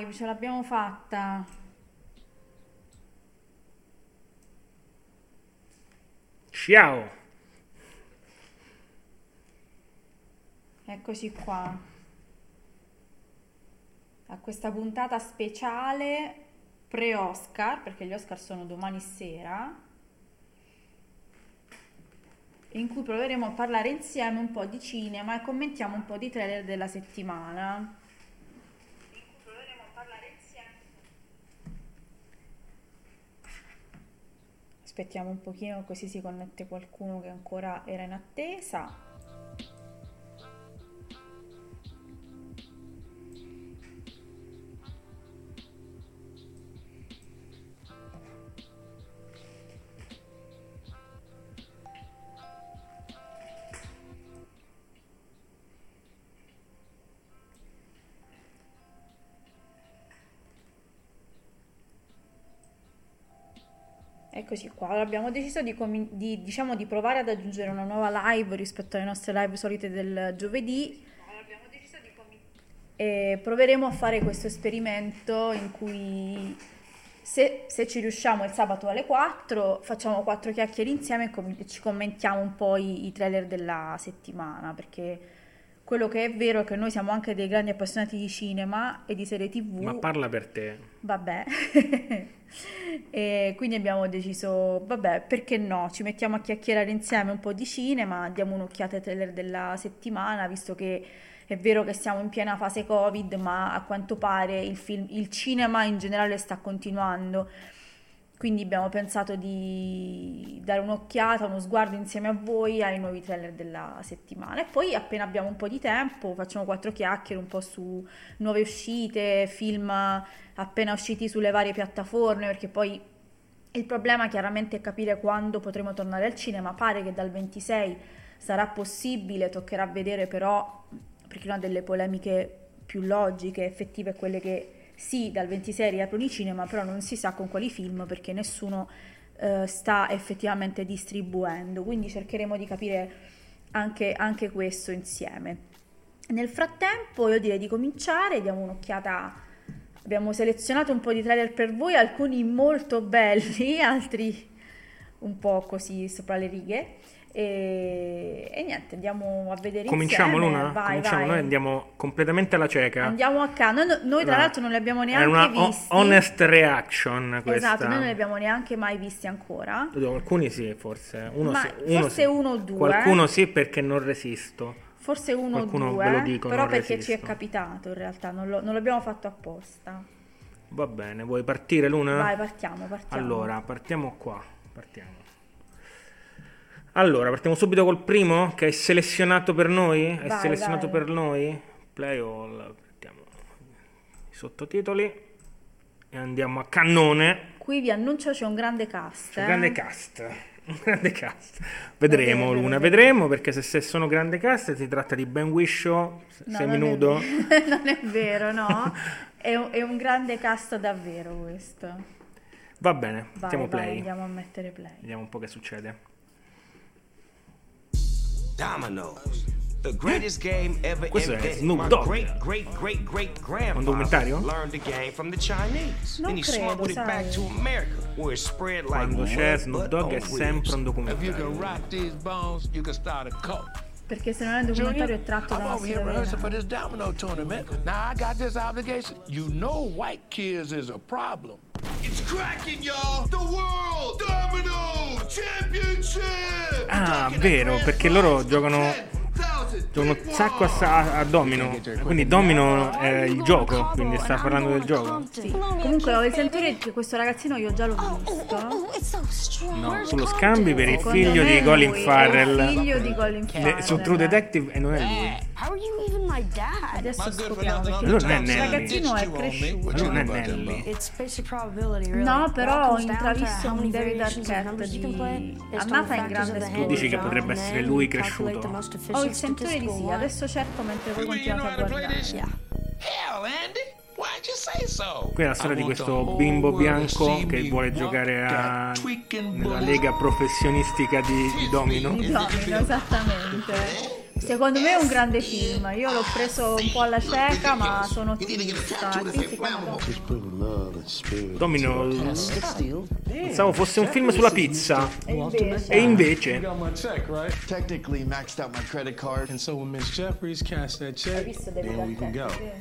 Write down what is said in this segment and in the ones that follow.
Live, ce l'abbiamo fatta. Ciao! Eccoci qua. A questa puntata speciale pre-Oscar, perché gli Oscar sono domani sera, in cui proveremo a parlare insieme un po' di cinema e commentiamo un po' di trailer della settimana. Aspettiamo un pochino così si connette qualcuno che ancora era in attesa. Eccoci qua, allora, abbiamo deciso di, comin- di, diciamo, di provare ad aggiungere una nuova live rispetto alle nostre live solite del giovedì. E proveremo a fare questo esperimento in cui se, se, ci riusciamo il sabato alle 4 facciamo quattro chiacchiere insieme e com- ci commentiamo un po' i, i trailer della settimana perché quello che è vero è che noi siamo anche dei grandi appassionati di cinema e di serie tv. Ma parla per te. Vabbè. e quindi abbiamo deciso, vabbè, perché no? Ci mettiamo a chiacchierare insieme un po' di cinema, diamo un'occhiata ai trailer della settimana, visto che è vero che siamo in piena fase Covid, ma a quanto pare il, film, il cinema in generale sta continuando quindi abbiamo pensato di dare un'occhiata, uno sguardo insieme a voi ai nuovi trailer della settimana. E poi appena abbiamo un po' di tempo facciamo quattro chiacchiere un po' su nuove uscite, film appena usciti sulle varie piattaforme, perché poi il problema chiaramente è capire quando potremo tornare al cinema. Pare che dal 26 sarà possibile, toccherà vedere però, perché una delle polemiche più logiche, effettive, è quelle che sì, dal 26 riaprono i cinema, però non si sa con quali film perché nessuno eh, sta effettivamente distribuendo, quindi cercheremo di capire anche, anche questo insieme. Nel frattempo io direi di cominciare, diamo un'occhiata, abbiamo selezionato un po' di trailer per voi, alcuni molto belli, altri un po' così sopra le righe. E, e, niente, andiamo a vedere Cominciamo insieme. Luna? Vai, Cominciamo, vai. noi andiamo completamente alla cieca. Andiamo a caso. Noi, noi tra l'altro non li abbiamo È neanche una o- visti. honest reaction questa. Esatto, noi non li abbiamo neanche mai visti ancora. Alcuni sì, forse. Uno Ma sì, uno forse sì. uno o due. Qualcuno sì perché non resisto. Forse uno o Qualcuno due. ve lo dico, però perché ci resisto. è capitato in realtà, non, lo- non l'abbiamo fatto apposta. Va bene, vuoi partire Luna? Vai, partiamo, partiamo. Allora, partiamo qua. Partiamo. Allora, partiamo subito col primo che è selezionato per noi. È Vai, selezionato vai. per noi. Play all. Mettiamo i sottotitoli. E andiamo a cannone. Qui vi annuncio c'è un grande cast. Un eh. grande cast. Un grande cast. Vedremo, Vedremo, Luna, vedremo. vedremo perché se, se sono grande cast si tratta di Ben Wisho, No, seminudo. Non è, non è vero, no. È un, è un grande cast davvero questo. Va bene, Vai, mettiamo vai, play. andiamo a mettere play. Vediamo un po' che succede. Dominoes. The greatest game ever Questo invented. My Dogg. great, great, great, great grandfather learned the game from the Chinese. Non then he credo, smuggled it back to America, where it spread like Quando c'è Snoop Dogg è sempre un. If you can documentario. rock these bones, you can start a cult. Perché se non è un documentario è tratto da I'm una over here storia rehearsing for vera. this domino tournament. Now I got this obligation. You know white kids is a problem. It's cracking, y'all! The World Domino Championship! Ah, vero, perché loro giocano giocano un sacco a, sa- a domino. Quindi domino è il gioco, quindi sta parlando del gioco. Sì. Comunque ho il sentire che questo ragazzino io già l'ho visto. No, tu lo scambi per il figlio di Colin lui è il Farrell. figlio di Colin Farrell. su True Detective e non è lui. How are you even my dad? Adesso scopriamo perché non è il Nelly. ragazzino è cresciuto. Non è Nelly. No, però ho intravisto un David Arquette di Annata in grande scuola. hand Dici che potrebbe essere lui cresciuto. Ho il sentore di sì, one. adesso cerco mentre voi continuate a guardare. Yeah. Hell, Andy! Why'd you say so? Qui è la storia di questo bimbo bianco che vuole giocare a- nella lega professionistica di, di domino. Di domino, esattamente. Secondo me è un grande film. Io l'ho preso un po' alla cieca, ma sono chiama Domino, pensavo fosse un film sulla pizza. E invece, E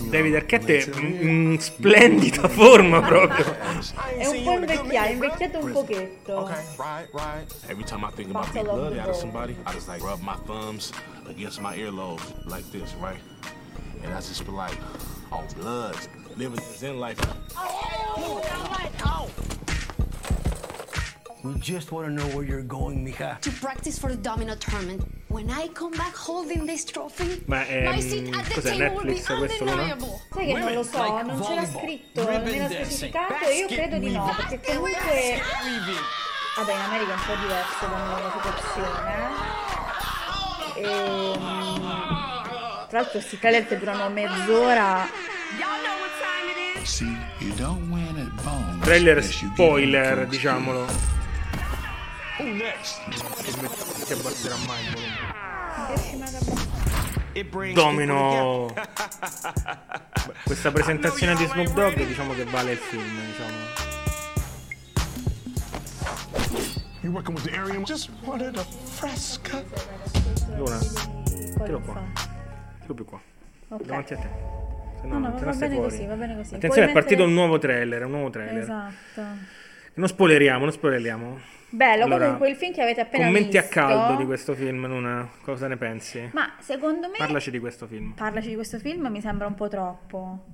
David. Arquette? In splendida forma proprio. È un po' invecchiato, è invecchiato un pochetto. Okay, right, right. Every time I think about the out of somebody, I just like rub my thumbs against my earlobes like this, right? And I just be like, oh, blood, living this in life. We just want to know where you're going, mija. To practice for the domino tournament. When I come back holding this trophy, Ma ehm, my seat at the cos'è table will be Netflix questo no? undeniable. Sai che non lo so, non c'era scritto, non era specificato io credo di no, perché comunque... Vabbè, in America è un po' diverso come la situazione. eh. Ehm, tra l'altro questi trailer che durano mezz'ora See, bones. Trailer spoiler, diciamolo. Si abbasserà mai il volume. Domino. Questa presentazione di Snoop Dogg diciamo che vale il film, diciamo. You working with the area? Just wanted a fresh cut. Luna, tiro qua. Tiro più qua. Ok. Davanti a te. Se No, no, te va bene così, va bene così. Attenzione, è Puoi partito mettere- un nuovo trailer, un nuovo trailer. Esatto. Non spoileriamo, non spoileriamo. Bello, Allora, comunque il film che avete appena Commenti a visto. caldo di questo film, Luna. Cosa ne pensi? Ma secondo me Parlaci di questo film. parlaci di questo film mi sembra un po' troppo.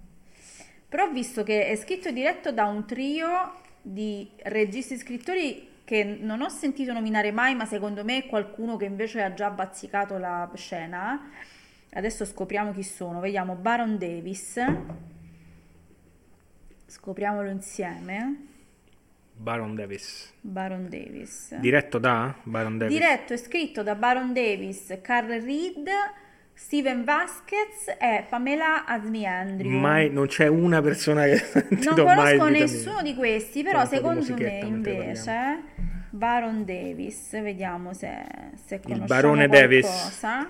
Però ho visto che è scritto e diretto da un trio di registi e scrittori che non ho sentito nominare mai, ma secondo me è qualcuno che invece ha già bazzicato la scena. Adesso scopriamo chi sono. Vediamo Baron Davis. Scopriamolo insieme. Baron Davis. Baron Davis. Diretto da Baron Davis. Diretto e scritto da Baron Davis, Carl Reed, Steven Vasquez e Pamela Asmi Andrew. Mai, non c'è una persona che non conosco nessuno di questi, però di secondo me invece Baron Davis, vediamo se, se conosciamo barone Davis. qualcosa.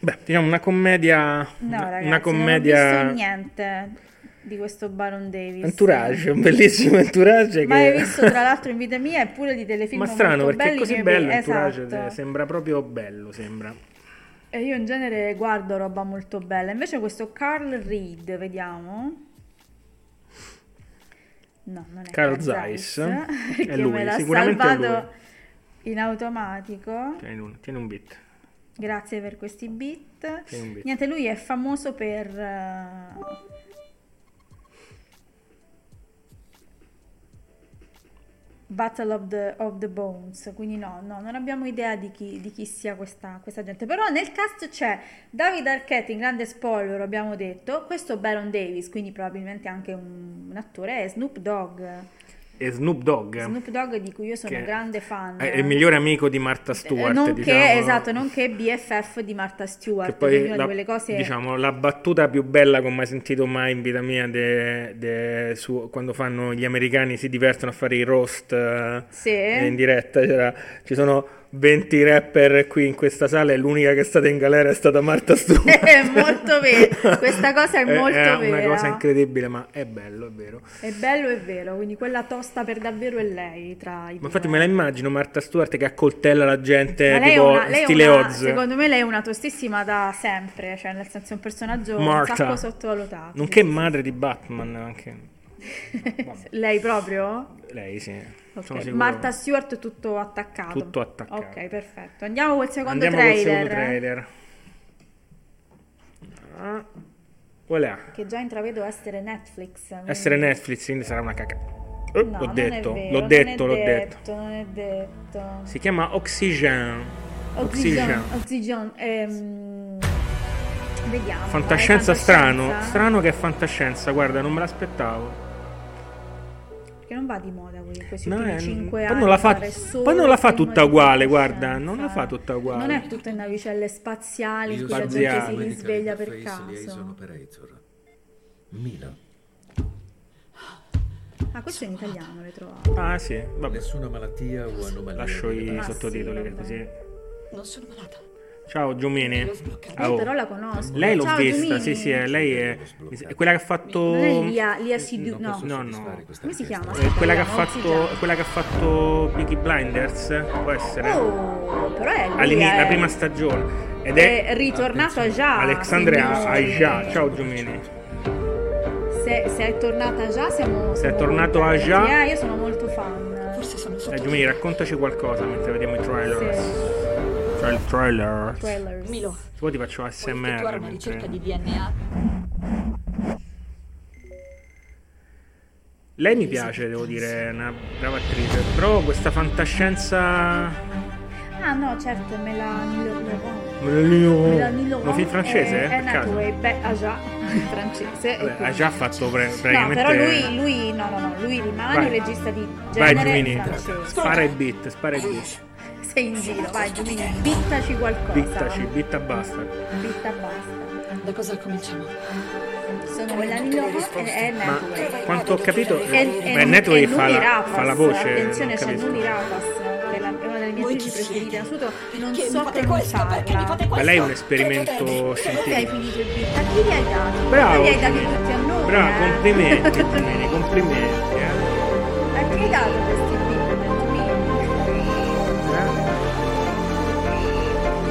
Beh, diciamo una commedia. No, ragazzi, una commedia. non ho visto niente di questo Baron Davis. Entourage, un bellissimo entourage. Ma che... hai visto tra l'altro in vita mia e pure di telefilm Ma strano molto perché è belli così ne- bello Entourage, esatto. eh, sembra proprio bello, sembra. E io in genere guardo roba molto bella. Invece questo Carl Reed, vediamo. No, non è Carl Carl Zeiss. perché È lui, me l'ha sicuramente è salvato in automatico. Tieni un, tieni un beat. Grazie per questi beat. Niente, lui è famoso per eh, Battle of the, of the Bones, quindi no, no, non abbiamo idea di chi, di chi sia questa, questa gente. Però nel cast c'è David Arquette, in grande spoiler, abbiamo detto, questo Baron Davis, quindi probabilmente anche un, un attore, è Snoop Dogg. E Snoop Dogg. Snoop Dogg di cui io sono che grande fan. È il migliore amico di Martha Eh, Stewart, nonché, diciamo. esatto, nonché BFF di Martha Stewart, Che poi una la, di quelle cose... diciamo, la battuta più bella che ho mai sentito mai in vita mia de- de- su- quando fanno gli americani si divertono a fare i roast eh, Sì. in diretta. C'era- ci sono 20 rapper qui in questa sala e l'unica che è stata in galera è stata Martha Stewart. È molto vero, questa cosa è molto è vera. una cosa incredibile, ma è bello, è vero. È bello, è vero, quindi quella tosta per davvero è lei tra i Ma infatti me la immagino Martha Stewart che accoltella la gente Ma lei è tipo una- lei è stile una- Oz. secondo me lei è una tostissima da sempre, cioè nel senso è un personaggio Martha. un sacco sottovalutato. Nonché madre di Batman anche. lei proprio? Lei sì. Ok, Sono sicuro. Martha Stewart tutto attaccato. Tutto attaccato. Ok, perfetto. Andiamo col secondo Andiamo col trailer. secondo trailer. Ah, voilà. Che già intravedo essere Netflix. quindi- Essere Netflix, quindi sarà una caca. Eh, No, l'ho detto, vero, l'ho detto, l'ho detto. Non è detto. Si chiama Oxygen. Oxygen. Oxygen. Ehm, Vediamo. Fantascienza eh, strano. fantascienza. Strano che è fantascienza, guarda, non me l'aspettavo. Perché non va di moda que- questi No, ultimi eh, 5 poi anni. non la fa- poi non la fa tutta uguale, guarda, fantascienza. non la fa tutta uguale. Non è tutta in navicelle spaziali in cui la gente si risveglia per caso. Mina. Ah, questo in italiano l'hai trovato. Ah, sì, vabbè. Nessuna malattia o anomalia. Lascio i Ah, sì, sottotitoli così. Non sono malata. Ciao Giumini. Eh, Ah, oh. però la conosco. Lei l'ho Ciao, vista, Giumini. sì, sì, eh, lei è, è quella che ha fatto Non è Lia, Lia Sidu, no. No, no. Come si chiama? eh, quella che ha fatto quella che ha fatto Peaky Blinders, può essere? Oh, però è lui, All'inizio, è- la prima stagione. Ed è, è ritornato a già. Alexandre signori. Aja. Ciao Giumini. Se, se è tornata già siamo. Se è tornato a già- Eh, io sono molto fan. Forse sono Eh, sotto. Giumini, raccontaci qualcosa mentre vediamo i trailer. Cioè il trailer. Trailers. Milo, Se vuoi ti faccio puoi effettuare ASMR. una ricerca di DNA? Lei mi piace, devo dire, è una brava attrice. Però questa fantascienza. Ah, no, certo, me la. Melanie Melanie Un film francese? È per caso? Hathaway, beh, ah già, francese. Vabbè, ha già fatto pre- No, praticamente. però lui, lui, no, no, no, lui rimane Vai. regista di Vai genere Giumini, francese. spara i beat, spara i beat. Sei in giro, vai Giumini, bittaci qualcosa. Bittaci, bitta basta. Bitta basta. Da cosa cominciamo? Sono Melanie Laurent e e Ma quanto ho capito, beh, Netway fa la, fa la voce. Attenzione, c'è che è è una delle mie attrici preferite assoluto. Non Perché so fate pronunciarla. Ma lei è un esperimento Perché hai scientifico. finito il beat? A chi li hai dati? Bravo. Non li hai dati tutti a noi. Bravo, eh? complimenti, complimenti.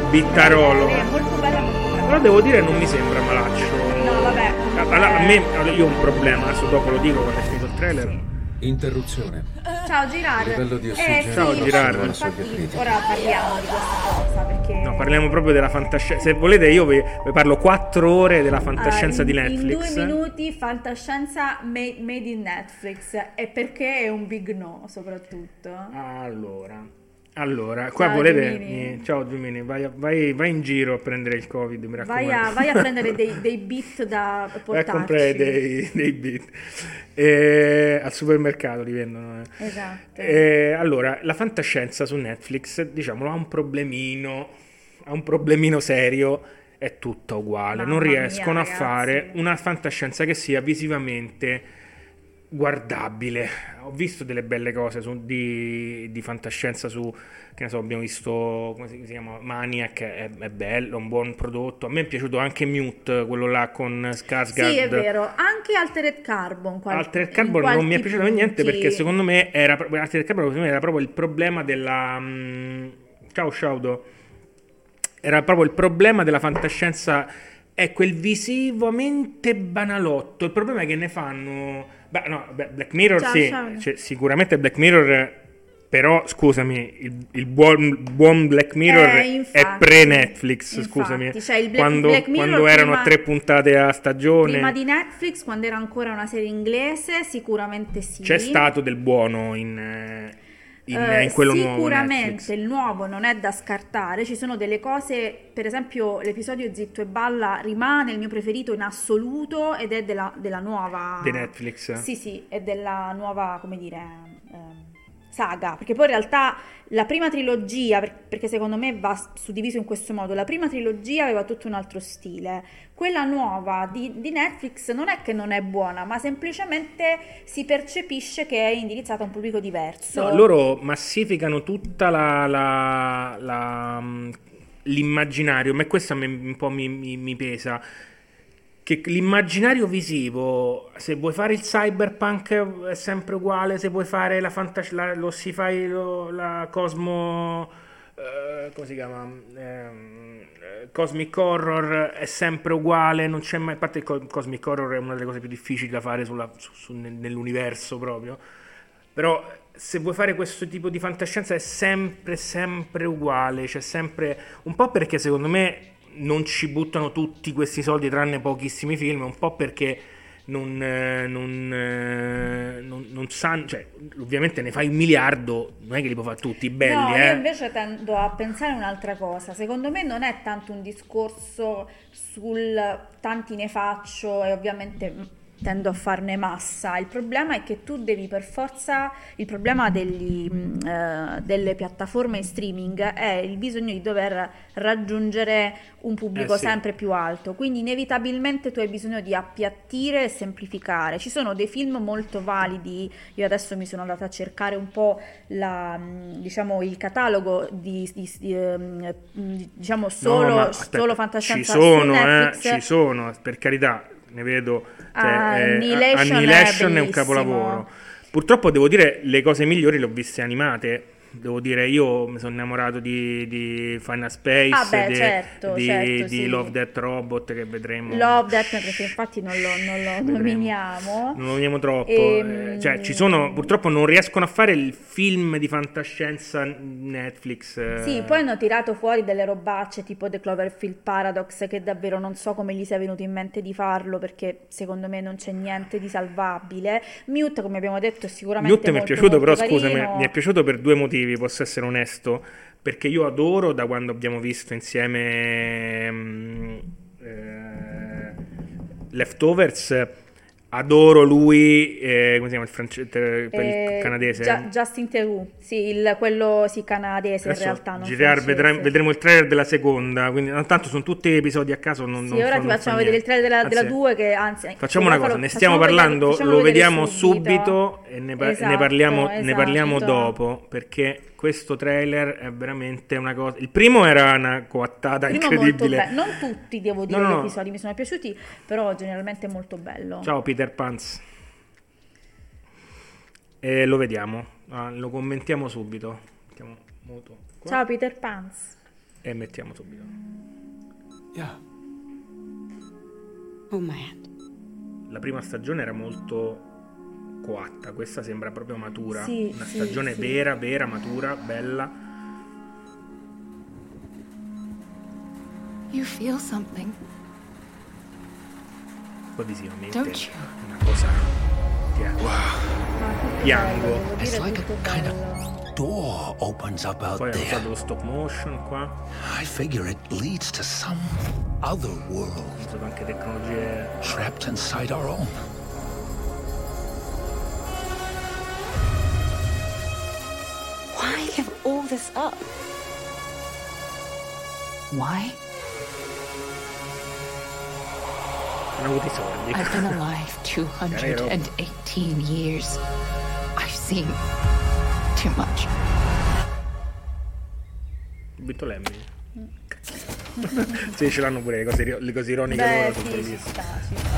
Bittarolo. Lei è molto bella, molto Però brava. devo dire non mi sembra malaccio. No, vabbè. Allora, a me, io ho un problema, adesso dopo lo dico quando è finito il trailer. Interruzione. Ciao Girard. Livello di Eh, sì, Ciao, Girard. Infatti, Infatti, ora parliamo di questa cosa perché No, parliamo proprio della fantascienza. Se volete, io vi, vi parlo quattro ore della Ah, fantascienza in, di In Netflix. due minuti fantascienza made, made in Netflix e perché è un big no soprattutto. Allora, allora, qua Ciao, volete. Giumini. mi- Ciao Giumini, vai, a- vai- vai in giro a prendere il Covid, mi raccomando. Vai a, vai a prendere dei, dei beat da portarci. Vai a comprare dei, dei beat. Eh, al supermercato li vendono. eh. Esatto. Eh, allora, la fantascienza su Netflix, diciamo, ha un problemino, ha un problemino serio, è tutta uguale. Mamma non mia, riescono a ragazzi. fare una fantascienza che sia visivamente guardabile. Ho visto delle belle cose su- di, di fantascienza su, che ne so, abbiamo visto, come si chiama, Maniac, è, è bello, un buon prodotto. A me è piaciuto anche Mute, quello là con Skarsgård. Sì, è vero. Anche Altered Carbon. qual- Altered Carbon non mi è piaciuto per niente punti. perché secondo me era proprio Altered Carbon secondo me era proprio il problema della mm, ciao Shaudo era proprio il problema della fantascienza è quel visivamente banalotto il problema è che ne fanno beh, no, beh, Black Mirror Ciao, sì. cioè, sicuramente Black Mirror però scusami il, il buon, buon Black Mirror Eh, è infatti, pre-Netflix infatti, scusami. Cioè Black- quando, Black quando erano prima- tre puntate a stagione. Prima di Netflix, quando era ancora una serie inglese, sicuramente sì. C'è stato del buono in, eh, in, Eh, in quello nuovo sicuramente Netflix. il nuovo non è da scartare, ci sono delle cose, per esempio l'episodio Zitto e Balla rimane il mio preferito in assoluto ed è della, della nuova... Di Netflix. Sì, sì, è della nuova, come dire, ehm, saga, perché poi in realtà la prima trilogia, per- perché secondo me va suddiviso in questo modo, la prima trilogia aveva tutto un altro stile, quella nuova di, di Netflix non è che non è buona, ma semplicemente si percepisce che è indirizzata a un pubblico diverso. No, loro massificano tutta la, la- la, mm, l'immaginario, ma questo a me un po' mi, mi- mi pesa. Che l'immaginario visivo, se vuoi fare il cyberpunk è sempre uguale, se vuoi fare la fantascienza, la, lo si fai lo- la cosmo, eh, come si chiama? Eh, Cosmic Horror è sempre uguale, non c'è mai, a parte il co- Cosmic Horror è una delle cose più difficili da fare sulla- su- su- nel- nell'universo proprio. Però se vuoi fare questo tipo di fantascienza è sempre, sempre uguale, c'è sempre... Un po' perché secondo me non ci buttano tutti questi soldi tranne pochissimi film, un po' perché non, eh, non, eh, non- non sanno... Cioè, ovviamente ne fai un miliardo, non è che li puoi fare tutti belli, no, eh. io invece tendo a pensare un'altra cosa. Secondo me non è tanto un discorso sul tanti ne faccio e ovviamente tendo a farne massa. Il problema è che tu devi per forza, il problema degli, mh, eh, delle piattaforme in streaming è il bisogno di dover raggiungere un pubblico Eh sì. sempre più alto, quindi inevitabilmente tu hai bisogno di appiattire e semplificare. Ci sono dei film molto validi, io adesso mi sono andata a cercare un po' la, mh, diciamo, il catalogo di, di- di, ehm, diciamo No, solo, aspetta, solo ci fantascienza su sono, eh, ci sono, per carità, ne vedo. Cioè, Ah, eh, Annihilation è Annihilation è, un bellissimo. capolavoro. Purtroppo devo dire le cose migliori le ho viste animate. Devo dire, io mi sono innamorato di, di Final Space, Ah, beh, di, certo, di- certo, di sì. Love Death Robot che vedremo. Love Death perché infatti non lo, non lo Vedremo. nominiamo. Non lo nominiamo troppo. Ehm, eh, cioè, ci sono, purtroppo non riescono a fare il film di fantascienza Netflix. eh. Sì, poi hanno tirato fuori delle robacce tipo The Cloverfield Paradox che davvero non so come gli sia venuto in mente di farlo perché secondo me non c'è niente di salvabile. Mute, come abbiamo detto, è sicuramente Mute mi è piaciuto, però scusami, mi è piaciuto per due motivi, posso essere onesto. Perché io adoro da quando abbiamo visto insieme mm, eh, Leftovers. Adoro lui, eh, come si chiama il, france- te- quel Eh, canadese? Gia- Justin Theroux, sì, il- quello sì, canadese Adesso in realtà. Francese. vedremo, vedremo il trailer della seconda, quindi tanto sono tutti episodi a caso. Non, Sì, non ora fa- ti facciamo vedere il trailer della, della Anzi, 2 che anzi... Facciamo una cosa, fallo- ne stiamo vedere- parlando, facciamolo lo vedere vediamo subito, e ne, pa- Esatto, ne parliamo, ne parliamo esatto. dopo, perché questo trailer è veramente una cosa... Il primo era una coattata incredibile. non tutti devo dire No, no, gli episodi mi sono piaciuti, però generalmente molto bello. Ciao Peter Pans. E lo vediamo, Ah, lo commentiamo subito. Mettiamo muto qua Ciao Peter Pans. E mettiamo subito. Yeah. Oh. La prima stagione era molto coatta, questa sembra proprio matura. Sì, una sì, stagione sì. vera, vera, matura, bella. You feel something, Poi visivamente don't you? una cosa che piango. It's like a kind of door opens up out Poi hanno there. usato lo stop motion qua, I figure it leads to some other world hanno usato anche tecnologie trapped inside our own. Why give all this up? Why? Hanno avuto i soldi. I've been alive 218 years. I've seen too much. Vinto Lemmy. sì, ce l'hanno pure le cose, le cose ironiche Beh, loro sì, ci sta, ci sta.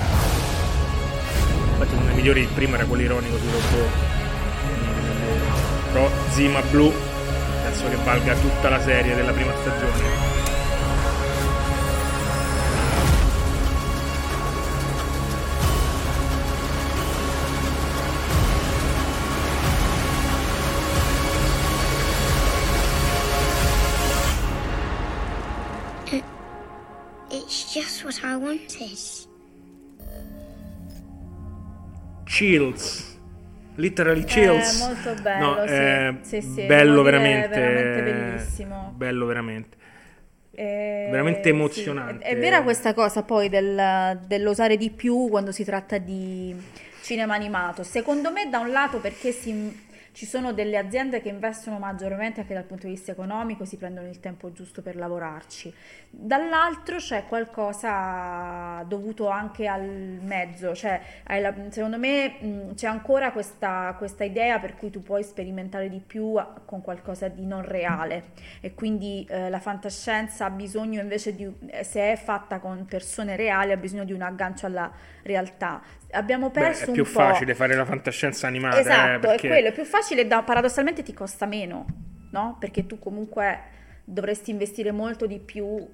Infatti uno dei migliori, il primo era quello ironico sui robot. Però Zima Blu penso che valga tutta la serie della prima stagione. It's just what I wanted. Chills. Literally chills. Eh, molto bello, No, sì. eh, Sì, sì, bello veramente. veramente bellissimo. Bello veramente. Eh, Veramente sì. emozionante. È, è vera questa cosa poi del- dell'osare di più quando si tratta di cinema animato. Secondo me, da un lato, perché si- ci sono delle aziende che investono maggiormente anche dal punto di vista economico, si prendono il tempo giusto per lavorarci. Dall'altro c'è qualcosa dovuto anche al mezzo, cioè secondo me c'è ancora questa, questa idea per cui tu puoi sperimentare di più con qualcosa di non reale e quindi eh, la fantascienza ha bisogno invece di, eh, se è fatta con persone reali, ha bisogno di un aggancio alla realtà. Abbiamo Beh, perso è un più facile fare la fantascienza animata. eh, Esatto, perché... è quello, è più facile, da- paradossalmente ti costa meno, no? Perché tu comunque dovresti investire molto di più,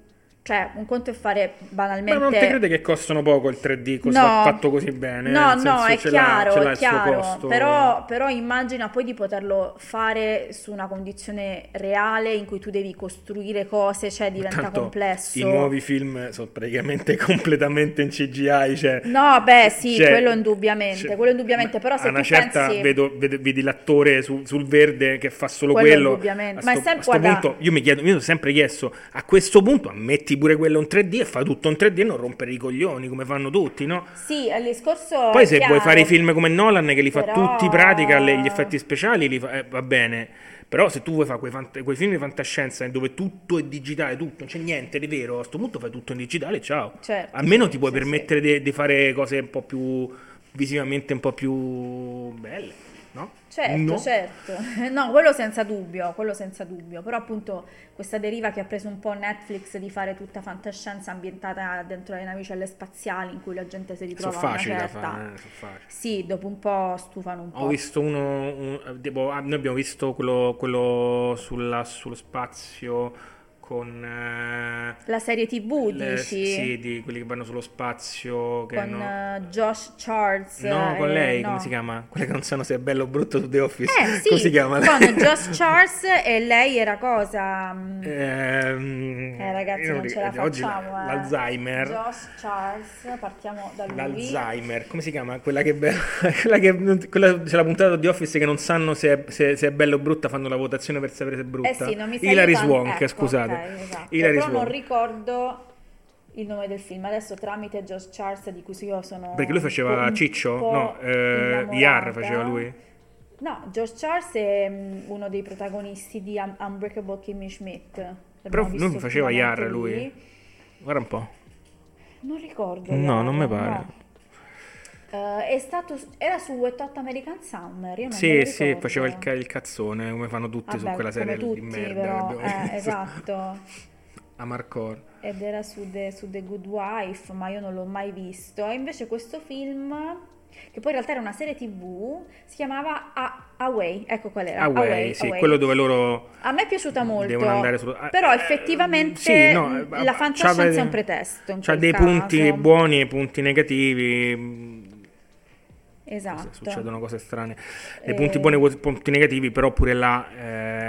cioè un conto è fare banalmente... Ma non ti crede che costano poco il 3D così No. fatto così bene? No, no, senso, è l'ha- chiaro, l'ha è chiaro, però, però immagina poi di poterlo fare su una condizione reale in cui tu devi costruire cose, cioè diventa Tanto complesso. I nuovi film sono praticamente completamente in CGI. Cioè, No, beh, sì, cioè, quello indubbiamente, cioè, quello indubbiamente, però se a una certa pensi... vedo, vedo- vedi l'attore su- sul verde che fa solo Quello quello. Ma sto, sempre- a sto guarda- punto io mi chiedo, mi sono sempre chiesto a questo punto metti metti pure quello in 3D e fai tutto in 3D e non rompere i coglioni come fanno tutti, no? Sì, il discorso Poi se chiaro, vuoi fare i film come Nolan che li fa però- tutti pratica, le- gli effetti speciali li fa- eh, va bene. Però se tu vuoi fare quei, fant- quei film di fantascienza dove tutto è digitale, tutto, non c'è niente di vero, a sto punto fai tutto in digitale, ciao. Certo, Almeno sì, ti puoi sì, permettere di- di fare cose un po' più visivamente un po' più belle, no? Certo, No? certo. No, quello senza dubbio, quello senza dubbio. Però appunto questa deriva che ha preso un po' Netflix di fare tutta fantascienza ambientata dentro le navicelle spaziali in cui la gente si ritrova a una facili da certa... fare, eh, sono facili. Sì, dopo un po' stufano un po'. Ho visto uno, un- tipo, ah, noi abbiamo visto quello, quello sulla- sullo spazio con... eh, La serie TV, le- dici? Sì, di quelli che vanno sullo spazio. Che Con hanno- eh, Josh Charles. No, con eh, lei, no. come si chiama? Quella che non sanno se è bello o brutto su The Office. Eh sì, come si chiama? con Josh Charles e lei era cosa? Ehm, Eh ragazzi, io non ce la facciamo. eh. L'Alzheimer. Josh Charles, partiamo da lui. L'Alzheimer, come si chiama? Quella che, be- quella che non- quella- c'è la puntata di Office che non sanno se è, se- se è bella o brutta, fanno la votazione per sapere se è brutta. Eh sì, non mi Hilary Swank, ecco, scusate. ok, esatto. Però non Swank. ricordo il nome del film. Adesso tramite Josh Charles di cui io sono Perché lui faceva un Ciccio? po' No, eh. Yar faceva lui. No, Josh Charles è mm, uno dei protagonisti di Un- Unbreakable Kimmy Schmidt. Però L'abbiamo visto faceva Yar lui. Guarda un po'. Non ricordo. No, non mi pare. no. Eh, è stato, era su Wet Hot American Summer. Io non Sì, sì, faceva il, il cazzone, come fanno tutti su Vabbè, quella serie come di tutti, merda però, eh, esatto. Amarcord. ed era su The, su The Good Wife, ma io non l'ho mai visto. E invece questo film, che poi in realtà era una serie tv, si chiamava A- Away, ecco qual era. Away, sì, Away. quello dove loro A me è piaciuta molto, su... però effettivamente sì, no, eh, la c'ha fantascienza è un pretesto. C'ha dei caso. punti buoni e punti negativi. Esatto. Succedono cose strane. Dei Eh, punti buoni e punti negativi, però pure là,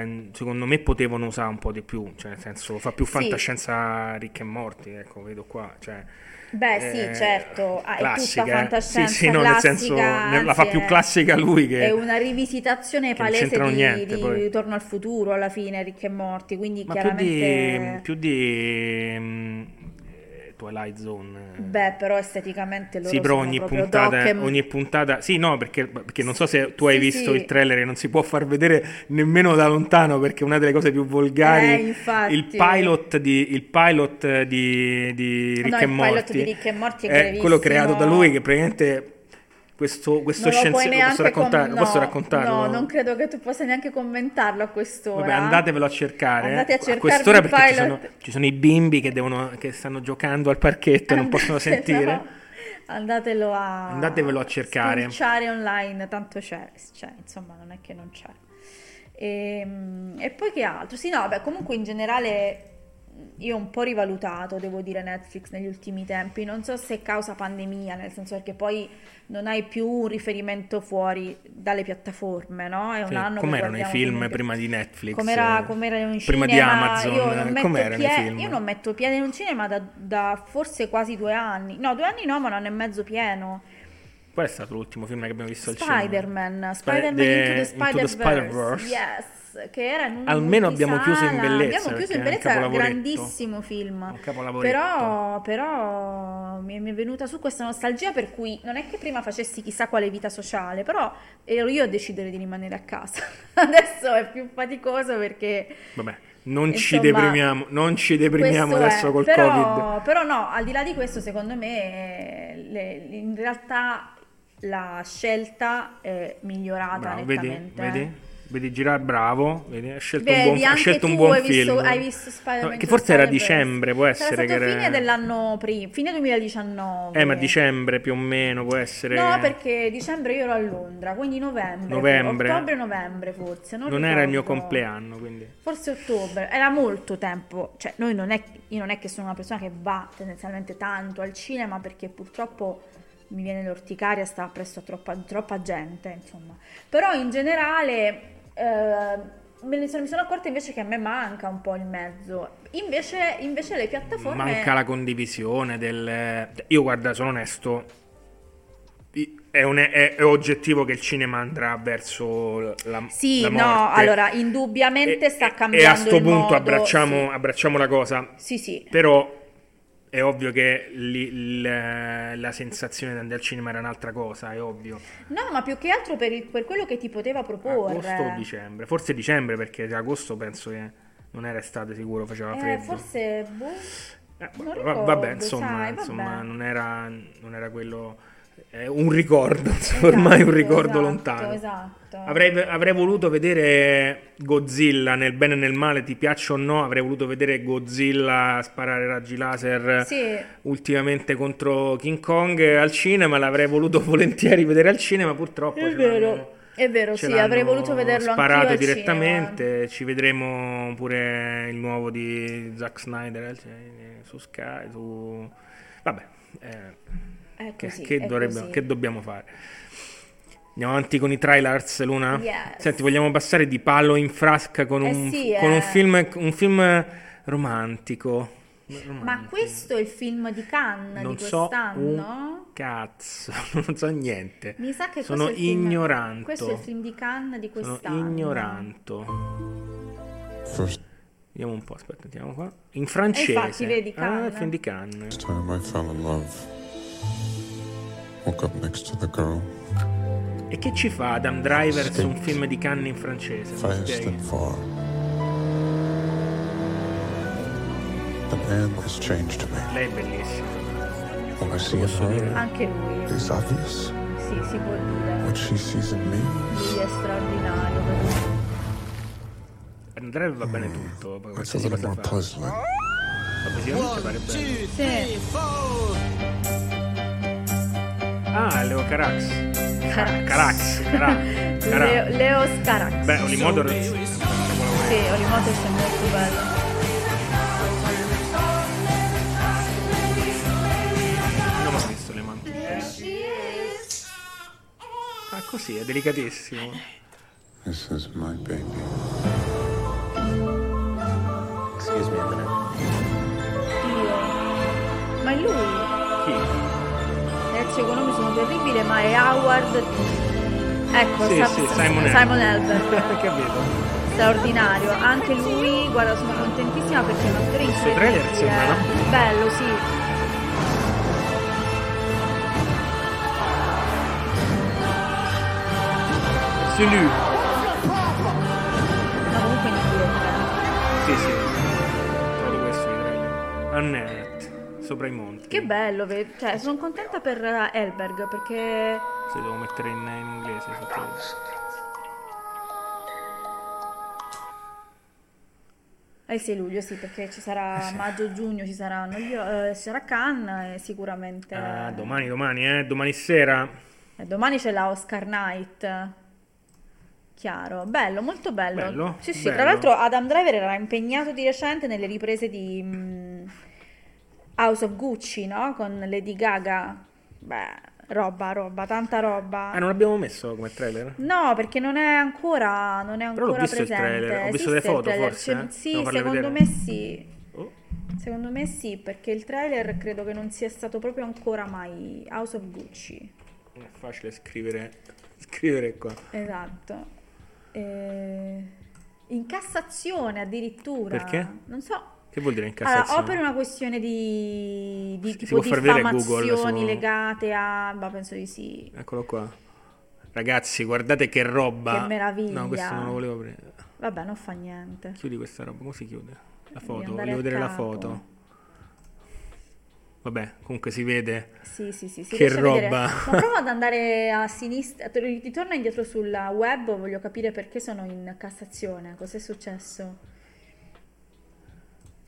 eh, secondo me, potevano usare un po' di più. Cioè, nel senso, fa più Sì. fantascienza ricche e morti. Ecco, vedo qua. Cioè, Beh, sì, eh, certo, ah, è classica, tutta eh. fantascienza Sì, sì, no, nel senso, classica, la fa più è- classica lui che- È una rivisitazione palese di, niente, di. Ritorno al futuro alla fine, Ricchi e Morti, quindi ma più chiaramente... di, più di mm, eh, Twilight Zone. eh. Beh, però esteticamente loro Sì, però ogni puntata, doc ogni puntata, sì, no, perché, perché non so se tu hai Sì, visto sì. il trailer e non si può far vedere nemmeno da lontano perché è una delle cose più volgari. Eh, il pilot di, il pilot di, di Rick No, e il pilot Morty di Rick e Morty è è quello creato da lui che praticamente questo, questo Non lo puoi scienziato posso, raccontare- com- posso no, raccontarlo? No, non credo che tu possa neanche commentarlo a quest'ora. Vabbè, andatevelo a cercare. Andate a eh, cercarvi quest'ora perché ci sono, ci sono i bimbi che, devono, che stanno giocando al parchetto e non possono sentire. Andatelo a Andatevelo a cercare. spulciare online, tanto c'è, c'è, insomma, non è che non c'è. E, e poi che altro? Sì, no, beh, comunque in generale io ho un po' rivalutato, devo dire, Netflix negli ultimi tempi. Non so se è causa pandemia, nel senso perché poi non hai più un riferimento fuori dalle piattaforme, no? È un Sì, anno che com'erano i film comunque- prima di Netflix? Com'era, com'era in Prima di cinema? Amazon, Io non metto pie-? Io non metto piede in un cinema da, da forse quasi due anni. No, due anni no, ma un anno e mezzo pieno. Qual è stato l'ultimo film che abbiamo visto al cinema? Spider-Man, Spi- Spider-Man the- Into the Into the Spider-Verse. Spider-Verse. Che era in un Almeno abbiamo chiuso in bellezza, Abbiamo chiuso in bellezza, un grandissimo film. Però, però mi, è, mi è venuta su questa nostalgia per cui non è che prima facessi chissà quale vita sociale, però ero io a decidere di rimanere a casa. Adesso è più faticoso perché Vabbè, non ci Insomma, deprimiamo, non ci deprimiamo adesso è, col però, Covid. Però no, al di là di questo, secondo me, le- in realtà la scelta è migliorata Bravo, nettamente. vedi? Vedi girare bravo, vedi? Ha scelto Vedi, un buon, ha scelto un buon hai visto, film. hai visto Spider-Man No, che forse era dicembre, può essere che era... fine dell'anno prima, fine 2019. Eh, ma dicembre più o meno può essere... No, perché dicembre io ero a Londra, quindi novembre. Novembre. Ottobre-novembre forse. Non, Non era il mio compleanno, quindi... Forse ottobre, era molto tempo, cioè noi non è, io non è che sono una persona che va tendenzialmente tanto al cinema perché purtroppo mi viene l'orticaria, sta presso a troppa, troppa gente, insomma. Però in generale eh, mi sono accorta invece che a me manca un po' il mezzo. Invece, invece le piattaforme... Manca la condivisione del... Io guarda, sono onesto, è, un- è- è oggettivo che il cinema andrà verso la, Sì, la no, morte. allora, indubbiamente sta E cambiando a sto il punto modo, abbracciamo, abbracciamo la cosa. Sì, sì. Però è ovvio che li- l- la sensazione di andare al cinema era un'altra cosa, è ovvio. No, ma più che altro per, il- per quello che ti poteva proporre. Agosto o dicembre? Forse dicembre perché agosto penso che non era estate sicuro, faceva Eh, freddo. forse, boh, non Va- ricordo, vabbè, insomma, sai, insomma, vabbè. non, era, non era quello... È un ricordo, insomma, ormai un Esatto, ricordo esatto, lontano. Esatto. Avrei, avrei voluto vedere Godzilla nel bene e nel male, ti piaccia o no? Avrei voluto vedere Godzilla sparare raggi laser Sì. ultimamente contro King Kong al cinema. L'avrei voluto volentieri vedere al cinema, purtroppo. È vero, è vero, sì, avrei voluto vederlo anch'io sparato direttamente. Ci vedremo pure il nuovo di Zack Snyder eh, cioè, su Sky. Su... Vabbè, eh, così, che dovrebbe- che dobbiamo fare? Andiamo avanti con i trailers, Luna? Yes. Senti, vogliamo passare di palo in frasca con Eh un, sì, con eh. un film, un film romantico. Ma questo è il film di Cannes Non di so quest'anno? un cazzo, non so niente. Mi sa che Sono questo è il film- ignoranto. Questo è il film di Cannes di Sono quest'anno. ignoranto. Vediamo un po', aspetta, andiamo qua. In francese. infatti, vedi, Ah, Cannes. il film di Cannes. time I fell in love. E che ci fa Adam Driver su un film di Cannes in francese? Fast and far. But Anne has changed me. Lei è bellissima. What I see in her Anche lui. is obvious. Sì, si può dire. What she sees in me Lui è straordinario. Adam Driver va bene tutto. poi It's a little more puzzling. Vabbè, sicuramente pare bene. Sì. Ah, Leo Carax. Carax. Carax. Cara- Cara- Leo, Leo Scarax. Beh, Olimotor Sì, Olimoto è molto bello. non ho visto le mani. Ah, così, è delicatissimo. This is my baby. Excuse me a minute. Dio. Ma è lui? Chi? Ragazzi, i nomi sono terribili, ma è Howard. Ecco, Sì, Sa- sì, Simon Simon Elber. Elber. Capito? Straordinario. Anche lui, guarda, sono contentissima perché è un attore incredibile. trailer sembra, no? Bello, sì. C'est lui. Ma comunque in inglese. Sì, sì. Trovo questo di trailer. Annette, sopra i monti. Che bello, ve- cioè, sono contenta per eh, Elberg perché Se devo mettere in, in inglese sottotitoli. Eh sì, luglio sì, perché ci sarà maggio-giugno, ci saranno gli, eh, ci sarà Cannes e sicuramente... Ah, domani, domani, eh? Domani sera. eh, domani c'è la Oscar Night. Chiaro, bello, molto bello. Bello, Sì, sì, bello. tra l'altro Adam Driver era impegnato di recente nelle riprese di mm, House of Gucci, no? Con Lady Gaga. Beh, roba, roba, tanta roba. Ah, non l'abbiamo messo come trailer? No, perché non è ancora, non è Però l'ho ancora visto il presente. trailer, ho visto le il foto forse, eh? Sì, secondo vedere. me sì. Oh. Secondo me sì, perché il trailer credo che non sia stato proprio ancora mai House of Gucci. Non è facile scrivere, scrivere qua. Esatto. Eh, In Cassazione addirittura. Perché? Non so. Che vuol dire in Allora, Cassazione? o per una questione di, di Si tipo vedere diffamazioni Google legate a... Ma penso di sì. Eccolo qua. Ragazzi, guardate che roba. Che meraviglia. No, questo non lo volevo prendere. Vabbè, non fa niente. Chiudi questa roba, come si chiude? La foto, a vedere la foto. Vabbè, comunque si vede. Sì, sì, sì, si Che roba. Ma prova ad andare a sinistra, ritorna indietro sul web, voglio capire perché sono in Cassazione, cos'è successo?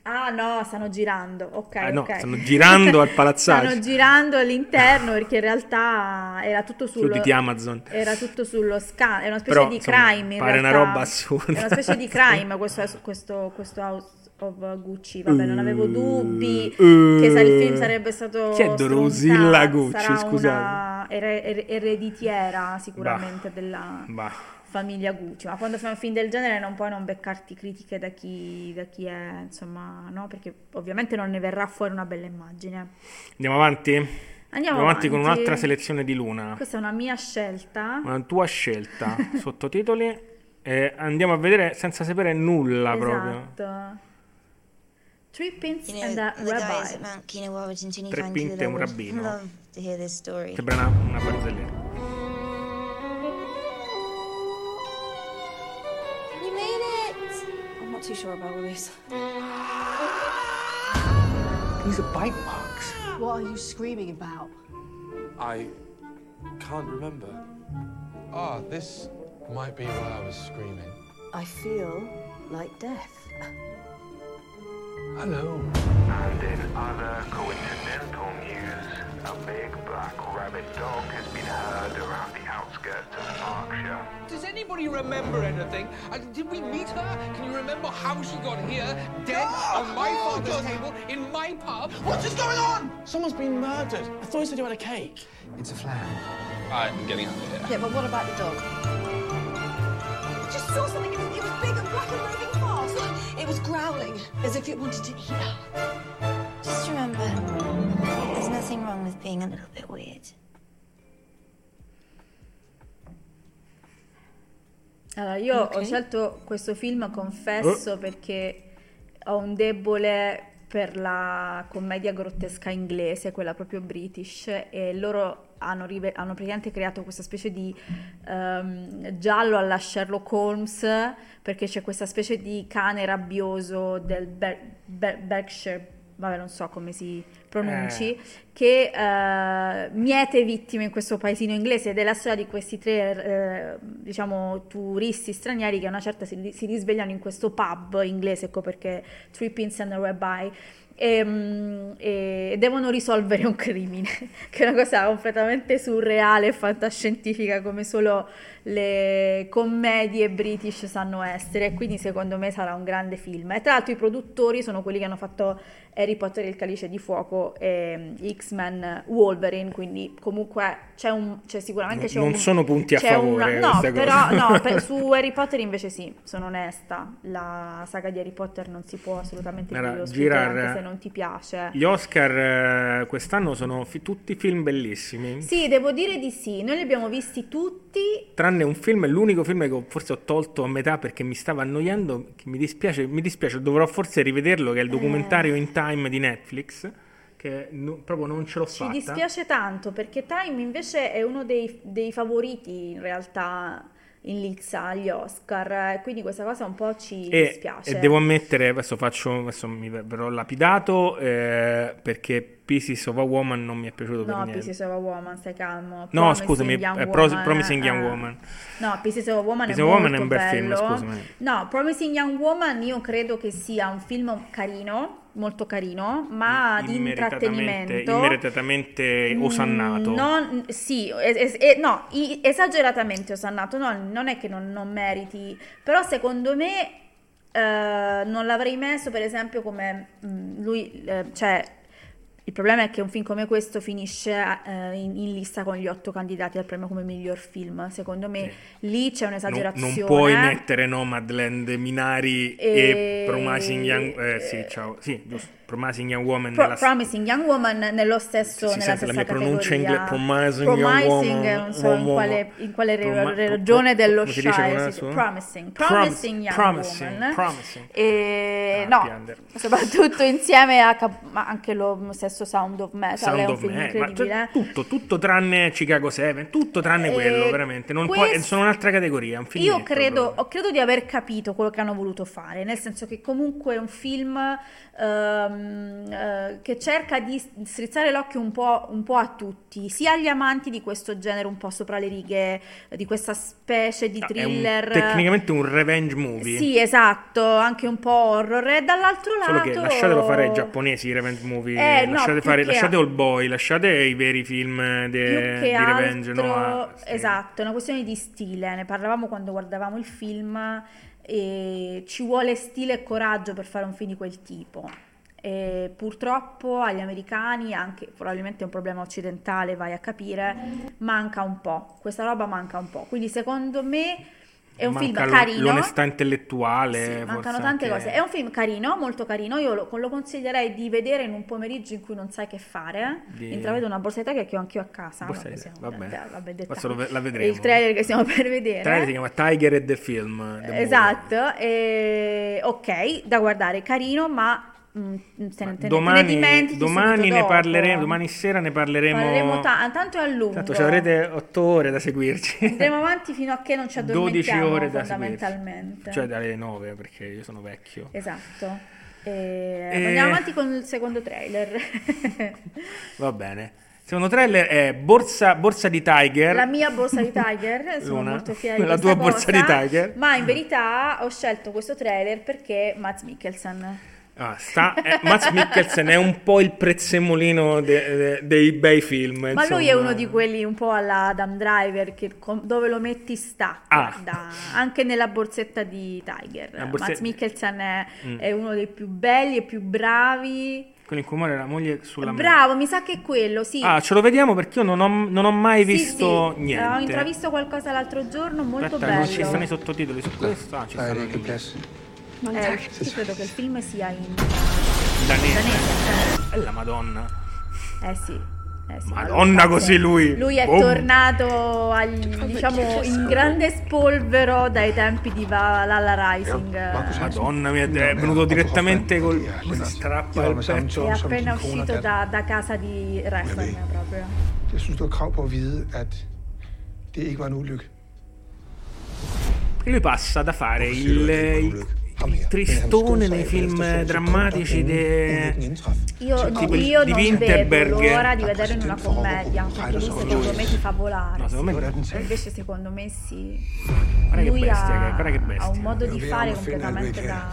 Ah no, stanno girando, ok, Ah, no, ok. stanno girando al palazzaggio. Stanno girando all'interno perché in realtà era tutto sullo... Chiuditi Amazon. Era tutto sullo scan, è una specie Però, di insomma, crime in pare una realtà. roba assurda. È una specie di crime questo, questo, questo House of Gucci, vabbè non avevo dubbi che sa- il film sarebbe stato Chi è Dorosilla Gucci, scusate? una er- er- ereditiera sicuramente della Bah. Famiglia Gucci, ma quando fai un film del genere non puoi non beccarti critiche da chi, da chi è, insomma, no? Perché ovviamente non ne verrà fuori una bella immagine. Andiamo avanti? Andiamo Andiamo avanti con avanti. un'altra selezione di Luna. Questa è una mia scelta. Una tua scelta, sottotitoli. E andiamo a vedere senza sapere nulla proprio. Esatto. Three pins You know, and a rabbi. Mount Tre pinte e un rabbino. Sembra una, una barzelletta. Too sure about all this. These are bite marks. What are you screaming about? I can't remember. Ah, this might be why I was screaming. I feel like death. Hello. And in other coincidental news, a big black rabbit dog has been heard around the outskirts of Berkshire. Does anybody remember anything? Uh, did we meet her? Can you remember how she got here, dead on my father's table in my pub? What is going on? Someone's been murdered. I thought you said you had a cake. It's a flan. I'm getting out of here. Yeah, but what about the dog? I just saw something. It was, it was big and black and moving fast. It was growling, as if it wanted to eat her. Just remember, there's nothing wrong with being a little bit weird. Allora, io Ok. ho scelto questo film, confesso, perché ho un debole per la commedia grottesca inglese, quella proprio british, e loro hanno, rive- hanno praticamente creato questa specie di ehm, giallo alla Sherlock Holmes, perché c'è questa specie di cane rabbioso del Ber- Ber- Berkshire, vabbè non so come si pronunci, che eh, miete vittime in questo paesino inglese ed è la storia di questi tre, eh, diciamo, turisti stranieri che a una certa si, si risvegliano in questo pub inglese, ecco perché Three Pins and a Rabbi, e, mm, e devono risolvere un crimine, che è una cosa completamente surreale e fantascientifica come solo le commedie british sanno essere, e quindi secondo me sarà un grande film. E tra l'altro i produttori sono quelli che hanno fatto Harry Potter e il Calice di Fuoco e X-Men Wolverine, quindi comunque c'è un c'è sicuramente c'è Non un, sono punti a favore una- no, però no, per- su Harry Potter invece sì, sono onesta. La saga di Harry Potter non si può assolutamente oscurare, Girard, anche se non ti piace. Gli Oscar eh, quest'anno sono fi- tutti film bellissimi. Sì, devo dire di sì. Noi li abbiamo visti tutti. Tranne un film, è l'unico film che forse ho tolto a metà perché mi stava annoiando. Mi dispiace, mi dispiace, dovrò forse rivederlo. Che è il Eh. documentario In Time di Netflix. Che no- proprio non ce l'ho Ci fatta. dispiace tanto perché Time invece è uno dei, dei favoriti in realtà in lizza agli Oscar. eh, Quindi questa cosa un po' ci E, dispiace. e devo ammettere, adesso faccio, adesso mi verrò lapidato eh, perché Pieces of a Woman non mi è piaciuto per No, niente. Pieces of a Woman, stai calmo. No, Promising scusami, eh, Woman, Promising Young eh. Woman. No, Pieces of a Woman Pieces è a Woman molto è un bel film, bello. scusami. No, Promising Young Woman io credo che sia un film carino, molto carino, ma di Immeritatamente, intrattenimento. immeritatamente osannato. Mm, non- sì, es- es- no, esageratamente osannato, no, non è che non, non meriti, però secondo me eh, non l'avrei messo per esempio come mm, lui, eh, cioè il problema è che un film come questo finisce eh, in, in lista con gli otto candidati al premio come miglior film. Secondo me lì c'è Non, un'esagerazione. non puoi mettere Nomadland, Minari e, E- Promising Young... Eh, sì, ciao. Sì, giusto. Promising Young Woman Pro- nella... Promising Young Woman nello stesso, Si nella la stessa mia pronuncia inglese, Promising Young Promising, Woman, non so in quale, in quale Proma- re- regione pro- dello Shire si-? Promising, Prom- Promising Young promising, Woman. promising. E, Ah, no, piander. soprattutto insieme a Cap- ma anche lo stesso Sound of Metal Sound è un of film Me- ma incredibile. cioè, tutto, tutto tranne Chicago 7, tutto tranne Eh, quello, veramente. Non questo- sono un'altra categoria, un film. Io credo, credo di aver capito quello che hanno voluto fare, nel senso che comunque è un film ehm, eh, che cerca di strizzare l'occhio un po', un po' a tutti, sia agli amanti di questo genere un po' sopra le righe, eh, di questa specie di È un- thriller. tecnicamente un revenge movie. Sì, esatto, anche un po' horror. E dall'altro Solo lato... che lasciatelo fare ai giapponesi i revenge movie, Eh, no, lasciate, più fare, lasciate All Boy, lasciate i veri film de- di revenge. altro, no? Ah, sì. esatto, è una questione di stile. Ne parlavamo quando guardavamo il film ci vuole stile e coraggio per fare un film di quel tipo. E purtroppo agli americani, anche probabilmente è un problema occidentale, vai a capire, manca un po'. Questa roba manca un po'. Quindi secondo me È un film manca l'o- carino. l'onestà intellettuale. Sì, mancano tante anche- cose. È un film carino, molto carino. Io lo, lo consiglierei di vedere in un pomeriggio in cui non sai che fare. Di- Intravedo una borsetta che ho anch'io a casa. Di- siamo- vabbè. vabbè, vabbè. Questo lo la vedremo. Il trailer che stiamo per vedere. Il trailer si chiama Tiger e the Film. The Esatto, e- ok, da guardare, carino, ma mm, ne- te ne- te ne Domani, dimentichi domani ne parleremo. Domani sera ne parleremo. Parleremo ta- tanto è a lungo. Tanto ci avrete 8 ore da seguirci. Andremo avanti fino a che non ci 12 addormentiamo ore da seguirci. fondamentalmente. Cioè dalle 9 perché io sono vecchio. Esatto. E E- Andiamo avanti con il secondo trailer. Va bene. Il secondo trailer è Borsa, borsa di Tiger. La mia borsa di Tiger, sono Luna, molto fiera di la tua borsa cosa, di Tiger. Ma in verità ho scelto questo trailer perché Mads Mikkelsen. Ah, sta, eh, Mads Mikkelsen è un po' il prezzemolino de- de- dei bei film. Ma lui è insomma. uno di quelli un po' alla Adam Driver che com- dove lo metti sta, Ah. guarda, anche nella borsetta di Tiger. La borse- Mads Mikkelsen è, Mm. è uno dei più belli e più bravi. Quello in cui muore la moglie sulla Bravo, mi sa che è quello, sì. Ah, ce lo vediamo perché io non ho, non ho mai Sì, visto sì. niente. Ho intravisto qualcosa l'altro giorno, molto Aspetta, bello. non ci stanno i sottotitoli su questo? Ah, ci stanno in Eh, io credo che il film sia in danese. danese. È la Madonna. Eh sì. Eh sì, Madonna, allora, così lui. Lui è Boom. tornato agli- diciamo in grande spolvero dai tempi di Valhalla Rising. Madonna mia, è venuto direttamente col strappa il petto. È appena uscito da, da casa di Refn proprio. Jeg synes, du har krav på at vide, at det ikke var en ulykke. Lui passa da fare il, il- il tristone nei film drammatici de... Io, Cioè, tipo io di non Winterberg. vedo l'ora di vederlo in una commedia, perché lui secondo me ti fa volare. No, secondo me-. Invece secondo me sì. Guarda che lui bestia, ha, che- guarda che ha un modo di fare completamente da...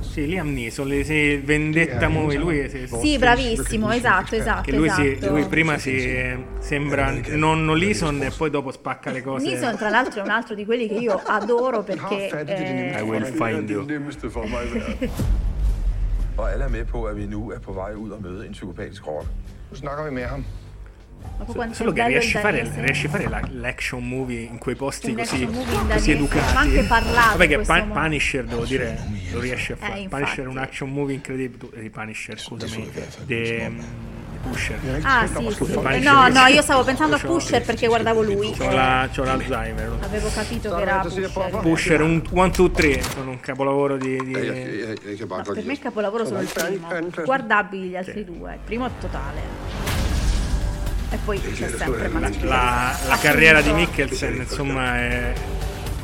Sì, Liam Neeson, sì, Vendetta Movie, lui si- Sì, bravissimo, esatto, esatto, che lui, si- esatto. lui prima si sembra nonno Lison e poi dopo spacca le cose. Neeson tra l'altro è un altro di quelli che io adoro perché eh, will find you. nemmeste for mig værd. Og alle er med på, at vi nu er på vej ud og møde en psykopatisk rotte. Nu snakker vi med ham. Solo è che riesce a fare, a fare la- l'action movie in quei posti Un così, action movie in così educati. ma anche parlato Vabbè che Pan-. Punisher, devo dire, lo riesce a fare. Eh, Punisher è un action movie incredibile. Di Punisher, scusami. De, di Pusher. Ah sì, sì. No, no, io stavo pensando a Pusher perché guardavo lui. C'ho, la- c'ho l'Alzheimer. Avevo capito che era Pusher. Pusher 1, 2, 3 sono un capolavoro di... di- kan bare Ma godt per me il capolavoro sono il primo. Guardabili gli altri due. Il primo è totale. E poi c'è sempre Mads la, la Mikkelsen. carriera di. Mikkelsen insomma è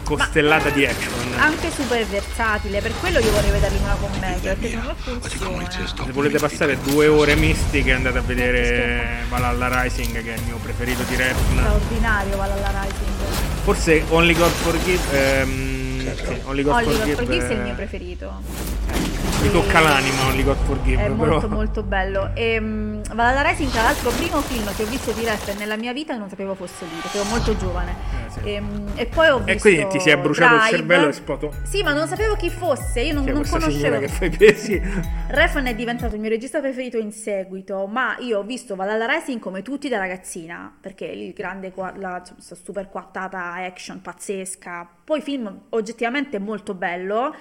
costellata di action. Anche super versatile, per quello io vorrei vederlo in una commedia, perché funziona. Se volete passare due ore mistiche andate a vedere Valhalla Rising che è il mio preferito di Refn. Straordinario Valhalla Rising. Forse Only God Forgive ehm, sì, Only God Oliver Forgive, Forgives è il eh, mio preferito. mi tocca l'anima Only God Forgive È però molto molto bello. E, um, Valhalla Rising, tra l'altro, primo film che ho visto di Refn nella mia vita e non sapevo fosse lui, perché ero molto giovane. e, mm, e poi ho visto. Eh, e quindi ti si è bruciato il Drive. cervello e spoto Sì, ma non sapevo chi fosse, io non, non conoscevo. che fa i pesi Refn è diventato il mio regista preferito in seguito, ma io ho visto Valhalla Rising come tutti da ragazzina, perché il grande, la super quattata action pazzesca, poi film oggettivamente molto bello,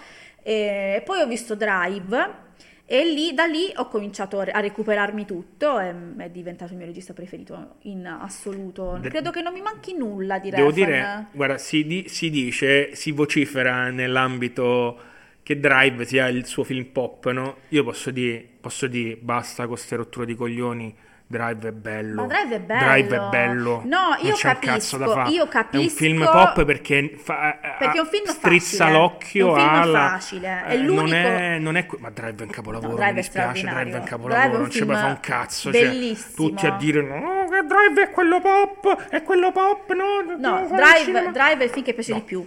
e poi ho visto Drive e lì, da lì ho cominciato a recuperarmi tutto e mm, è diventato il mio regista preferito in assoluto. De- Credo che non mi manchi nulla di Devo Refn. dire, guarda, si, di- si dice, si vocifera nell'ambito che Drive sia il suo film pop, no? Io posso dire, posso dire, basta con queste rotture di coglioni, Drive è bello. Ma Drive è bello. Drive è bello. No, io capisco, io È un capisco- film pop perché, fa, Perché è un film strizza facile. l'occhio È un film alla... facile. È eh, l'unico- non è, non è ma Drive è un capolavoro, No, Drive mi è dispiace, Drive è un capolavoro, Drive è un non ci puoi fare un cazzo. Cioè, bellissimo. tutti a dire no, che Drive è quello pop, è quello pop, no, No, devo fare il cinema". Drive, Drive è il film che piace di più.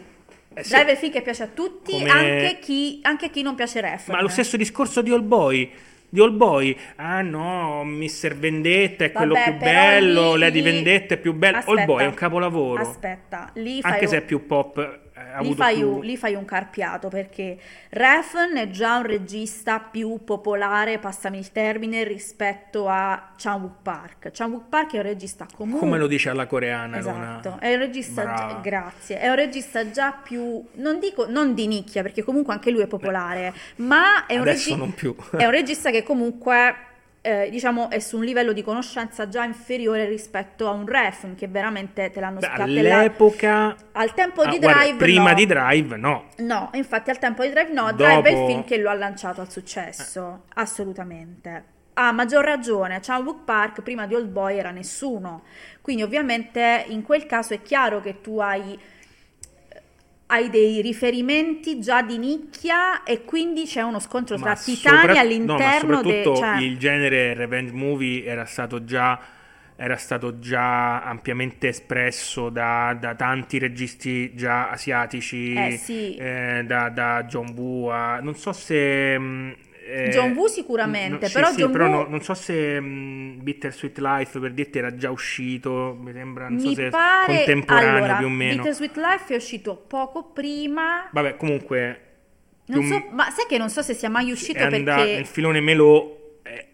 Eh, sì. Drive è il film che piace a tutti, Come- anche, chi, anche a chi non piace Refn. Ma lo stesso discorso di All Boy. Di All Boy, ah no, Mr. Vendetta è quello Vabbè, più però bello, lì- Lady Vendetta è più bello. All. Boy è un capolavoro. Aspetta, lì fai Anche un- se è più pop. Ha Lì fai, più... un, lì fai un carpiato perché Refn è già un regista più popolare, passami il termine, rispetto a Chan Wook Park. Chan Wook Park è un regista comunque... Come lo dice alla coreana, Esatto, Lona. è un regista, già- Brava. grazie, è un regista già più, non dico, non di nicchia perché comunque anche lui è popolare, ma è un, regi- è un regista che comunque, eh, diciamo, è su un livello di conoscenza già inferiore rispetto a un Refn che veramente te l'hanno spiattellato. all'epoca... Al tempo ah, di guarda, Drive prima no. di Drive, no. No, infatti al tempo di Drive no, Drive è il Dopo- film che lo ha lanciato al successo, assolutamente. Ha maggior ragione, Wook Park prima di Old Boy era nessuno, quindi ovviamente in quel caso è chiaro che tu hai, hai dei riferimenti già di nicchia e quindi c'è uno scontro tra Ma titani sopra- all'interno no, ma de- soprattutto cioè- il genere revenge movie era stato già, era stato già ampiamente espresso da, da tanti registi già asiatici, Eh, sì. eh, da, da John Woo a- non so se... mh, eh, John Woo sicuramente, no, sì, però sì, John però Woo- no- non so se mh, Bittersweet Life per dirti era già uscito, mi sembra, non so Mi se pare contemporaneo allora, più o meno. Bittersweet Life è uscito poco prima, Vabbè, comunque... so, ma sai che non so se sia mai uscito è andato perché nel filone Melò eh,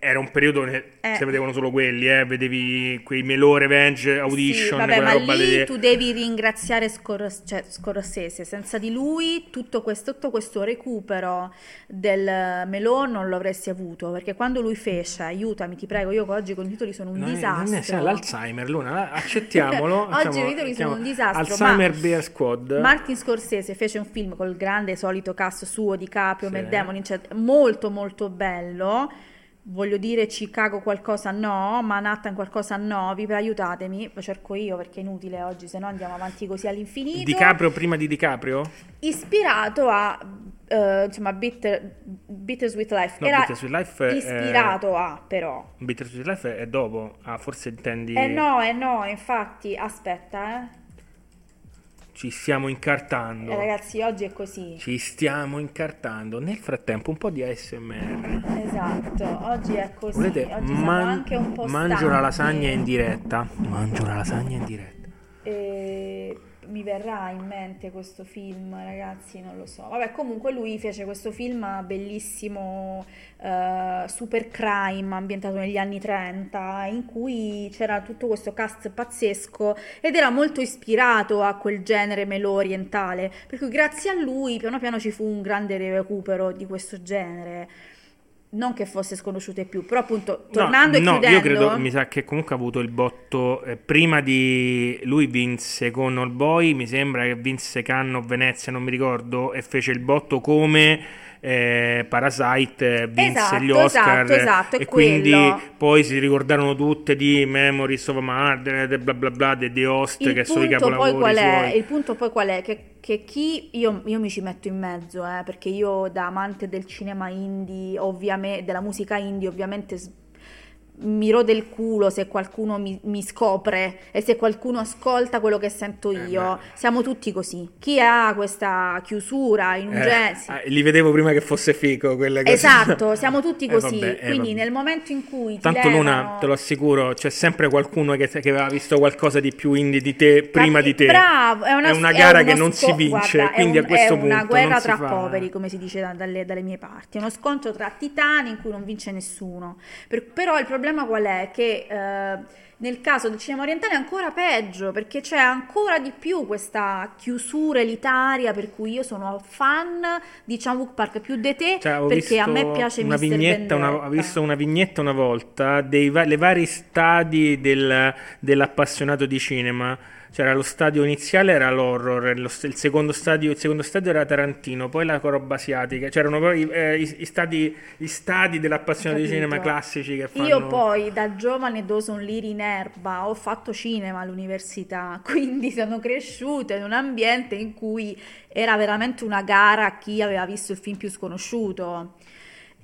era un periodo che Eh. si vedevano solo quelli, eh, vedevi quei Melò Revenge Audition, Sì, vabbè, ma roba lì lì. tu devi ringraziare Scor- cioè, Scorsese. Senza di lui tutto questo, tutto questo recupero del Melò non lo avresti avuto. Perché quando lui fece, aiutami, ti prego, io oggi con i titoli sono un No, eh, disastro. non è- sai, l'Alzheimer, Luna, accettiamolo. Oggi facciamo- i titoli sono un disastro, Alzheimer ma- Bear Squad. Martin Scorsese fece un film col grande solito cast suo di Caprio, Sì. Matt Damon, eccetera, molto molto bello. Voglio dire Chicago qualcosa no, Manhattan qualcosa no, vi aiutatemi, lo cerco io perché è inutile oggi, se no andiamo avanti così all'infinito. DiCaprio prima di DiCaprio? Ispirato a eh, insomma Bitter, Bittersweet Life. No, Era Bittersweet Life è- ispirato a però. Bittersweet Life è dopo. Ah, forse intendi... Eh no, eh no, infatti, aspetta, eh. Ci stiamo incartando. Eh, ragazzi, oggi è così. Ci stiamo incartando. Nel frattempo un po' di ASMR. Esatto, oggi è così. Volete? oggi Man- anche un po' mangio stanchi. la lasagna in diretta. Mangio la lasagna in diretta. E mi verrà in mente questo film, ragazzi, non lo so. Vabbè, comunque lui fece questo film bellissimo, eh, super crime, ambientato negli anni 30, in cui c'era tutto questo cast pazzesco ed era molto ispirato a quel genere melò orientale, per cui grazie a lui piano piano ci fu un grande recupero di questo genere. Non che fosse sconosciuto ai più, però appunto tornando no, e no, chiudendo... io credo, mi sa che comunque ha avuto il botto. eh, prima di lui vinse con All Boy, mi sembra che vinse Cannes o Venezia, non mi ricordo, e fece il botto come eh, Parasite, eh, vinse Esatto, gli Oscar. esatto, esatto, e quindi quello. poi si ricordarono tutte di Memories of Murder, bla bla bla, di The Host, Il che sono i punto, poi capolavori qual è? suoi. il punto poi qual è? Che, che chi io, io mi ci metto in mezzo, eh, perché io da amante del cinema indie, ovviamente, della musica indie, ovviamente mi rode il culo se qualcuno mi, mi scopre e se qualcuno ascolta quello che sento Eh, io. Siamo tutti così. Chi ha questa chiusura in un Eh, genere. ah, li vedevo prima che fosse fico quelle cose. Esatto, siamo tutti Eh, così. vabbè, eh, Quindi vabbè. nel momento in cui Tanto Luna, levano- te lo assicuro, c'è sempre qualcuno che, che aveva visto qualcosa di più indie di te prima di te. Bravo, è una, è gara uno che non sco- si vince, guarda, è quindi un- a questo è una punto guerra tra fa- poveri, come si dice da- dalle, dalle mie parti, è uno scontro tra titani in cui non vince nessuno. Per- però il problema qual è? Che eh, nel caso del cinema orientale è ancora peggio, perché c'è ancora di più questa chiusura elitaria, per cui io sono fan di Chan Wook Park più di te, Cioè, perché a me piace una Mr. vignetta, una, ho visto una vignetta una volta dei va- le vari stadi del- dell'appassionato di cinema. C'era lo stadio iniziale, era l'horror, lo il, secondo stadio, il secondo stadio era Tarantino, poi la roba asiatica. C'erano poi eh, i, i stadi, gli stadi dell'appassionato di cinema classici che fanno... Io poi da giovane Dawson Liri in erba ho fatto cinema all'università, quindi sono cresciuta in un ambiente in cui era veramente una gara a chi aveva visto il film più sconosciuto.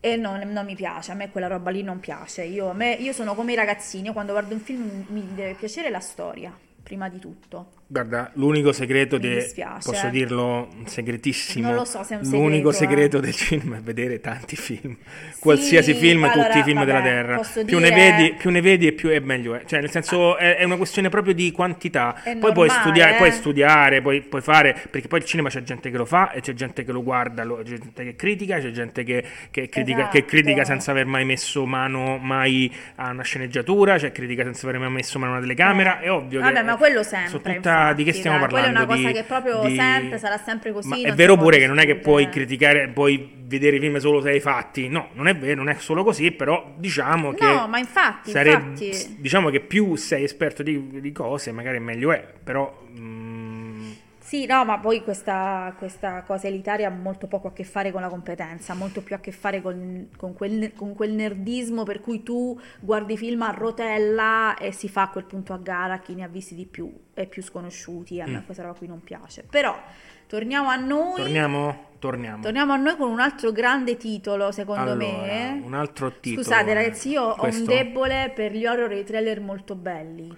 E non, non mi piace, a me quella roba lì non piace. Io, a me- io sono come i ragazzini, io quando guardo un film mi deve piacere la storia, prima di tutto. Guarda, l'unico segreto di posso dirlo un segretissimo. Non lo so se è un L'unico segreto, segreto eh. del cinema è vedere tanti film. Qualsiasi film, allora, tutti i film vabbè, della Terra. Più dire- ne, vedi, più ne vedi e più è meglio è. Cioè, nel senso, è, è una questione proprio di quantità. È poi puoi normale, studiare, eh. puoi studiare, puoi, puoi fare. Perché poi il cinema c'è gente che lo fa e c'è gente che lo guarda, lo- c'è gente che critica, c'è gente che, che critica, che Esatto. critica senza aver mai messo mano mai a una sceneggiatura, c'è critica senza aver mai messo mano a una telecamera. È ovvio che. Vabbè, ma quello sempre. Di che stiamo parlando? Quella è una cosa Di- che proprio di- sempre sarà sempre così. È vero pure che non è che puoi criticare, puoi vedere i film solo se hai fatti. No, non è vero, non è solo così, però diciamo che... No, ma infatti, sare- infatti. Diciamo che più sei esperto di, di cose, magari meglio è, però... mm, Sì, no, ma poi questa, questa cosa elitaria ha molto poco a che fare con la competenza, molto più a che fare con, con quel, con quel nerdismo per cui tu guardi film a rotella e si fa a quel punto a gara chi ne ha visti di più e più sconosciuti. A me Mm. questa roba qui non piace. Però torniamo a noi. torniamo? Torniamo. Torniamo a noi con un altro grande titolo, secondo Allora, me. un altro titolo. Scusate, ragazzi, io ho un Questo? debole per gli horror e i trailer molto belli.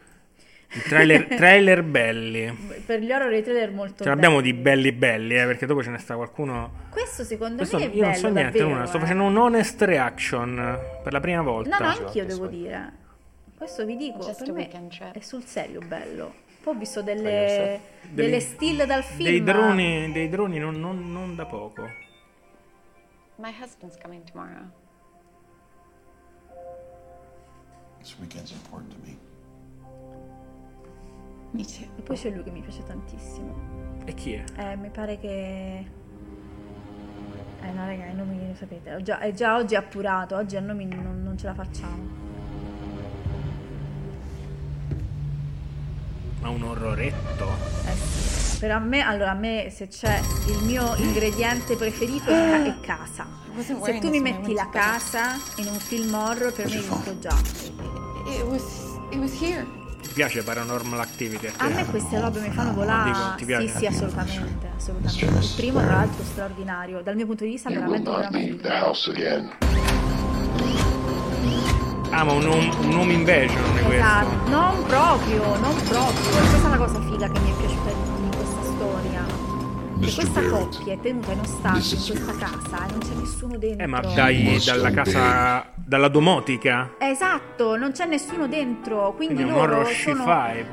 I trailer, trailer belli. Per gli horror i trailer molto Ce l'abbiamo belli. di belli belli, eh, perché dopo ce ne sta qualcuno... Questo secondo Questo me è io non bello so niente, davvero, Luna, sto eh. facendo un honest reaction per la prima volta. No, no, anch'io devo dire. Questo vi dico, per me è sul serio bello. Poi ho visto delle, delle Dei- still dal film. Dei droni, dei droni non, non- non da poco. My husband's coming tomorrow. This weekend's important to me. Too. E poi c'è lui che mi piace tantissimo. E chi è? Eh, mi pare che... Eh no, raga, i nomi lo sapete. Già, è già oggi appurato, oggi a nomi non, non ce la facciamo. Ma un orroretto? Eh sì. Per a me, allora a me se c'è il mio ingrediente preferito è, ca- è casa. Se tu mi metti la casa in un film horror per me hai vinto già. It was it was here. Ti piace Paranormal Activity? a me queste robe mi fanno volare. Dico, ti piace? Sì, sì, assolutamente, assolutamente. Il primo, tra l'altro, straordinario. Dal mio punto di vista, veramente un gran. Ah, ma un home, un home invasion questo. Esatto, non proprio, non proprio. Questa è la cosa figa che mi è piaciuta di più in questa storia. Che questa coppia è tenuta in ostaggio in questa casa e non c'è nessuno dentro. Eh, ma dai, dalla casa, dalla domotica? Esatto, non c'è nessuno dentro, quindi, Quindi loro sono,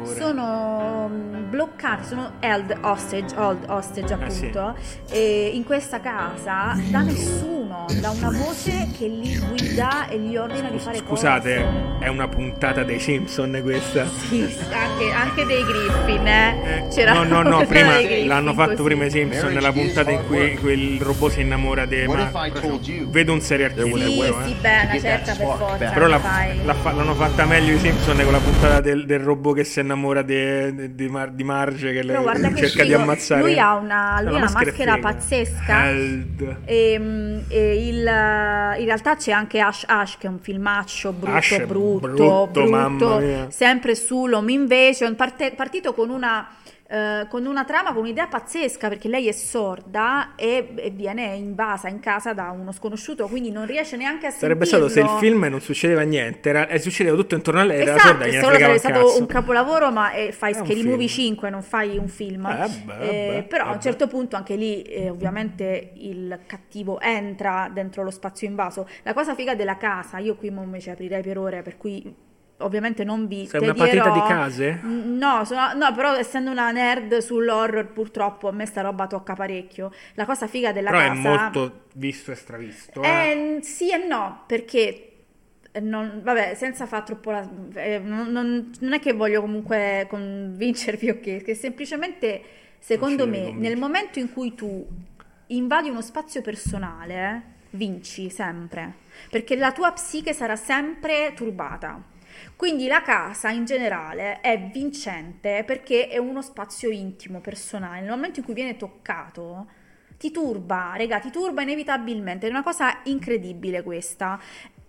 sono mm, bloccati, sono held hostage, hold hostage Eh, sì. appunto, e in questa casa da nessuno, da una voce che li guida e gli ordina di fare Scusate, cose. è una puntata dei Simpson questa? Sì, anche, anche dei Griffin, eh. C'era No, no, no, prima l'hanno fatto così. prima i Simpson nella puntata in cui quel robot si innamora di What ma- if I told you Vedo un was killer, Sì, eh. sì, beh, certa per forza. Però la- la l'hanno fatta meglio i Simpson con la puntata del, del robot che si innamora di, di Mar- di Marge che Però le- che cerca di ammazzare. Lui ha una, lui No, ha una maschera figa. pazzesca. E, mm, e il, in realtà c'è anche Ash Ash che è un filmaccio brutto, Ash brutto, brutto, brutto, mamma mia. sempre su Home Invasion, parte- partito con una, eh, con una trama, con un'idea pazzesca perché lei è sorda e, e viene invasa in casa da uno sconosciuto, quindi non riesce neanche a Sarebbe stato se il film non succedeva niente, era, e succedeva tutto intorno a lei, era Esatto, sorda, gliene sarebbe stato cazzo. un capolavoro, ma eh, fai È Scary Movie film. 5, non fai un film. Eh, beh, Eh, però a un certo punto anche lì, eh, ovviamente, il cattivo entra dentro lo spazio invaso. La cosa figa della casa, io qui mo invece aprirei per ore, per cui ovviamente non vi Sei una partita di case? No, sono- no, però essendo una nerd sull'horror, purtroppo a me sta roba tocca parecchio. La cosa figa della Però è casa... molto visto e stravisto. eh. Eh, sì e no, perché eh, non, vabbè, senza far troppo la, eh, non, non- non è che voglio comunque convincervi o che, che semplicemente secondo me nel momento in cui tu invadi uno spazio personale, vinci sempre, perché la tua psiche sarà sempre turbata. Quindi la casa in generale è vincente perché è uno spazio intimo, personale. Nel momento in cui viene toccato, ti turba, raga, ti turba inevitabilmente. È una cosa incredibile questa.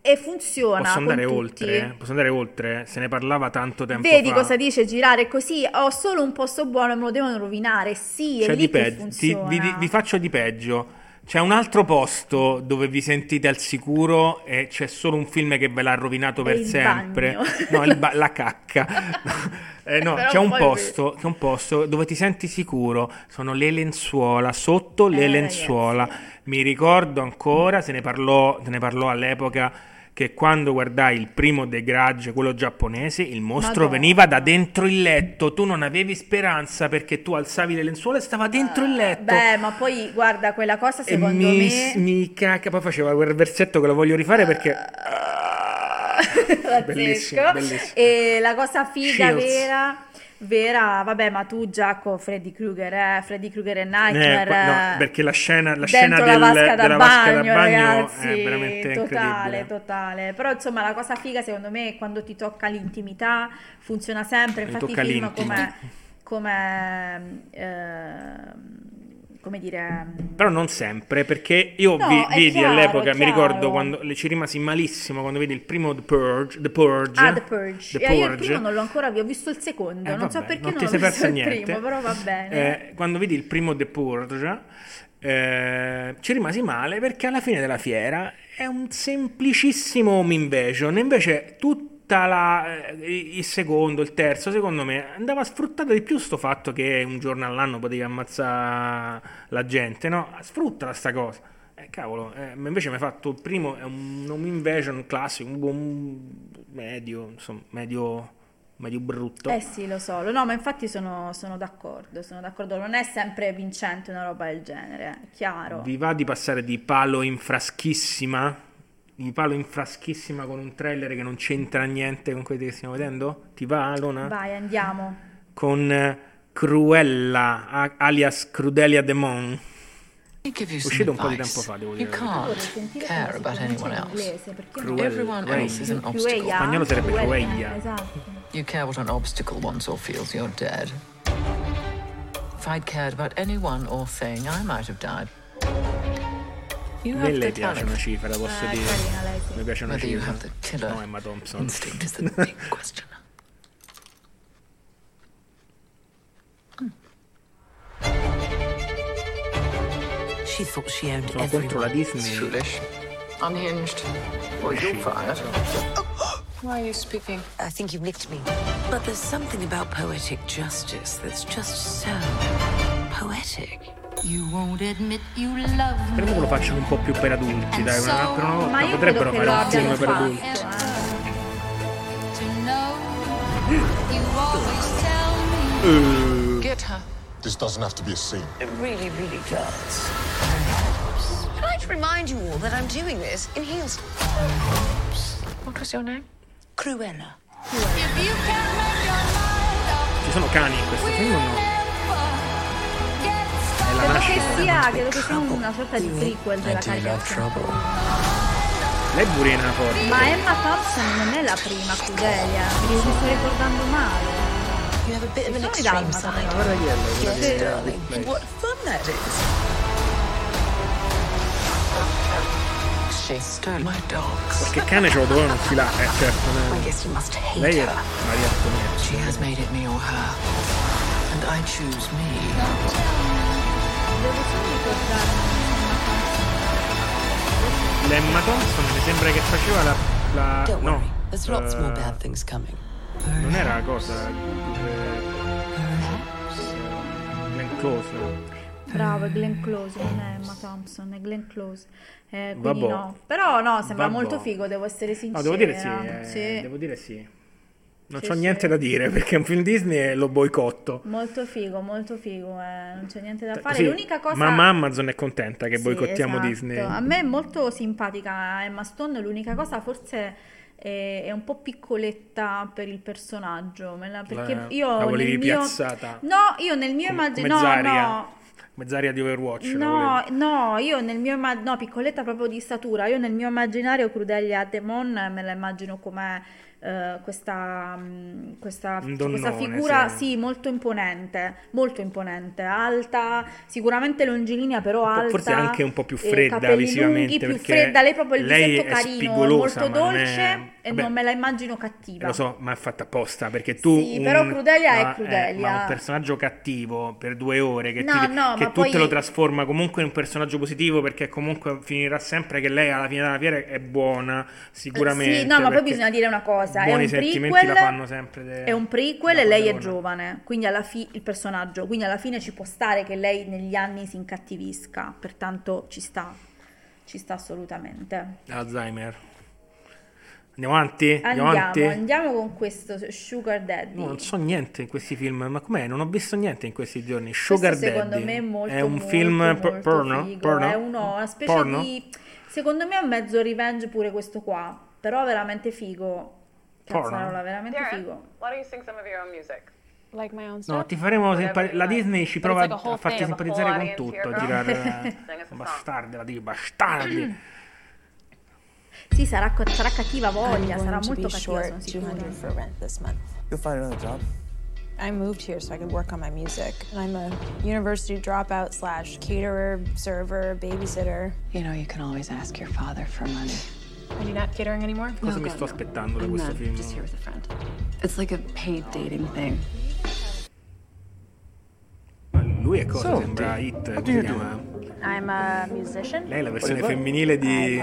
E funziona. Posso andare oltre? Posso andare oltre? Se ne parlava tanto tempo Vedi fa. cosa dice girare così? Ho solo un posto buono e me lo devono rovinare. Sì, è Cioè, lì di peggio. Ti- vi, vi faccio di peggio. C'è un altro posto dove vi sentite al sicuro e c'è solo un film che ve l'ha rovinato per sempre. bagno. No, ba- la cacca. Eh, no, c'è un posto, c'è un posto dove ti senti sicuro. Sono le lenzuola, sotto le Eh, lenzuola. Mi ricordo ancora, se ne parlò, se ne parlò all'epoca, che quando guardai il primo The Grudge, quello giapponese, il mostro Madonna. veniva da dentro il letto. Tu non avevi speranza perché tu alzavi le lenzuola e stava dentro il letto. Beh, ma poi guarda, quella cosa secondo mi, me... mi cacca, poi faceva quel versetto che lo voglio rifare perché Pazzesco. Bellissimo, bellissimo. E la cosa figa Shields. vera, vera, vabbè, ma tu Giacomo, Freddy Krueger, eh, Freddy Krueger e Eh, Nightmare, qua- no, eh, perché la scena, la scena la del- vasca da della bagno, vasca da bagno ragazzi, è veramente totale, totale. Però insomma la cosa figa secondo me è quando ti tocca l'intimità, funziona sempre, infatti i tocca film come, come, ehm, come dire... Però non sempre, perché io No, vi- è vidi chiaro, all'epoca, mi ricordo quando ci rimasi malissimo quando vedi il primo The Purge, The Purge, Ah, The Purge. The Eh, io il Purge. primo non l'ho ancora visto, ho visto il secondo, Eh, non so vabbè, perché non non, ti ho sei visto il niente. primo, però va bene. Eh, quando vidi il primo The Purge, eh, ci rimasi male perché alla fine della fiera è un semplicissimo home invasion. Invece tutta la, eh, il secondo, il terzo, secondo me andava sfruttato di più sto fatto che un giorno all'anno potevi ammazzare la gente, no? Sfruttala sta cosa. Eh, cavolo, eh, invece mi hai fatto il primo, è un home invasion classico, un buon medio, insomma, medio, medio brutto. Eh sì, lo so, no, ma infatti sono, sono d'accordo, sono d'accordo, non è sempre vincente una roba del genere, è chiaro. Vi va di passare di palo in fraschissima? Di palo in fraschissima con un trailer che non c'entra niente con quelli che stiamo vedendo? Ti va, Lona? Vai, andiamo. Con eh, Cruella, a- alias Crudelia Demon. Uscito un po' di tempo fa, devo dire. care about anyone else. Everyone else is an Cruella. obstacle. Cruella? Spagnolo sarebbe Cruella, Cruella. Esatto. You care what an obstacle wants or feels, you're dead. If I'd cared about anyone or thing, I might have died. You have me the piace una talent. cifra, posso Eh, dire. carina lei, sì. Mi piace una Whether you cifra. have the killer No, Emma Thompson. instinct is the big question. She thought she owned Sono contro la everyone. Disney. Foolish. Unhinged. Well, you're fired. Why are you speaking? I think you've nicked me. But there's something about poetic justice that's just so poetic. You won't admit you love me. Speriamo che lo facciano un po' più per adulti, dai, una, per una Ma volta potrebbero fare un film per adulti. Eh, Get her. This doesn't have to be a scene. It really, really does. Like to remind you all that I'm doing this in heels. What was your name? Cruella. If you can make your mind up, Ci sono cani in questo film o no? Credo che sia, credo che sia una sorta di prequel della carica. Lei è burina forte. Ma Emma Thompson non è la prima Crudelia, mi sto ricordando male. You have a bit of an extreme side. Guarda chi è lei, guarda chi è. Lei. What fun that is. She stole my dogs. Qualche cane ce lo dovevano infilare, eh, certo. I ne- guess you must hate Lei è her. Maria Antonietta. She has made it me or her. And I choose me. Devo solo ricordarmi L'Emma Thompson mi sembra che faceva la... la Don't no, worry. There's lots more bad things coming. non era la cosa... eh, Glenn Close. Bravo, è Glenn Close, non è Emma Thompson, è Glenn Close. Eh, quindi Vabbò. no. Però no, sembra Vabbò. molto figo, devo essere No, sincera. devo dire sì, eh, Sì, devo dire sì. Non Sì, c'ho sì. niente da dire perché è un film Disney e lo boicotto. Molto figo, molto figo, eh, non c'è niente da fare. Così, L'unica cosa... Mamma Amazon è contenta che Sì, boicottiamo esatto. Disney. A me è molto simpatica Emma Stone, l'unica cosa forse è, un po' piccoletta per il personaggio, me la- perché La- io la nel volevi mio... piazzata? No, io nel mio immaginario... No, no, Mezzaria di Overwatch. No, no, io nel mio immaginario, no, piccoletta proprio di statura, io nel mio immaginario Crudelia Demon me la immagino come eh, questa, mh, questa, Un questa donnone, figura sì. sì, molto imponente, molto imponente, alta, sicuramente longilinea, però alta. Forse anche un po' più fredda visivamente. lunghi, più fredda, lei proprio il lei visetto carino, spigolosa, molto dolce e Vabbè, non me la immagino cattiva. Lo so, ma è fatta apposta perché tu. Sì, però Crudelia è ma- Crudelia. ma un personaggio cattivo per due ore che, No, ti- no, che ma tu poi- te lo trasforma comunque in un personaggio positivo perché comunque finirà sempre che lei alla fine della fiera è buona, sicuramente. Sì, no, ma poi bisogna dire una cosa, è buoni un sentimenti prequel, la fanno sempre de- è un prequel e lei è giovane, quindi alla fine il personaggio, quindi alla fine ci può stare che lei negli anni si incattivisca, pertanto ci sta, ci sta assolutamente. Alzheimer. Andiamo avanti? Andiamo, Andiamo, avanti? andiamo con questo Sugar Daddy. No, non so niente in questi film, ma com'è? Non ho visto niente in questi giorni. Sugar Questo secondo Daddy. me è molto è un molto, film molto por- porno? figo. porno? È uno, una specie Porno? di secondo me è un mezzo revenge pure questo qua, però veramente figo. Porno? Cazzarola, veramente Darren, figo. why don't you sing some of your own music? Like my own No, ti faremo simpa- la Disney ci prova like a a farti thing simpatizzare con tutto, a girare bastardi, la dico bastardi. Sì, sarà, sarà cattiva voglia, I'm sarà going to molto be cattiva, short sono sicura. 200 for rent this month. You'll find another job. I moved here so I could work on my music. I'm a university dropout slash caterer, server, babysitter. You know, you can always ask your father for money. Are you not catering anymore? Cosa mi sto aspettando da questo film? Just here with a friend. It's like a paid dating thing. Lui è cosa? So, Sembra Hit, what come do si you chiama? I'm a musician. Lei è la versione femminile di di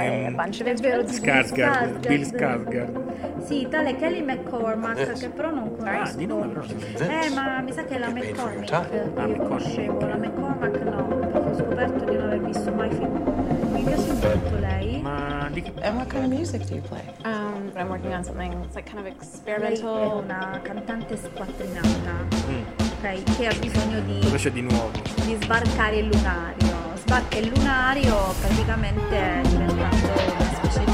Skarsgård, Bill Skarsgård. Sì, tale Kelly McCormack, Yes. che però non Ah, conosco. di nome però. Eh, ma mi sa che è la McCormick Ah, io conoscevo, la McCormack no, perché ho scoperto di non aver visto mai film. Mi piace molto lei. Ma di che... And what kind of music do you play? Um, I'm working on something. It's like kind of Lei è experimental. una cantante squattrinata, Mm. ok, che ha bisogno di di nuovo? di sbarcare il lunario. Sbarca il lunario praticamente diventando una specie di...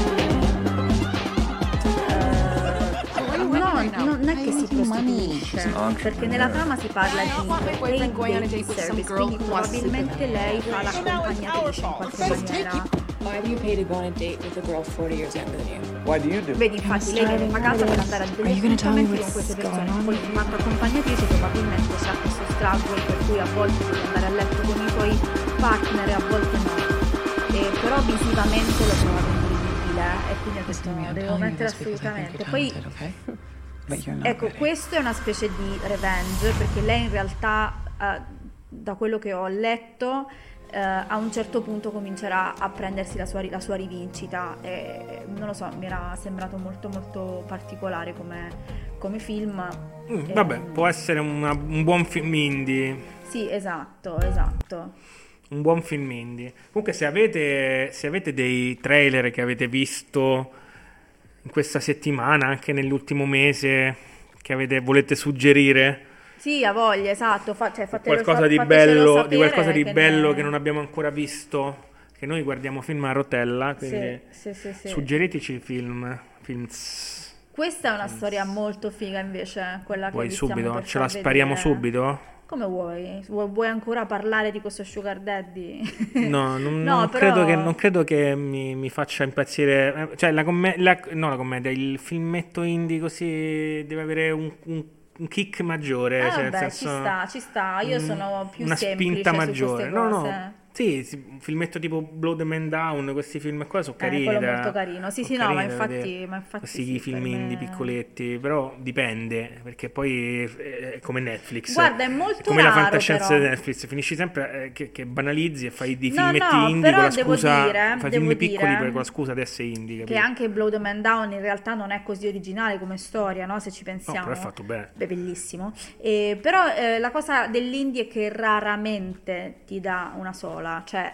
eh, no, non è che si prostituisce, perché nella trama si parla di paid dating service, quindi probabilmente lei fa l'accompagnatrice in qualche maniera. Why do you pay to go on a date with a girl 40 years younger than you? Why do you do? Vedi, infatti lei viene pagata per andare a degli Are you gonna tell me appuntamenti con what's queste persone, going on? poi in quanto accompagnatrice probabilmente c'è questo struggle per cui a volte devi andare a letto con i tuoi partner e a volte no. E però visivamente l'ho trovato incredibile e quindi ho detto no, devo mettere assolutamente. Poi Ecco, questo è una specie di revenge perché lei in realtà, eh, da quello che ho letto, eh, a un certo punto comincerà a prendersi la sua, la sua rivincita e non lo so, mi era sembrato molto molto particolare come, come film. Mm, E- vabbè, può essere una- un buon film indie. Sì, esatto, esatto. Un buon film indie. Comunque, se avete, se avete dei trailer che avete visto in questa settimana, anche nell'ultimo mese, che avete, volete suggerire Sì, ha voglia, esatto, fa, cioè, qualcosa sa- di bello, sapere di qualcosa di che bello ne- che non abbiamo ancora visto, che noi guardiamo film a rotella, quindi Sì, sì, sì, sì. suggeriteci film, films. Questa è una storia molto figa invece, quella che Vuoi vi stiamo subito? Ce la far spariamo vedere. subito? Come vuoi? Vuoi vuoi ancora parlare di questo Sugar Daddy? No, non, No, non però- credo che, non credo che mi, mi faccia impazzire. eh, Cioè, la commedia, no, la commedia, il filmetto indie così deve avere un, un- un kick maggiore. Ah, cioè, vabbè, senso, ci sta, ci sta. Io sono più una semplice spinta maggiore. No, no. Sì, un filmetto tipo the Man Down, questi film qua sono Eh, carini. quello da- molto carino. Sì, sì, no, ma infatti- ma infatti Questi sì, film per me- indie piccoletti, però dipende, perché poi è come Netflix. Guarda, è molto come la raro, fantascienza però. di Netflix, finisci sempre eh, che, che banalizzi e fai dei No, filmetti no, indie però con la devo scusa, dire- fai film piccoli dire per- con la scusa di essere indie, Che capito? anche Blow the Man Down in realtà non è così originale come storia, no? Se ci No, pensiamo. però è fatto bene. Beh, bellissimo. Eh, però eh, la cosa dell'indie è che raramente ti dà una sola, cioè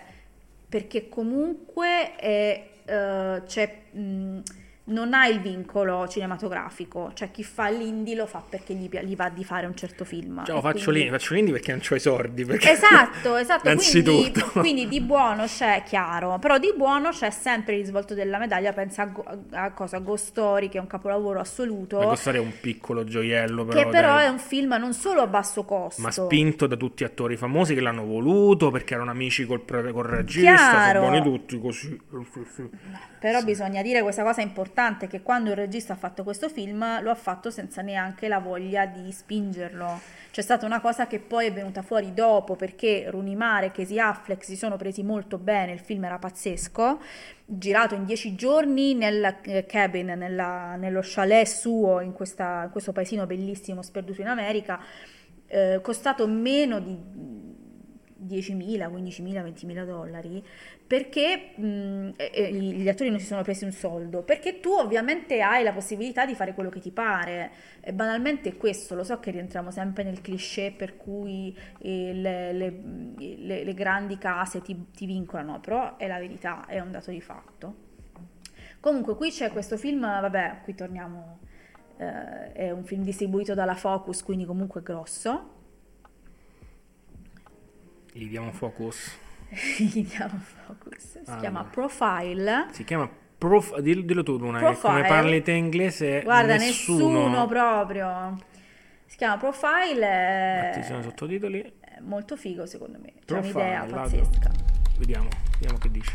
perché comunque è, eh, c'è, mh, non ha il vincolo cinematografico, cioè chi fa l'indie lo fa perché gli, gli va di fare un certo film. Cioè, faccio quindi- l'indie, faccio l'indie perché non ho i soldi. perché- Esatto, esatto. Quindi, quindi di buono c'è, chiaro, però di buono c'è sempre il risvolto della medaglia. Pensa a, Go- a cosa? Ghost Story, che è un capolavoro assoluto, Ma questo è un piccolo gioiello, però, che però dai. è un film non solo a basso costo, Ma spinto da tutti gli attori famosi che l'hanno voluto perché erano amici col, col regista, Chiaro. sono buoni tutti così. Sì, sì. però bisogna dire questa cosa importante. Importante che quando il regista ha fatto questo film lo ha fatto senza neanche la voglia di spingerlo. C'è stata una cosa che poi è venuta fuori dopo perché Rooney Mara e Casey Affleck si sono presi molto bene, il film era pazzesco, girato in dieci giorni nel eh, cabin, nella- nello chalet suo in, questa- in questo paesino bellissimo sperduto in America, eh, costato meno di 10.000, 15.000, 20.000 dollari perché mh, gli attori non si sono presi un soldo perché tu ovviamente hai la possibilità di fare quello che ti pare. E banalmente è questo lo so che rientriamo sempre nel cliché per cui eh, le, le- le- le grandi case ti, ti vincolano però è la verità è un dato di fatto. Comunque qui c'è questo film vabbè qui torniamo eh, è un film distribuito dalla Focus quindi comunque grosso Gli diamo focus. gli diamo Focus si Allora. chiama Profile Si chiama prof... Dillo, dillo tu, Luna, Profile. come parli te inglese Guarda, nessuno... nessuno, proprio. Si chiama Profile. Ci È sono sottotitoli. è molto figo secondo me. C'è Profile, un'idea lato. pazzesca. Vediamo, vediamo che dice.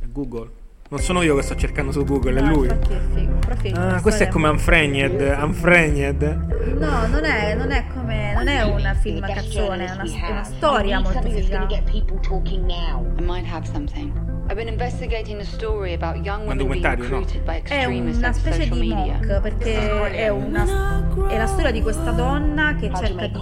È Google. Non sono io che sto cercando su Google, è No, lui. è. Profile, Ah, una questo è come Unframed. Unframed. No, non è, non è come. Non è un film cazzone, è una, è una storia molto figa. I might have something. I've been investigating a story about young Ma un documentario, no? È una specie social di media. mock perché è, una, è la storia di questa donna che cerca di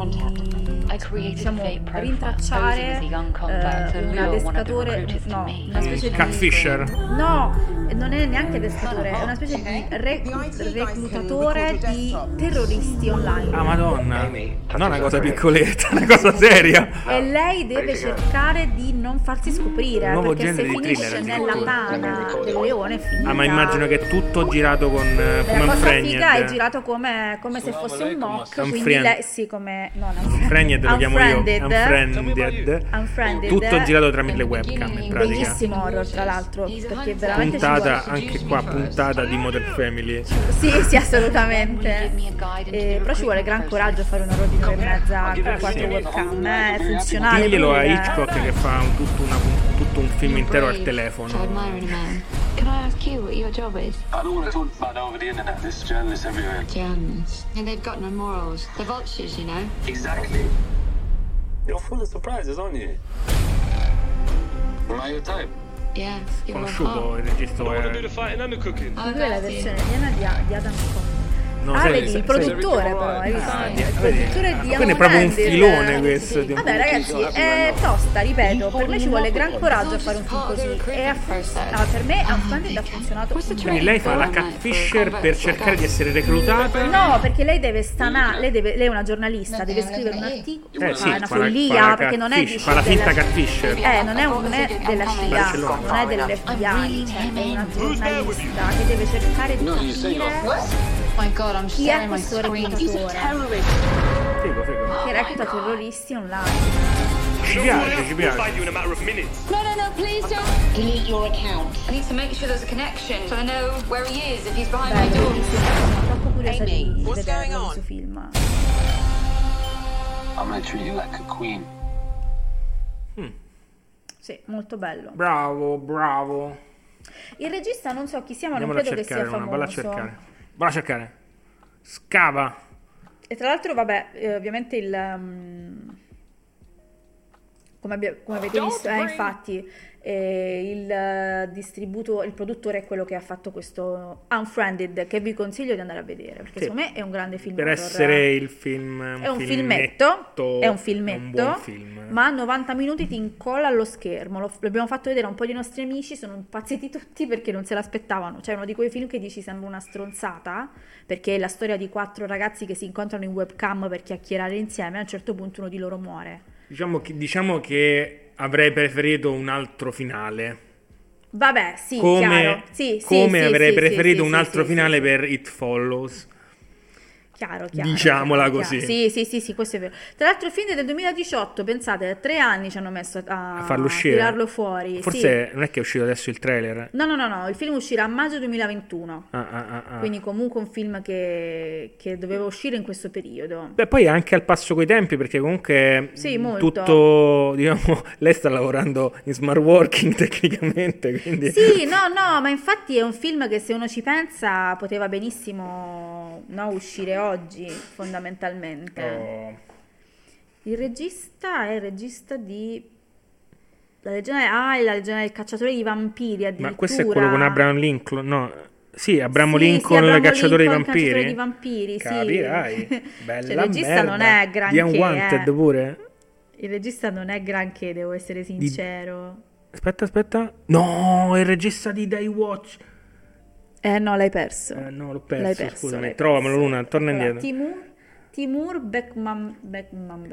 diciamo, rintracciare eh, un adescatore, no, una specie di Catfisher. No, non è neanche adescatore, è una specie di reclu- reclutatore di terroristi online. Ah, madonna. Non una cosa piccoletta, una cosa seria. E lei deve cercare di non farsi scoprire Nuovo perché se finisce thriller, nella tana del leone è finita. Ah, ma immagino che è tutto girato con eh, come la cosa figa è girato come, come se fosse un mock, quindi lei, sì, come, no, non Unframed lo chiamo io. Unfriended. Unfriended. Tutto girato tramite le webcam, in pratica. Bellissimo horror, tra l'altro, perché veramente Puntata, anche qua, puntata di Modern Family. Sì, sì, assolutamente. Eh, però ci vuole gran coraggio a fare un horror di tre e mezza con quattro webcam, eh, è funzionale. Diglielo a pure. Hitchcock che fa un- tutto, una- tutto un film intero al telefono. Admiring a man. Can I ask you what your job is? I don't want to talk about over the internet. There's journalists everywhere. Journalists. And they've got no morals. They're vultures, you know. Exactly. You're full of surprises, aren't you? Am I your type? Yeah, you're a Conosciuto hot. il regista. I want to do the fighting and the cooking. Oh, Lui è la versione indiana di, di Adam Scott. No, ah, vedi, il produttore però, hai visto? Ah, il vedi. produttore di Quindi è proprio un filone questo. di un- Vabbè ragazzi, è tosta, ripeto, per me ci vuole gran coraggio a fare un film così. E a- ah, per me Unfriended ha funzionato Quindi lei fa la catfisher per cercare di essere reclutata. No, perché lei deve stanare, lei, deve- lei è una giornalista, deve scrivere un articolo, Eh sì, ma è una follia, perché non è di fa la finta catfisher. Eh, non è, un- non è della CIA, non è dell'FBI, cioè è una giornalista che deve cercare di capire My God, I'm chi è my questo reclutatore Figo, figo. che recluta terroristi online. Ci piace, ci piace. No, no, no, please don't. Delete your account. I need to make sure there's a connection so I know where he is if he's behind my Bello, door. sono troppo curiosa di what's going vederlo on? questo film. I'm gonna treat you like a queen. Sì, molto bello. Bravo, bravo. Il regista non so chi sia, ma non Andiamola a credo che cercare, sia Luna, valla a famoso. cercare. Valla a cercare. Scava. E tra l'altro, vabbè, eh, ovviamente il... um, come, abbia- come avete visto, eh, infatti, il eh, distributo, il produttore è quello che ha fatto questo Unfriended, che vi consiglio di andare a vedere, perché Sì. secondo me è un grande film Per horror. essere il film. È un filmetto, è un filmetto, un film. ma a 90 minuti ti incolla allo schermo. Lo- L'abbiamo fatto vedere a un po' di nostri amici, sono impazziti tutti perché non se l'aspettavano. Cioè, uno di quei film che dici sembra una stronzata, perché è la storia di quattro ragazzi che si incontrano in webcam per chiacchierare insieme. A un certo punto uno di loro muore. Diciamo che, diciamo che avrei preferito un altro finale. Vabbè, sì, come chiaro. Sì, come sì, avrei sì, preferito un altro finale per It Follows. Chiaro, chiaro. Diciamola chiaro, così. chiaro. Sì, sì, sì, sì, questo è vero. Tra l'altro il film è del 2018, pensate, tre anni ci hanno messo a, A farlo uscire. tirarlo fuori. sì. Forse non è che è uscito adesso il trailer. No, no, no, no, il film uscirà a maggio 2021. Ah, ah, ah, ah. Quindi comunque un film che, che doveva uscire in questo periodo. Beh, poi è anche al passo coi tempi perché comunque Sì, molto. tutto, diciamo, lei sta lavorando in smart working tecnicamente, quindi Sì, no, no, ma infatti è un film che se uno ci pensa poteva benissimo no, uscire oggi, fondamentalmente. Oh. Il regista è il regista di... La legione... Ah, la legione del cacciatore di vampiri addirittura. Ma questo è quello con Abraham Lincoln, no? Sì, Abramo Sì, Lincoln, sì, Abramo cacciatore Lincoln, di vampiri. cacciatore di vampiri, sì. Capirai. Bella Cioè, il regista merda. non è Di granché, Unwanted eh. pure? Il regista non è granché, devo essere sincero. Aspetta, aspetta. No, il regista di Day Watch. Eh no, l'hai perso. Eh, no, l'ho perso, L'hai perso, scusami. l'hai Trovamelo, perso. Luna, torna Allora, indietro. Timur, Timur Bekmam, Bekmam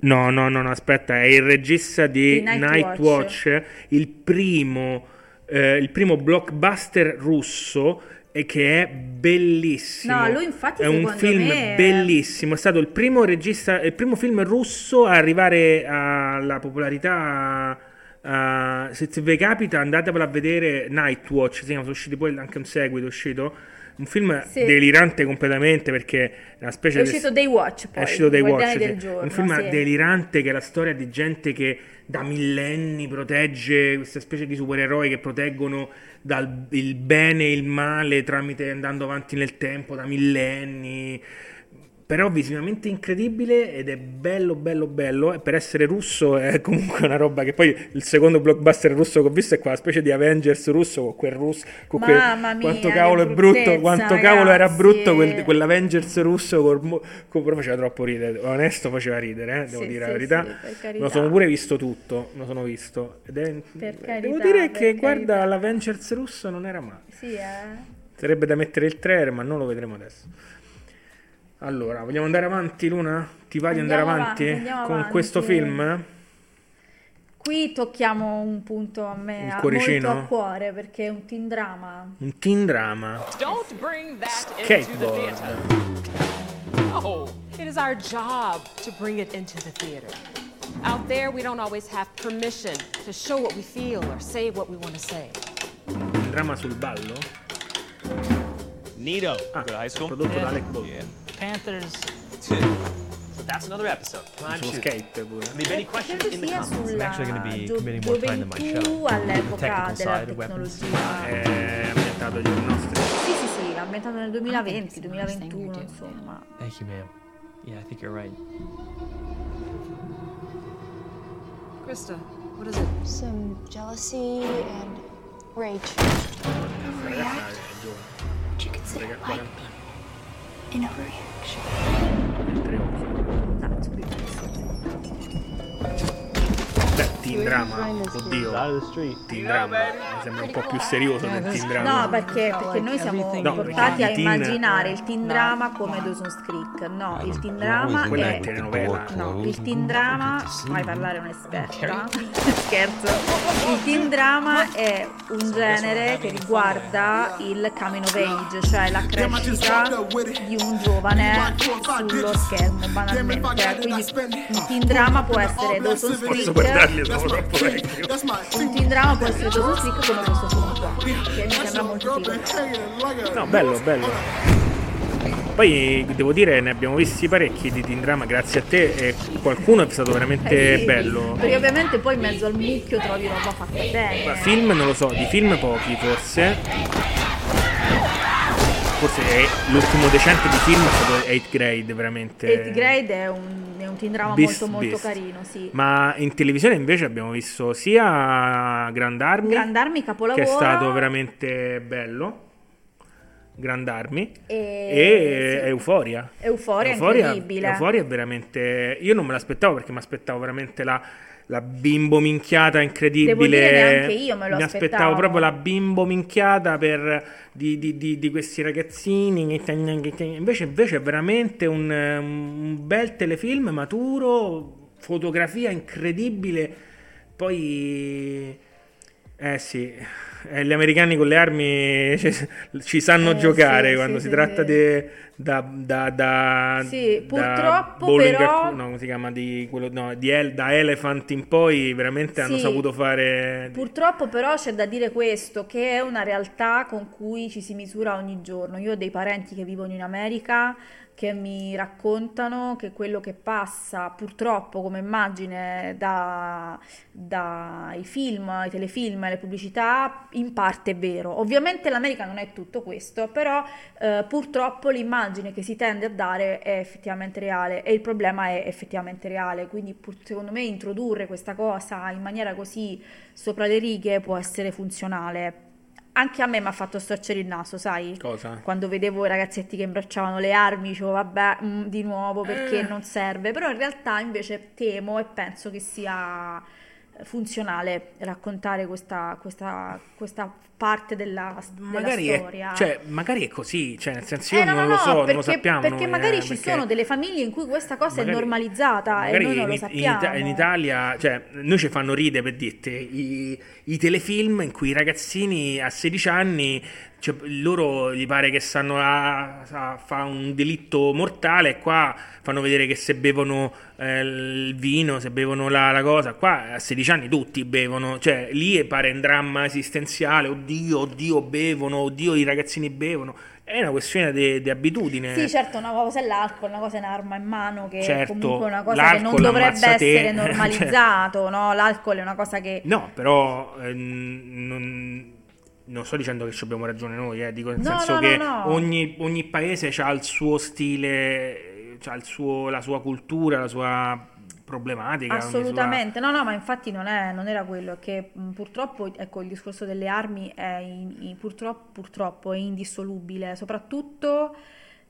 No, no, no, no, aspetta, è il regista di Di Night Nightwatch, Watch. il primo, eh, il primo blockbuster russo e che è bellissimo. No, lui infatti è un film me bellissimo, è stato il primo regista, il primo film russo a arrivare alla popolarità. Eh, se se vi capita andatevelo a vedere Nightwatch, chiama, sono usciti poi anche un seguito, è uscito un film Sì. delirante completamente perché è una specie È di uscito Day Watch poi, è uscito Day Guardiani Watch, sì. giorno, un film sì. delirante che è la storia di gente che da millenni protegge questa specie di supereroi che proteggono dal il bene e il male tramite andando avanti nel tempo da millenni. Però visivamente incredibile ed è bello, bello, bello. E per essere russo è comunque una roba che poi il secondo blockbuster russo che ho visto è quella specie di Avengers russo con quel russo. Con quel- mia, quanto cavolo è brutto, quanto cavolo era ragazzi. brutto quel, quell'Avengers russo. Col, con- però faceva troppo ridere. Onesto, faceva ridere, eh, devo Sì, dire sì, la verità. sì, carità. lo sono pure visto tutto. Lo sono visto. Ed è, Per devo carità, dire che, guarda, carità. l'Avengers russo non era male. Sì, eh. Sarebbe da mettere il trailer, ma non lo vedremo adesso. Allora, vogliamo andare avanti, Luna? Ti va di andare avanti, avanti, con avanti. questo film? Qui tocchiamo un punto a me Il a- cuoricino? molto a cuore perché è un teen drama. Un teen drama. Don't bring that into the Skateboard. theater. No, it is our job to bring it into the theater. Out there, we don't always have permission to show what we feel or say what we want to say. Un drama sul ballo? Nito. Ah, Good high school. prodotto da Alec Baldwin. Yeah. Panthers. Too. So that's another episode. Come on, Sullo shoot. skate pure. Leave any questions in the comments. sulla I'm actually going to be committing more time than my show. gioventù The all'epoca technical della side of weapons. tecnologia. È eh, ambientato giorni nostri. Sì, sì, sì, ambientato nel 2020, 2021, insomma. Thank you, ma'am. Yeah, I think you're right. Krista, what is it? Some jealousy and rage. Ragazza è giovane. Would you consider Raga- like 40 an overreaction? Teen drama, oddio. Teen drama. Mi sembra un po' più serioso del teen drama. No, perché, perché noi siamo No, portati a teen- immaginare il teen drama come Dawson's Creek. No, il teen drama Quella è telenovela. No, il teen drama, fai parlare un'esperta, scherzo, il teen drama è un genere che riguarda il coming of age, cioè la crescita di un giovane sullo schermo banalmente, quindi un teen drama può essere Dawson's Posso Creek, guardarli, sono troppo vecchio. un drama può essere Dawson's Creek come questo film qua, che mi sembra molto figo. No, bello, bello. Poi devo dire, ne abbiamo visti parecchi di teen drama grazie a te e qualcuno è stato veramente Eh sì, bello. Perché ovviamente poi in mezzo al mucchio trovi roba fatta bene. Ma film non lo so, di film pochi forse. Forse è l'ultimo decente di film è stato 8 Grade, veramente. Eighth Grade è un, è un teen drama Beast, molto molto Beast. carino, sì. Ma in televisione invece abbiamo visto sia Grand Army, Grand Army, che capolavoro. è stato veramente bello. Grand Army E- e sì. Euforia. Euforia, incredibile. Euforia è veramente. Io non me l'aspettavo perché mi aspettavo veramente la, la bimbo minchiata incredibile. Devo dire neanche io me lo Mi aspettavo. aspettavo proprio la bimbo minchiata per, di, di- di- di questi ragazzini. Invece, invece è veramente un, un bel telefilm maturo, fotografia incredibile. Poi. Eh sì. Eh, gli americani con le armi ci, ci sanno Eh, giocare sì, quando sì, si sì, tratta di da, da, da, Sì, da purtroppo bowling però- no, come si chiama di quello no, di El- da Elephant in poi veramente hanno saputo fare Purtroppo però c'è da dire questo, che è una realtà con cui ci si misura ogni giorno. Io ho dei parenti che vivono in America che mi raccontano che quello che passa purtroppo come immagine da- dai film, i telefilm e le pubblicità in parte è vero. Ovviamente l'America non è tutto questo, però eh, purtroppo l'immagine che si tende a dare è effettivamente reale e il problema è effettivamente reale. Quindi pur- secondo me introdurre questa cosa in maniera così sopra le righe può essere funzionale. Anche a me mi ha fatto storcere il naso, sai? cosa? Quando vedevo i ragazzetti che imbracciavano le armi, dicevo vabbè, mm, di nuovo perché Eh. non serve. Però in realtà invece temo e penso che sia funzionale raccontare questa, questa, questa parte della, della magari è, storia. cioè, magari è così cioè nel senso io Eh, no, non no, lo so non perché, lo sappiamo perché noi, magari eh, ci perché sono delle famiglie in cui questa cosa magari- è normalizzata e noi non lo in, in sappiamo. Ita- in Italia, cioè, noi ci fanno ridere per dirti i, i telefilm in cui i ragazzini a 16 anni, cioè, loro gli pare che stanno a, a fare un delitto mortale, e qua fanno vedere che se bevono eh, il vino, se bevono la, la cosa, qua a 16 anni tutti bevono, cioè lì pare un dramma esistenziale, oddio, oddio, bevono, oddio, i ragazzini bevono. È una questione di abitudine. Sì, certo, una cosa è l'alcol, una cosa è un'arma in mano, che Certo, è comunque una cosa che non dovrebbe essere normalizzato, no? L'alcol è una cosa che... No, però ehm, non, non sto dicendo che ci abbiamo ragione noi, eh, dico nel No, senso no, che no. Ogni, ogni paese ha il suo stile, ha il suo, la sua cultura, la sua problematica. ogni sua- Assolutamente, no, no, ma infatti non, è- non era quello, è che mh, purtroppo, ecco, il discorso delle armi è in- in- purtroppo, purtroppo è indissolubile, soprattutto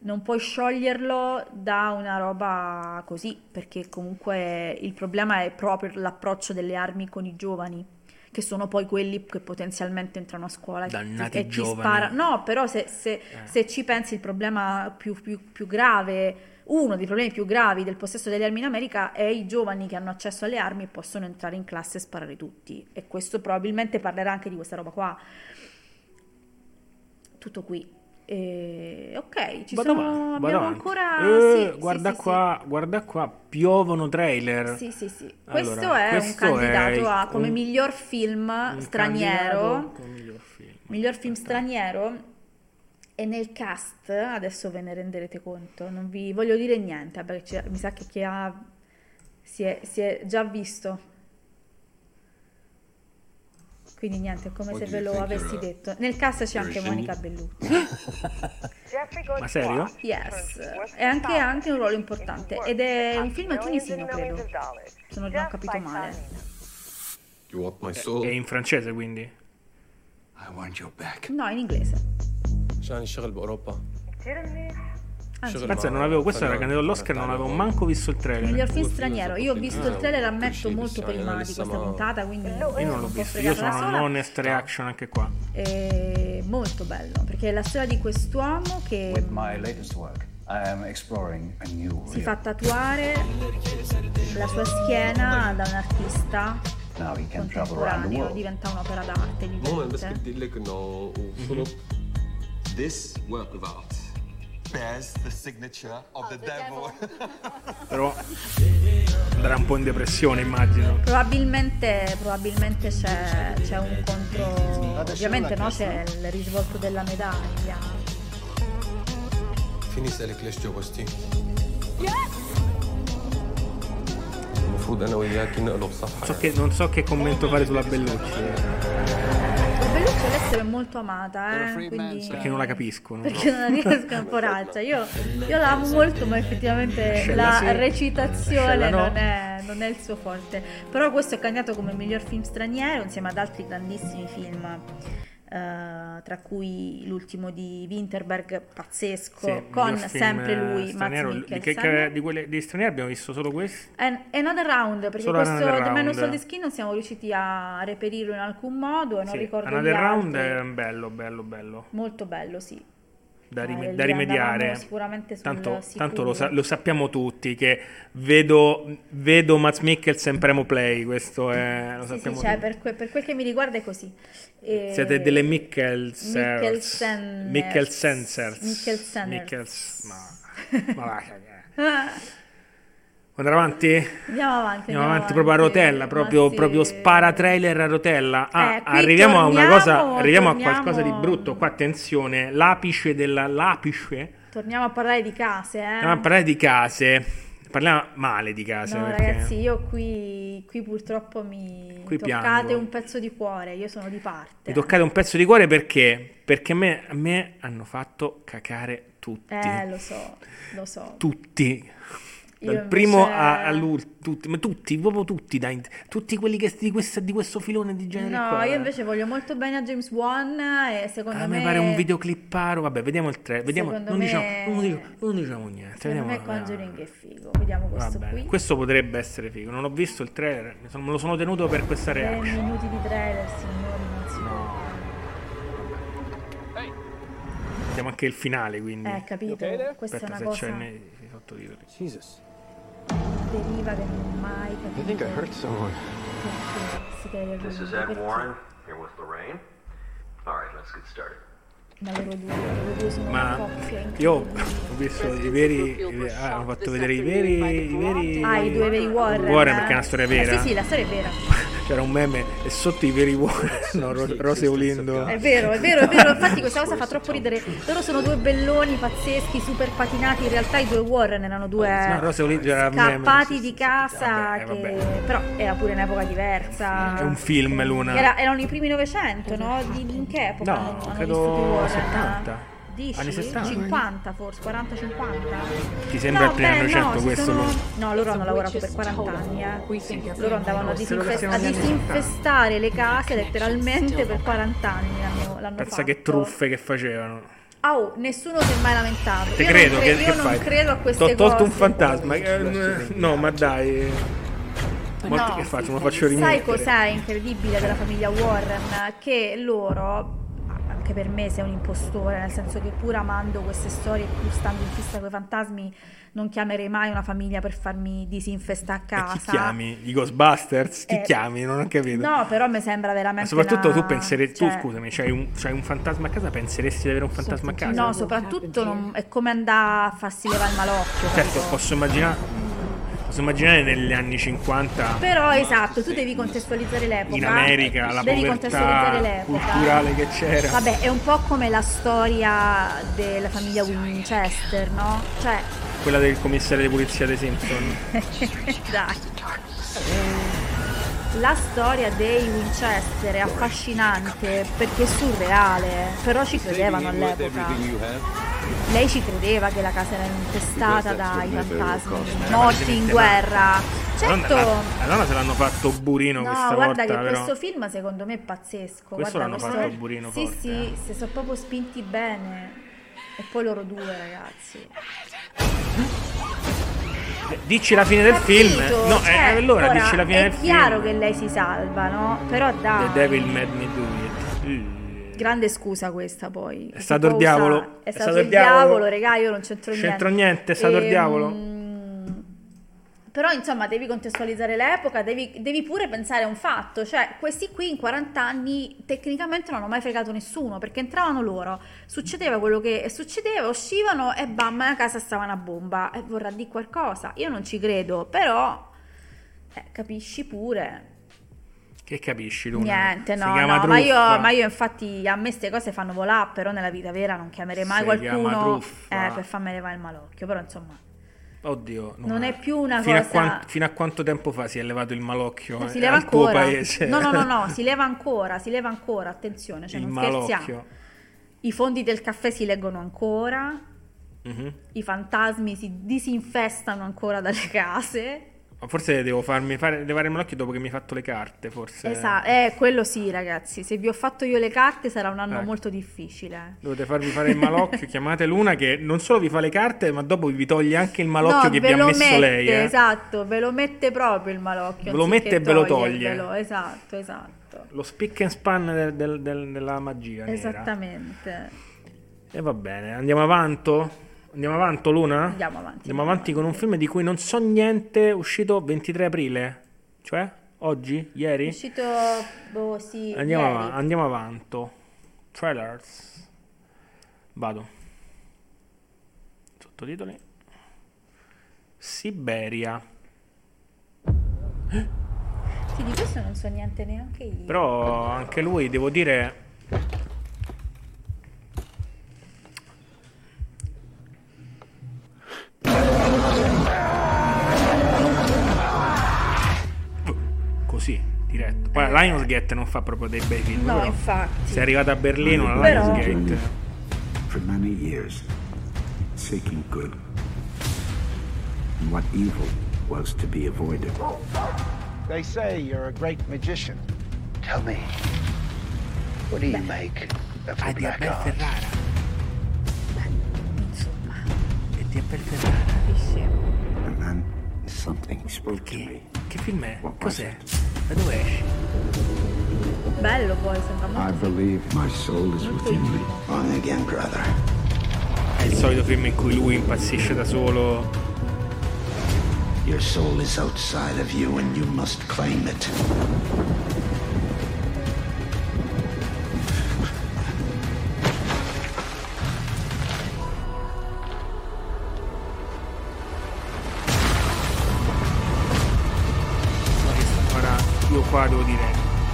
non puoi scioglierlo da una roba così, perché comunque il problema è proprio l'approccio delle armi con i giovani. Che sono poi quelli che potenzialmente entrano a scuola e ti- Dannati e ti giovani. sparano. No, però se, se- se ci pensi il problema più, più- più grave, uno dei problemi più gravi del possesso delle armi in America è i giovani che hanno accesso alle armi e possono entrare in classe e sparare tutti. E questo probabilmente parlerà anche di questa roba qua. Tutto qui. E, ok, ci Vado sono, avanti, abbiamo ancora... Eh, sì, guarda sì, sì, qua, guarda qua, piovono trailer. Sì, sì, sì. Allora, Questo è questo un candidato è a come un- miglior film straniero. miglior film. Miglior film straniero. E nel cast, adesso ve ne renderete conto, non vi voglio dire niente, perché mi sa che chi ha, si, è, si è già visto. Quindi niente, è come What se do ve you lo think avessi you're a detto. Nel cast c'è anche Virgin? Monica Bellucci. Ma serio? Yes, è anche, anche un ruolo importante ed è un film tunisino, credo, se non ho capito male. You want my soul? È in francese quindi? I want your back. No, in inglese. عشان نشتغل باوروبا Anzi, cioè, Ragazzi, non avevo, questo era candidato all'Oscar, non avevo manco visto il trailer. Miglior film straniero. Io ho visto il trailer, ammetto molto prima di questa puntata, quindi io non l'ho visto. Io sono un honest reaction anche qua. È molto bello, perché è la storia di quest'uomo che With my latest work. Si fa tatuare la sua schiena da un artista contemporaneo, diventa un'opera d'arte. Moment, es gibt die Lücke noch. Mhm. This work of art bears the signature of the devil. Però andrà un po' in depressione, immagino. Probabilmente, probabilmente c'è, c'è un contro, ovviamente no, c'è il risvolto della medaglia. فيني اسالك ليش جوزتي؟ المفروض انا وياكي نقلب صفحه So che- non so che commento fare sulla Bellucci. Bellucci all'estero è molto amata, eh, quindi... Perché non la capisco. non Perché so. non riesco a poraccia. Io, io la amo molto, ma effettivamente Scella la sì, recitazione no. non, è, non è il suo forte. Però questo è candidato come miglior film straniero insieme ad altri grandissimi film. Eh, tra cui l'ultimo di Winterberg, pazzesco, Sì, con sempre lui, eh, Mads straniero. Di, che- Mikkelsen. di quelli di stranieri abbiamo visto solo questo. And Another Round, perché Solo questo The Man Who Round. Sold the Skin non siamo riusciti a reperirlo in alcun modo e non Sì, ricordo Another Round altri. è bello, bello, bello. Molto bello, sì. Da, rime- Eh, da rimediare. Tanto, tanto lo, sa- lo sappiamo tutti che vedo, vedo Mats Mikkelsen premo play, questo è, lo Sì, sì, sappiamo cioè, tutti. per, que- per quel che mi riguarda è così. E- Siete delle Mikkelsers. Mikkelsen- Mikkelsensers. Mikkelsenners. Mikkels- ma, ma va a. Andare avanti? Andiamo avanti. Andiamo avanti proprio a rotella, proprio, sì. proprio spara trailer a rotella. Ah, Eh, arriviamo a una torniamo- cosa, arriviamo a torniamo- qualcosa di brutto. Qua attenzione, l'apice della l'apice. Torniamo a parlare di case, eh. Andiamo a parlare di case. Parliamo male di case No, perché ragazzi, io qui, qui purtroppo mi Qui toccate piango. un pezzo di cuore, io sono di parte. mi toccate un pezzo di cuore perché perché a me, a me hanno fatto cacare tutti. Eh, lo so, lo so. Tutti. Dal primo invece- a- all'ultimo, tutti, proprio tutti, dai, tutti quelli che di, questa- di questo filone di genere No, qua. io invece voglio molto bene a James Wan e secondo A me... me pare un videoclipparo. Vabbè, vediamo il trailer. Vediamo, Secondo non, me- diciamo, non, diciamo, non diciamo niente. Secondo Vediamo, me Conjuring è figo. Vediamo questo bene. qui. Questo potrebbe essere figo. Non ho visto il trailer, me lo sono tenuto per questa Tre reaction. minuti di trailer, signori, non si può. Vediamo anche il finale, quindi. Eh, capito? Questa Aspetta, è se una c'è cosa... nei nei sottotitoli. Jesus. I think I hurt someone. perché si crede This is Ed Warren, here with Lorraine. All right, let's get started. Ma loro due, loro due sono Ma una coppia io ho visto i veri. ah, hanno fatto vedere i veri. I veri Ah, i due veri Warren. Warren perché è una storia Eh, vera. sì, sì, la storia è vera. C'era un meme e sotto i veri Warren. No, Ro- Rose Olindo. È vero, è vero, è vero. Infatti questa cosa fa troppo ridere. Loro sono due belloni pazzeschi, super patinati. In realtà i due Warren erano due No, Rose Olindo era un meme. scappati di casa. Vabbè, che... Però era pure un'epoca diversa. È un film, Luna. Era- erano i primi Novecento, no? Di, in che epoca No, hanno, credo Warren? 70. Dici? Anni 60. 50 forse, 40-50. Ti sembra il primo Novecento si questo? sono-? No, loro hanno lavorato per 40 anni, eh. Loro andavano a, disinfest- a disinfestare le case letteralmente per 40 anni l'hanno, l'hanno Pensa fatto. che truffe che facevano. Ah, oh, nessuno si è mai lamentato. Te io credo, non, che, cre- che io non fai? credo a queste T'ho tolto cose. un fantasma. eh, No, ma dai. Ma No. che faccio? Me lo faccio Sai rimettere. cos'è incredibile della famiglia Warren? Che loro, anche per me sei un impostore, nel senso che pur amando queste storie, pur stando in fissa con i fantasmi, non chiamerei mai una famiglia per farmi disinfestare a E casa. chi chiami? I Ghostbusters? Chi Eh, chiami? Non ho capito. No, però mi sembra Ma veramente soprattutto una- tu penseresti, tu cioè, scusami, c'hai un, c'hai un fantasma a casa, penseresti di avere un fantasma a casa? No, soprattutto non- è come andare a farsi levare il malocchio. Certo, capito? posso immaginare, posso immaginare negli anni 50 Però esatto, tu devi contestualizzare l'epoca. in America la devi contestualizzare l'epoca. culturale che c'era. Vabbè, è un po' come la storia della famiglia Winchester, no? Cioè, Quella del commissario di polizia dei Simpson. dai. La storia dei Winchester è affascinante perché è surreale, però ci credevano all'epoca. Lei ci credeva che la casa era infestata dai fantasmi morti in guerra. Certo. La, donna se l'hanno fatto burino No, questa guarda volta, che però. questo film secondo me è pazzesco. Questo Guarda, l'hanno fatto burino Sì, forte, sì, eh. si sono proprio spinti bene. E poi loro due, ragazzi. Dici la fine del film. No, Cioè, eh, allora ora, dici la fine del È film. chiaro che lei si salva, no? Però dai. The Devil Made Me Do It. Mm. Grande scusa questa poi. È stato il diavolo. È stato il diavolo, regà, io non c'entro niente. C'entro niente, è stato il Ehm, diavolo. Però insomma devi contestualizzare l'epoca, devi, devi pure pensare a un fatto, cioè questi qui in 40 anni tecnicamente non hanno mai fregato nessuno perché entravano loro, succedeva quello che succedeva, uscivano e bam, a casa stava una bomba. E vorrà dire qualcosa, io non ci credo, però eh, capisci pure. Che capisci, Luna? Niente, no, no, ma io, ma io infatti a me queste cose fanno volare, però nella vita vera non chiamerei mai Si qualcuno eh, per farmi levare il malocchio, però insomma Oddio, non è più una fino A cosa- quan- fino a quanto tempo fa si è levato il malocchio si eh, leva al tuo ancora. paese? No, no, no, no, si leva ancora, si leva ancora, attenzione, cioè il non malocchio. scherziamo. I fondi del caffè si leggono ancora, Mhm. i fantasmi si disinfestano ancora dalle case. Forse devo farmi fare levare il malocchio dopo che mi hai fatto le carte, forse. Esatto, eh, quello sì, ragazzi. Se vi ho fatto io le carte sarà un anno Ecco. molto difficile. Dovete farvi fare il malocchio, chiamate Luna che non solo vi fa le carte, ma dopo vi toglie anche il malocchio No, che vi ha messo mette, lei. eh. Esatto, ve lo mette proprio il malocchio. Ve lo mette e ve lo toglie. Esatto, esatto. Lo spick and span del- del- del- della magia nera. Esattamente. E va bene, andiamo avanti? Andiamo avanti, Luna? Andiamo avanti. Andiamo avanti con un film di cui non so niente, uscito 23 aprile. Cioè, oggi? È Ieri? uscito, boh, sì, Andiamo, ieri. av- andiamo avanti. Trailers. Vado. Sottotitoli. Siberia. Sì, di questo non so niente neanche io. Però anche lui, devo dire... Così, diretto. Poi Lionsgate non fa proprio dei bei film. No, però infatti. Sei arrivato a Berlino, la Però- Lionsgate. For many years, seeking good. And what evil was to be avoided. They say you're a great magician. Tell me, what do you make of the di black? Ferrara. Di Abel Ferrara. And then something spoke to me. Che film è? What was Cos'è? it? Da dove esce? Bello poi, sembra I believe my soul is within me. On again, brother. È il solito film in cui lui impazzisce da solo. Your soul is outside of you and you must claim it.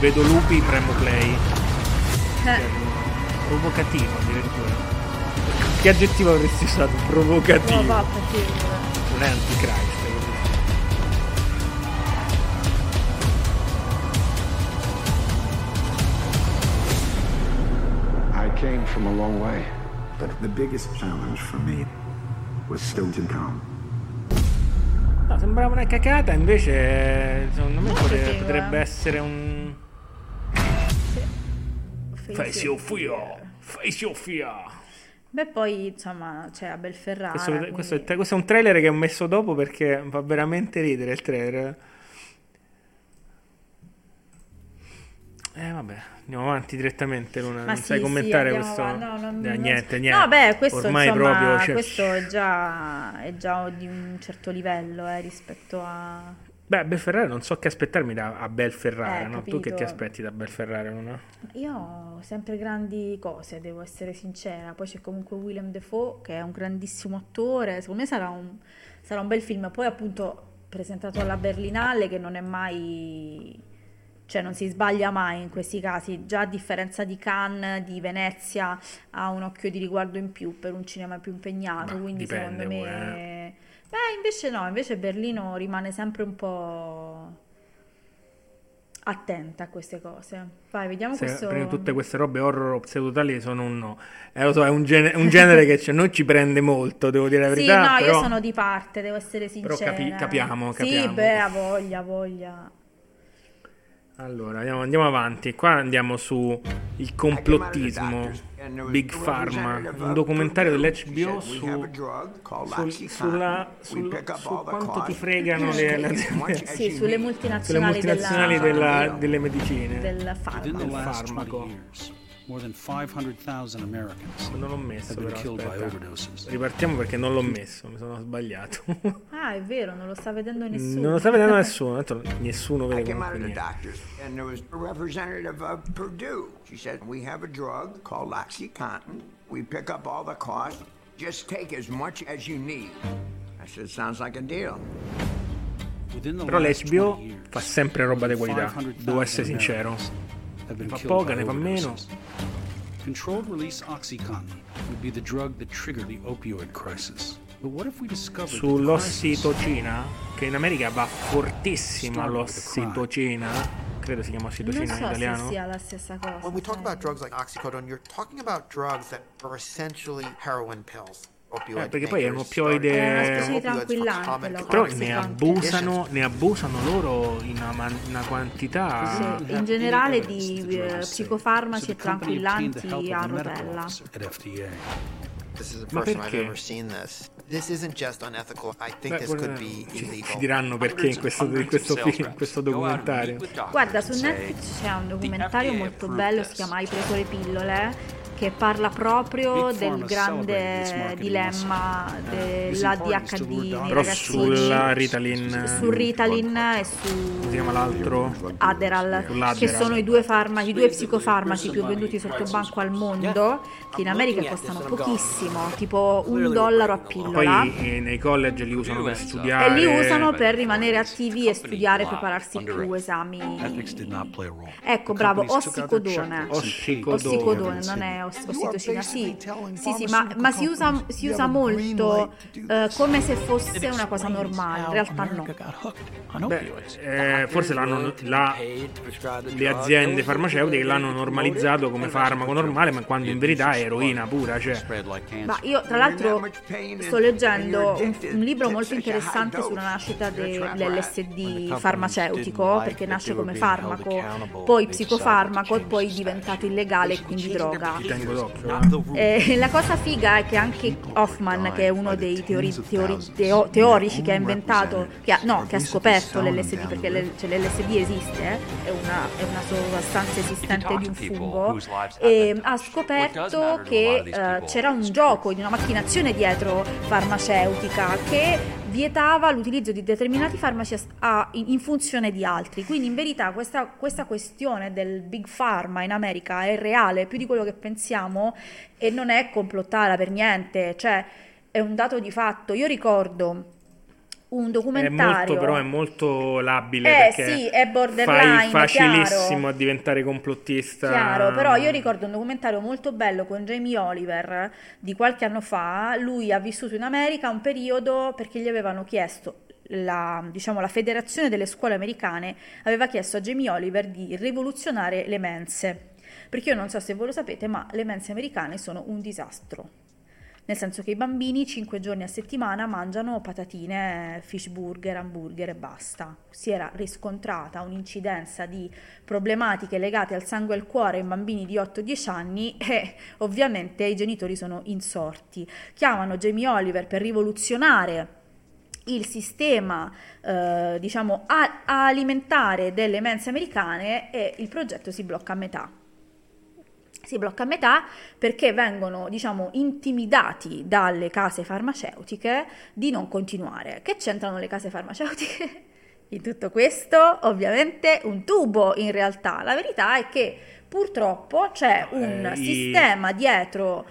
Vedo lupi, premo play. Eh, Provocativo addirittura. Che aggettivo avresti usato? Provocativo. provocativo. Non è antichrist. came from a long way, but the biggest challenge for me was still to come. No, sembrava una cacata, invece secondo me potrebbe, essere un... Face your of fear. Face your fear. Beh, poi, insomma, c'è Abel Ferrara. Questo, quindi- questo è, questo è un trailer che ho messo dopo perché fa veramente ridere il trailer. Eh vabbè, andiamo avanti direttamente, Luna. Ma non sì, sai sì, commentare andiamo questo? No, non- Eh, non- niente, niente. No, beh, questo, Ormai insomma, proprio... cioè, questo è già, è già di un certo livello eh, rispetto a... Beh, Bel Ferrara non so che aspettarmi da a Bel Ferrara, Eh, no? Tu che ti aspetti da Bel Ferrara, Luna? Io ho sempre grandi cose, devo essere sincera. Poi c'è comunque Willem Dafoe, che è un grandissimo attore. Secondo me sarà un, sarà un bel film. Poi, appunto, presentato alla Berlinale, che non è mai. cioè, non si sbaglia mai in questi casi. Già a differenza di Cannes, di Venezia, ha un occhio di riguardo in più per un cinema più impegnato. Ma quindi, dipende secondo pure, me. Beh, invece no, invece Berlino rimane sempre un po' attenta a queste cose. Vai, vediamo Se questo. tutte queste robe horror o pseudotali sono un no. Eh, lo so, è un, gene- un genere che cioè, noi ci prende molto, devo dire la Sì, verità. no, però... io sono di parte, devo essere Però sincera. capi- capiamo, Sì, capiamo. beh, ha voglia, voglia. Allora, andiamo, andiamo avanti. Qua andiamo su il complottismo, Big Pharma, un documentario dell'HBO su, sul- sulla, sul- su quanto ti fregano le, le aziende- Sì, sulle sulle multinazionali, multinazionali della- della- delle medicine. del farmaco. The del last farmaco. 20 years, more than 500,000 Americans Non l'ho messo have been però, killed by aspetta. overdoses. Ripartiamo perché non l'ho messo, mi sono sbagliato. Ah, è vero, non lo sta vedendo nessuno. non lo sta vedendo nessuno, tanto nessuno I vede came out comunque of the niente. doctors, and there was a representative of Purdue. She said, We have a drug called Oxycontin. We pick up all the cost. Just take as much as you need. I said, Sounds like a deal. Within the Però l'HBO 20 years, fa sempre roba di qualità, 500,000 devo essere sincero. Ne fa poca, ne fa meno. Controlled release OxyContin would be the drug that triggered the opioid crisis. But what if we discovered that the crisis Sull'ossitocina, che in America va fortissima l'ossitocina, credo si chiama ossitocina in so se italiano. sia la stessa cosa. When we talk about drugs like oxycodone, you're talking about drugs that are essentially heroin pills. Opioid Eh, perché poi è un opioide- È una tranquillante, common lo- Però ne abusano, ne abusano loro in una, man- una quantità. Sì, in generale di eh, psicofarmaci e tranquillanti a rotella. Ma perché? this. Isn't just unethical. I think Beh, this guarda, could be ci, illegal. ci diranno perché in questo, in questo film, in questo documentario. Guarda, su Netflix c'è un documentario molto bello, si chiama Hai preso le pillole, che parla proprio del grande dilemma dell'ADHD nei Però sulla Ritalin su Ritalin e su si chiama l'altro? Adderall, Sull'Adderall. che sono i due farmaci, i due psicofarmaci più venduti sotto banco al mondo, che in America costano pochissimo, tipo un dollaro a pillola. Poi eh, nei college li usano per E studiare. li usano per rimanere attivi e studiare e prepararsi più esami. Ecco, bravo, ossicodone. Ossicodone. Ossicodone, non è ossitocina, sì. Sì, sì, ma, ma si usa, si usa molto eh, come se fosse una cosa normale, in realtà no. Beh, eh, forse l'hanno, la- le aziende farmaceutiche l'hanno normalizzato come farmaco normale, ma quando in verità è eroina pura. Cioè. Ma io tra l'altro sto leggendo un, un libro molto interessante sulla nascita dell'LSD farmaceutico, perché nasce come farmaco, poi psicofarmaco e poi è diventato illegale e quindi droga. Tengo d'occhio. eh. Eh, la cosa figa è che anche Hoffman, che è uno dei teori- teori- teo- teorici che ha inventato, che ha, no, che ha scoperto l'LSD, perché l- cioè, l'LSD esiste, è una, è una sostanza esistente di un fungo, e ha scoperto che eh, c'era un gioco di una macchinazione dietro farmaceutica che vietava l'utilizzo di determinati farmaci a- a- in, funzione di altri. Quindi in verità questa, questa questione del big pharma in America è reale più di quello che pensiamo e non è complottata per niente, cioè è un dato di fatto. Io ricordo un È documentario molto, però è molto labile Eh, perché sì, è borderline, fai facilissimo chiaro. a diventare complottista. Chiaro, però io ricordo un documentario molto bello con Jamie Oliver di qualche anno fa. Lui ha vissuto in America un periodo perché gli avevano chiesto. La, diciamo, la federazione delle scuole americane aveva chiesto a Jamie Oliver di rivoluzionare le mense perché io non so se voi lo sapete ma le mense americane sono un disastro nel senso che i bambini 5 giorni a settimana mangiano patatine, fish burger, hamburger e basta. Si era riscontrata un'incidenza di problematiche legate al sangue e al cuore in bambini di 8-10 anni e ovviamente i genitori sono insorti. Chiamano Jamie Oliver per rivoluzionare il sistema eh, diciamo a- alimentare delle mense americane e il progetto si blocca a metà si blocca a metà perché vengono, diciamo, intimidati dalle case farmaceutiche di non continuare. Che c'entrano le case farmaceutiche? In tutto questo, ovviamente, un tubo in realtà. La verità è che purtroppo c'è un Eh, sistema dietro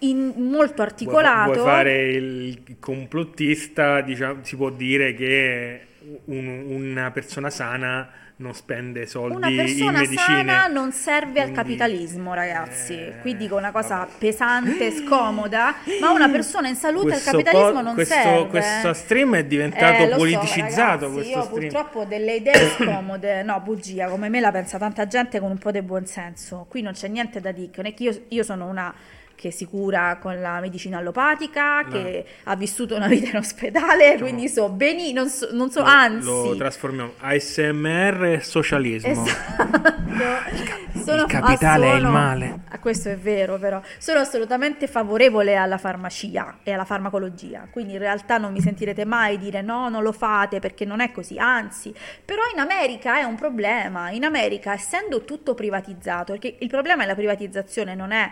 in- molto articolato. vuoi fare il complottista, diciamo, si può dire che un- una persona sana non spende soldi Una in persona medicine. sana non serve al Quindi, capitalismo, ragazzi. eh, Qui dico una cosa pesante, scomoda, ma una persona in salute al capitalismo po- non questo, serve. questo stream è diventato Eh, lo so, politicizzato. ragazzi, io stream. purtroppo ho delle idee scomode, no, bugia, come me la pensa tanta gente con un po' di buonsenso. Qui non c'è niente da dire, non è che io, io sono una che si cura con la medicina allopatica, che ha vissuto una vita in ospedale, quindi so beni, non so, non so anzi, Lo trasformiamo ASMR e socialismo. sono, il capitale è il sono- male. Ah, questo è vero, però sono assolutamente favorevole alla farmacia e alla farmacologia. Quindi in realtà non mi sentirete mai dire no, non lo fate perché non è così. Anzi, però in America è un problema. In America, essendo tutto privatizzato, perché il problema è la privatizzazione, non è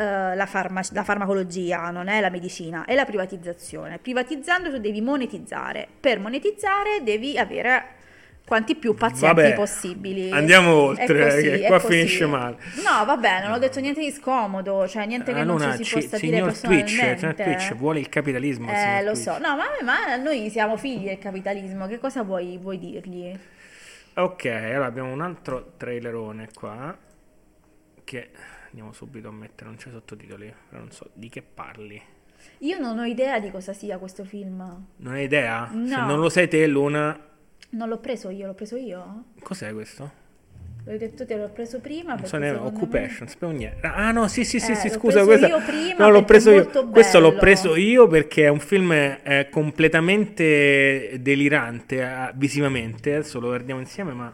eh, la, farma- la farmacologia, non è la medicina, è la privatizzazione. Privatizzando tu devi monetizzare. Per monetizzare devi avere quanti più pazienti Vabbè, possibili. andiamo oltre, così, che è qua finisce male. No, vabbè, non ho detto niente di scomodo, cioè niente che non Allora, ci si ci- possa dire signor Twitch, personalmente. signor Twitch, vuole il capitalismo. Eh, lo Twitch. so. No, ma, ma noi siamo figli del capitalismo, che cosa vuoi, vuoi dirgli? Ok, allora abbiamo un altro trailerone qua che andiamo subito a mettere, non c'è sottotitoli, però non so di che parli. Io non ho idea di cosa sia questo film. Non hai idea? Se No. non lo sai te, Luna, Non l'ho preso io, l'ho preso io? cos'è questo? L'ho detto te, l'ho preso prima. Non so neanche, secondo me- Occupation, sapevo niente. Ah no, sì, sì, sì, Eh, sì, l'ho scusa, preso questa... io prima no, l'ho preso io. Questo l'ho preso io perché è un film eh, completamente delirante eh, visivamente. Adesso lo guardiamo insieme, ma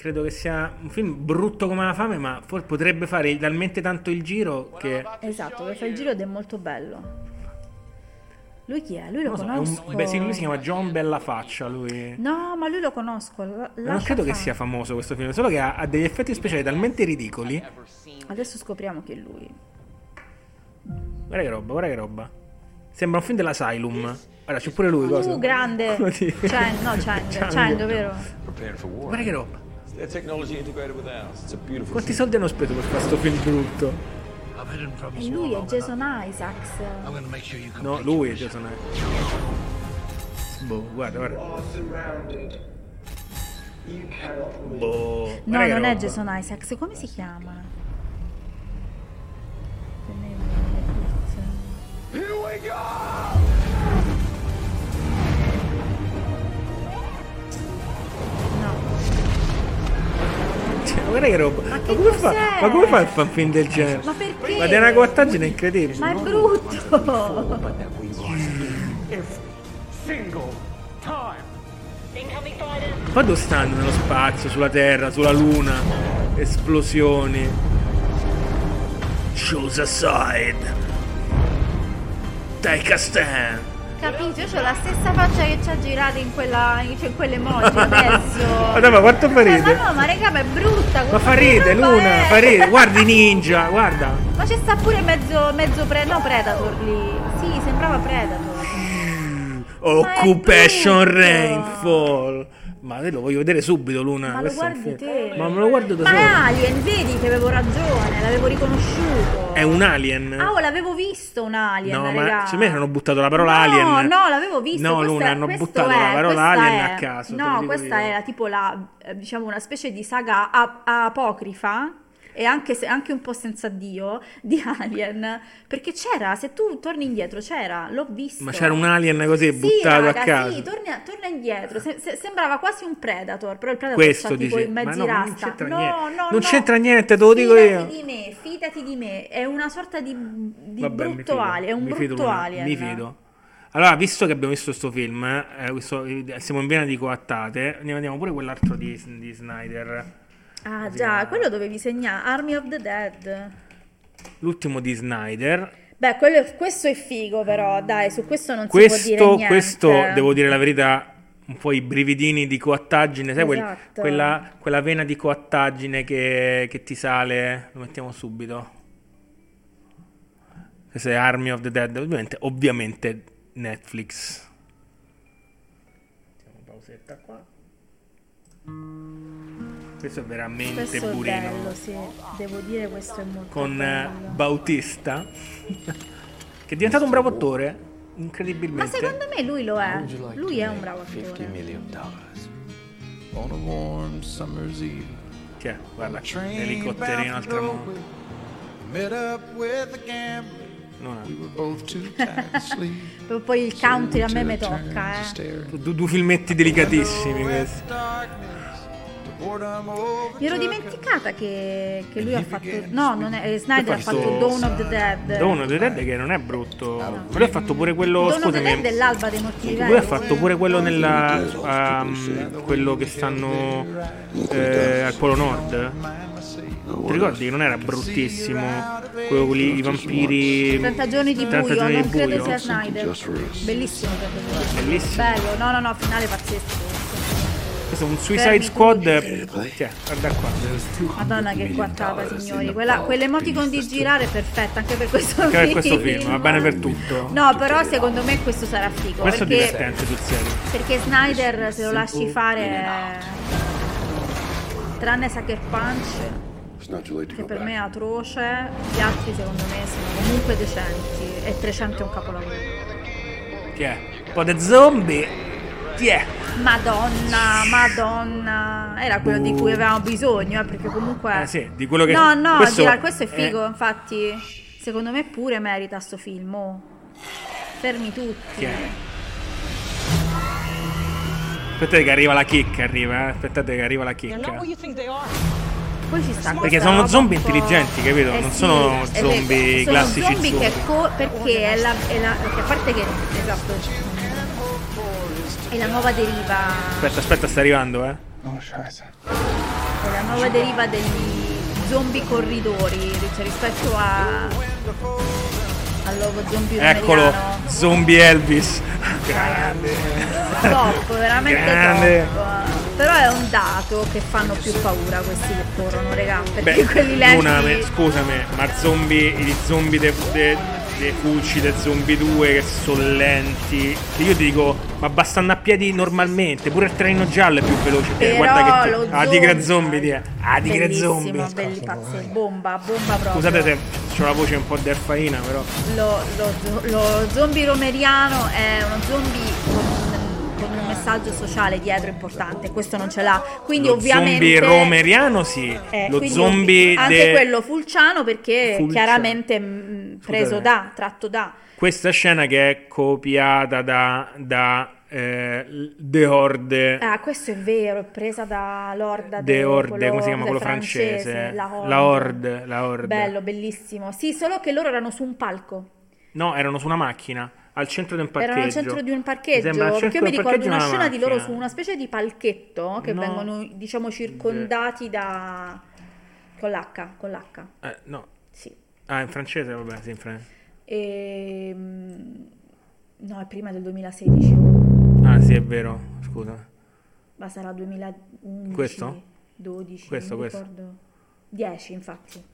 credo che sia un film brutto come la fame, ma for- potrebbe fare talmente tanto il giro che Esatto, che fa il giro ed è molto bello. Lui chi è? Lui lo so, è un- conosco. beh, sì, lui si chiama John Bellafaccia, lui. No, ma lui lo conosco. la- Non credo che fare. sia famoso questo film, solo che ha, ha degli effetti speciali talmente ridicoli. Adesso scopriamo che è lui. Guarda che roba, guarda che roba. Sembra un film dell'Asylum. Guarda, c'è pure lui, cosa? Uh, grande. Oddio. Chang, no, Chang. Chang, vero? Guarda che roba. It's their technology integrated with ours. It's a beautiful Quanti soldi hanno speso per fare questo film brutto? E lui è Jason Isaacs. No, lui è Jason Isaacs. Boh, guarda, guarda. Boh. No, non è. Jason Isaacs. Come si chiama? Here we go! Cioè, guarda che roba. Ma, che come fa? Ma come fa a fare un film del genere? Ma perché? Ma è una coattaggine incredibile. Ma è brutto. Poi dove stanno nello spazio, sulla Terra, sulla Luna? Esplosioni. Choose a side. Take a stand. Capito? Io ho la stessa faccia che ci ha girato in quella cioè in quell'emoji adesso. Guarda, ma quanto fa Eh, ma ridere? no, ma raga, ma è brutta. Ma fa roba Luna, è? fa ridere. Guardi Ninja, guarda. Ma c'è sta pure mezzo, mezzo pre- no, Predator lì. Sì, sembrava Predator. Occupation Rainfall. Ma lo voglio vedere subito, Luna. Ma lo guardi te. Ma me lo guardo da Ma è solo. Alien, vedi che avevo ragione, l'avevo riconosciuto. È un alien. Ah, oh, l'avevo visto un Alien, No, raga. ma secondo me hanno buttato la parola no, alien. No, l'avevo visto. No, questo Luna, è- hanno buttato è- la parola questa alien è- a caso. No, questa io. era tipo la, eh, diciamo, una specie di saga a- apocrifa e anche, se- anche un po' senza Dio di Alien. Perché c'era, se tu torni indietro, c'era, l'ho visto. Ma c'era un alien così Sì, buttato raga, a caso. Sì, torna, torna indietro. Se- se- sembrava quasi un Predator, però il Predator Questo c'ha tipo dici? i Ma mezzi no, rasta. no, niente. no, Non no. c'entra niente, te lo dico Fidati io. di me, fidati di me. È una sorta di, di Vabbè, brutto fido, alien. È un mi fido, brutto Luna, alien. Mi fido. Allora, visto che abbiamo visto questo film, eh, questo- siamo in piena di coattate, ne vediamo pure quell'altro di, di Snyder. Ah, già, quello dovevi segnare. Army of the Dead. L'ultimo di Snyder. Beh, quello- questo è figo, però. Dai, su questo non si Questo, può dire niente. questo, devo dire la verità, un po' i brividini di coattaggine, sai quel- Esatto. quella, quella vena di coattaggine che, che ti sale, lo mettiamo subito. Questo è Army of the Dead, ovviamente, ovviamente Netflix. Questo è veramente Questo è burino. bello, sì. Devo dire, questo è molto Con eh, bello. Bautista, che è diventato un bravo attore, incredibilmente. Ma secondo me lui lo è. Lui è un bravo 50 attore. million dollars on a warm summer's eve. Che è? Guarda, elicotterino al tramonto. Non. Poi- il country a me mi tocca, eh. Du- due filmetti delicatissimi questi. Mi ero dimenticata che, che lui ha fatto. No, non è, Snyder ha fatto- Dawn of the Dead. Dawn of the Dead che non è brutto. Ma lui ha fatto pure quello. Dawn of the scusami. Dead è l'alba dei morti Lui ha fatto pure quello nella. ehm, quello che stanno eh, al Polo Nord. Ti ricordi che non era bruttissimo? Quello con i vampiri. 30 giorni di 30 buio, giorni non di credo buio. sia Snyder. Bellissimo 30 giorni di buio. Bellissimo. Bello, no, no, no, finale pazzesco. Questo è un Suicide Squad. Cioè, guarda qua. Madonna che quattata, signori. Quella, quell'emoticon di girare è perfetta anche per questo Anche film. per questo film, va bene per tutto. No, però secondo me questo sarà figo. Questo è perché, divertente sul serio. perché Snyder se lo lasci fare è- tranne Sucker Punch che per me è atroce, gli altri secondo me sono comunque decenti e 300 è un capolavoro. Chi è? Un po' di zombie. Chi è? Madonna, madonna, era quello di cui avevamo bisogno, eh, perché comunque... Eh sì, di quello che No, no, questo, girare- questo è eh, figo, infatti. Secondo me pure merita sto film. oh. Fermi tutti. Chi è? Aspettate che arriva la chicca, arriva, eh. aspettate che arriva la chicca. Poi ci sta Perché sono zombie intelligenti, capito? Eh Non sì, sono zombie sono classici zombie che co- perché è la, è la- perché a parte che esatto è la nuova deriva Aspetta, aspetta, sta arrivando, eh. è la nuova deriva degli zombie corridori cioè rispetto a al logo zombie Eccolo, zombie Elvis. Grande. Top, veramente Grande. top. Però è un dato che fanno più paura questi che corrono, regà, perché Beh, quelli lenti... Scusami, ma zombie, i zombie dei de, de Dei zombie 2 che sono lenti. Io ti dico, ma bastando a piedi normalmente, pure il treno giallo è più veloce. Eh, Però guarda che lo ah, tigre zombie- die. ah, Bellissimo, zombie. belli pazzi, bomba, bomba proprio. Scusate se ho la voce un po' derfaina, però. Lo, lo- lo zombie romeriano è uno zombie con, un messaggio sociale dietro importante, questo non ce l'ha. Quindi Lo ovviamente... zombie romeriano sì, Eh, lo zombie anche de- quello fulciano perché Fulciano. chiaramente mh, preso Scusate. da, tratto da. Questa scena che è copiata da, da eh, The Horde. Ah, questo è vero, è presa da Lorda The de- Horde, come si chiama quello quello francese? La Horde. La Horde, la Horde. Bello, bellissimo. Sì, solo che loro erano su un palco. No, erano su una macchina, al centro di un parcheggio. Erano al centro di un parcheggio. Perché io mi ricordo una una scena di loro su una specie di palchetto che No. vengono, diciamo, circondati da. con l'H. Con l'H. Eh, no. Sì. Ah, in francese, vabbè, sì, in francese. E... No, è prima del 2016. Ah, sì, è vero, scusa. Ma sarà 2011. Questo? 12. Questo, questo. ricordo. 10, infatti.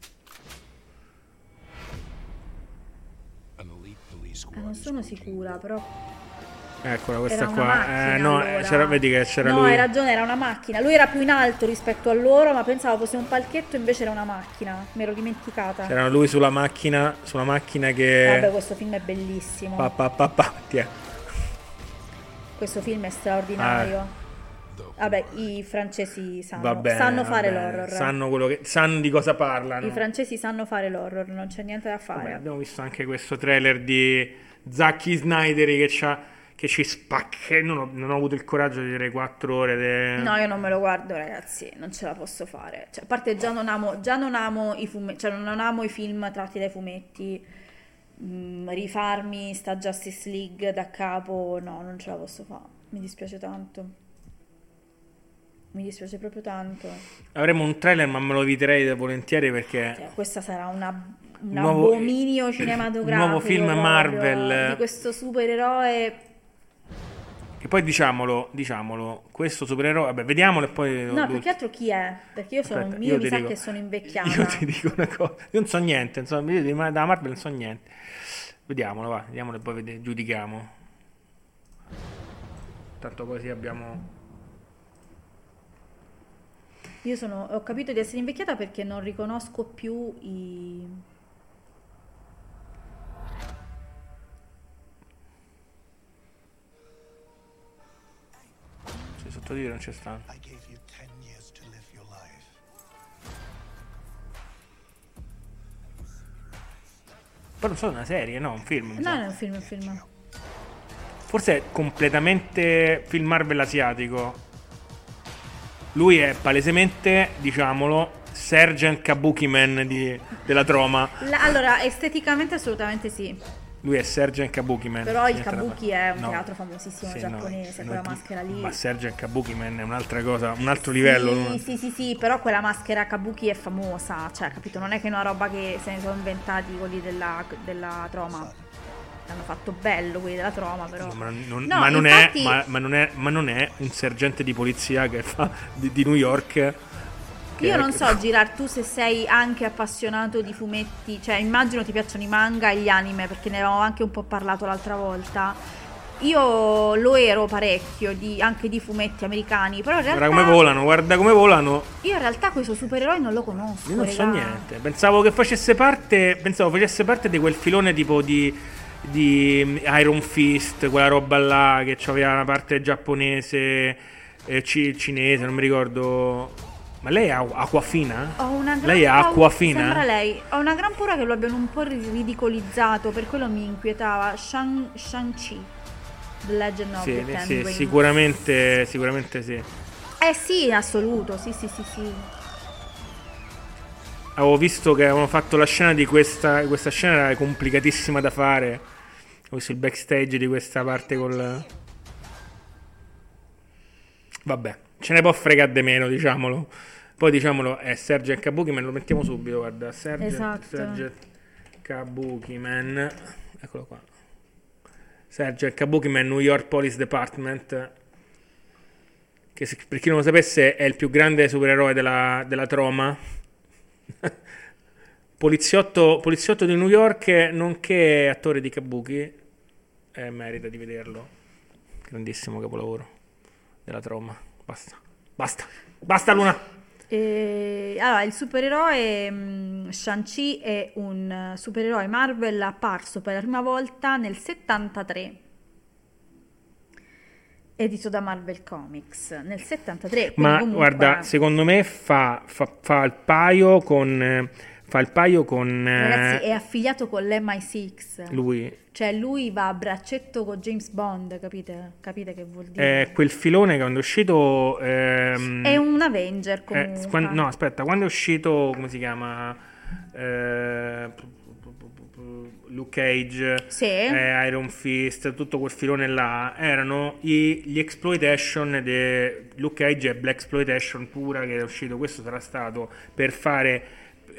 Non sono sicura, però. Eccola, questa qua. macchina, eh, no, allora. c'era, vedi che c'era no, lui. hai ragione, era una macchina. Lui era più in alto rispetto a loro, ma pensavo fosse un palchetto, invece era una macchina. Mi ero dimenticata. C'era lui sulla macchina, sulla macchina che... Vabbè, questo film è bellissimo. Pa, pa, pa, pa. Questo film è straordinario. Vabbè, i francesi sanno, bene, sanno fare bene. l'horror. Sanno, quello che, sanno di cosa parlano. I francesi sanno fare l'horror, non c'è niente da fare. Vabbè, abbiamo visto anche questo trailer di Zacchi Snyder che, c'ha- che ci spacca. Non ho, non ho avuto il coraggio di vedere quattro ore. de- No, io non me lo guardo, ragazzi, non ce la posso fare. Cioè, a parte già non amo, già non amo i fumetti, cioè non amo i film tratti dai fumetti. Mm, rifarmi sta Justice League da capo, no, non ce la posso fare. Mi dispiace tanto. Mi dispiace proprio tanto. Avremo un trailer, ma me lo eviterei volentieri perché. Cioè, questa sarà una, un Nuovo- abominio cinematografico. nuovo film Marvel. Di questo supereroe. Che poi diciamolo, diciamolo, questo supereroe. Vabbè, vediamolo e poi. No, l'ultimo. più che altro chi è? Perché io sono Aspetta, io, io mi sa dico- che sono invecchiata. Io ti dico una cosa, io non so niente, insomma, io da Marvel non so niente. Vediamolo, va, vediamolo e poi vede- giudichiamo. Tanto così abbiamo. Io sono, ho capito di essere invecchiata perché non riconosco più i... Sì, sottotitoli non ci stanno. Poi non so, è una serie, no? Un film. No, non è un film, un film. Forse è completamente film Marvel asiatico. Lui è palesemente, diciamolo, Sergeant Kabuki Man di- della Troma. La- allora, esteticamente assolutamente sì. Lui è Sergeant Kabuki Man. Però il Kabuki è un No. teatro famosissimo Sì, giapponese, no, quella no, maschera lì. Ma Sergeant Kabuki Man è un'altra cosa, un altro livello. Sì, sì, sì, sì, però quella maschera Kabuki è famosa, cioè, capito? Non è che è una roba che se ne sono inventati quelli della, della Troma. L'hanno fatto bello quelli della Troma, però. Ma non, No, ma non infatti- è, ma, ma non è, ma non è un sergente di polizia che fa di, di New York. Io è- non so, Girard, tu se sei anche appassionato di fumetti, cioè immagino ti piacciono i manga e gli anime, perché ne avevamo anche un po' parlato l'altra volta. Io lo ero parecchio, di- anche di fumetti americani, però in Guarda realtà, come volano, guarda come volano. io in realtà questo supereroe non lo conosco. Io non so regà. niente. Pensavo che facesse parte. Pensavo facesse parte di quel filone tipo di. Di Iron Fist, quella roba là che aveva una parte giapponese, eh, ci- cinese, non mi ricordo. Ma lei è Aqu- Aquafina? Ho una gran Lei paura- Aquafina? Sembra lei. Ho una gran paura che lo abbiano un po' ridicolizzato, per quello mi inquietava. Shang, Shang-Chi, The Legend of Sì, the Ten sì, sicuramente, sicuramente sì. Eh sì, in assoluto, sì, sì, sì, sì. Avevo visto che avevano fatto la scena di questa. Questa scena era complicatissima da fare. Ho visto il backstage di questa parte col. Vabbè, ce ne può fregare di meno, diciamolo. Poi diciamolo, è Sergio Kabuki, me lo mettiamo subito, guarda. Sergio, Esatto. Sergio Kabuki Man. Eccolo qua. Sergio Kabuki Man New York Police Department. Che se- per chi non lo sapesse è il più grande supereroe della, della troma. poliziotto, poliziotto di New York, nonché attore di Kabuki. Eh, merita di vederlo. Grandissimo capolavoro della troma. Basta. Basta. Basta Luna. E, allora, il supereroe mh, Shang-Chi è un eh, supereroe Marvel apparso per la prima volta nel 73, edito da Marvel Comics. Nel 73, quindi Ma comunque- guarda, secondo me fa, fa, fa il paio con. Eh, Fa il paio con. eh, Ragazzi, è affiliato con l'MI6. lui. Cioè, lui va a braccetto con James Bond, capite? Capite che vuol dire? È quel filone che quando è uscito. ehm, È un Avenger eh, comunque. quan- no, aspetta, quando è uscito. Come si chiama? Eh, Luke Cage, Sì. eh, Iron Fist, tutto quel filone là erano i- gli exploitation di Luke Cage e Black Exploitation pura che è uscito. Questo sarà stato per fare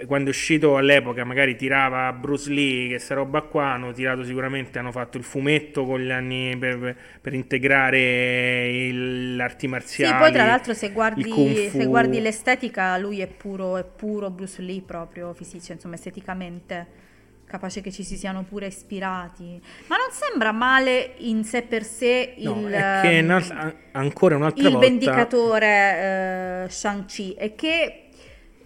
quando è uscito all'epoca magari tirava Bruce Lee che sta roba qua hanno tirato sicuramente hanno fatto il fumetto con gli anni per, per integrare il- l'arti Sì, marziali poi tra l'altro se guardi, se guardi l'estetica, lui è puro, è puro Bruce Lee proprio fisici, insomma esteticamente. Capace che ci si siano pure ispirati. Ma non sembra male in sé per sé il, No, è che an- ancora un'altra il volta vendicatore eh, Shang-Chi è che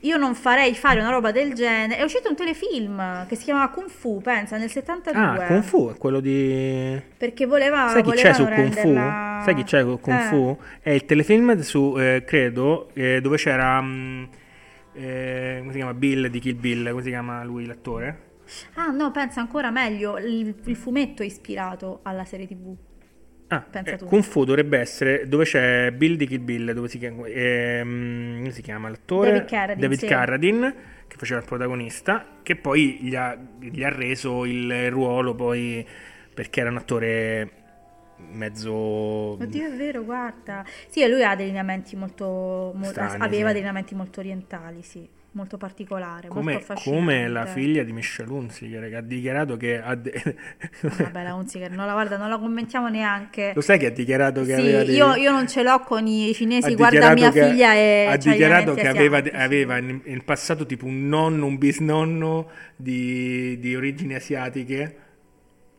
io non farei fare una roba del genere. È uscito un telefilm che si chiamava Kung Fu, pensa, nel 72. ah Kung Fu è quello di Perché voleva sai chi c'è su volevano Kung Fu? renderla- sai chi c'è su Kung Eh. Fu? è il telefilm su eh, credo eh, dove c'era mm, eh, come si chiama Bill di Kill Bill come si chiama lui l'attore Ah, no, pensa ancora meglio. Il, il fumetto è ispirato alla serie TV. Ah, eh. Kung Fu dovrebbe essere dove c'è Bill di Kill Bill, dove si chiama, ehm, come si chiama l'attore? David Carradine, David sì. Carradine, che faceva il protagonista, che poi gli ha, gli ha reso il ruolo poi perché era un attore mezzo... Oddio, è vero, guarda. Sì, lui ha dei lineamenti molto. mo- Strani, aveva dei lineamenti molto orientali, sì. Molto particolare, Come, molto come la figlia di Michelle Hunziker che ha dichiarato che ha de- Vabbè, la Hunziker, non la guarda, non la commentiamo neanche. lo sai che ha dichiarato che Sì, aveva dei- io, io non ce l'ho con i cinesi, guarda mia che- figlia e ha dichiarato che aveva, aveva in, in passato tipo un nonno, un bisnonno di, di origini asiatiche.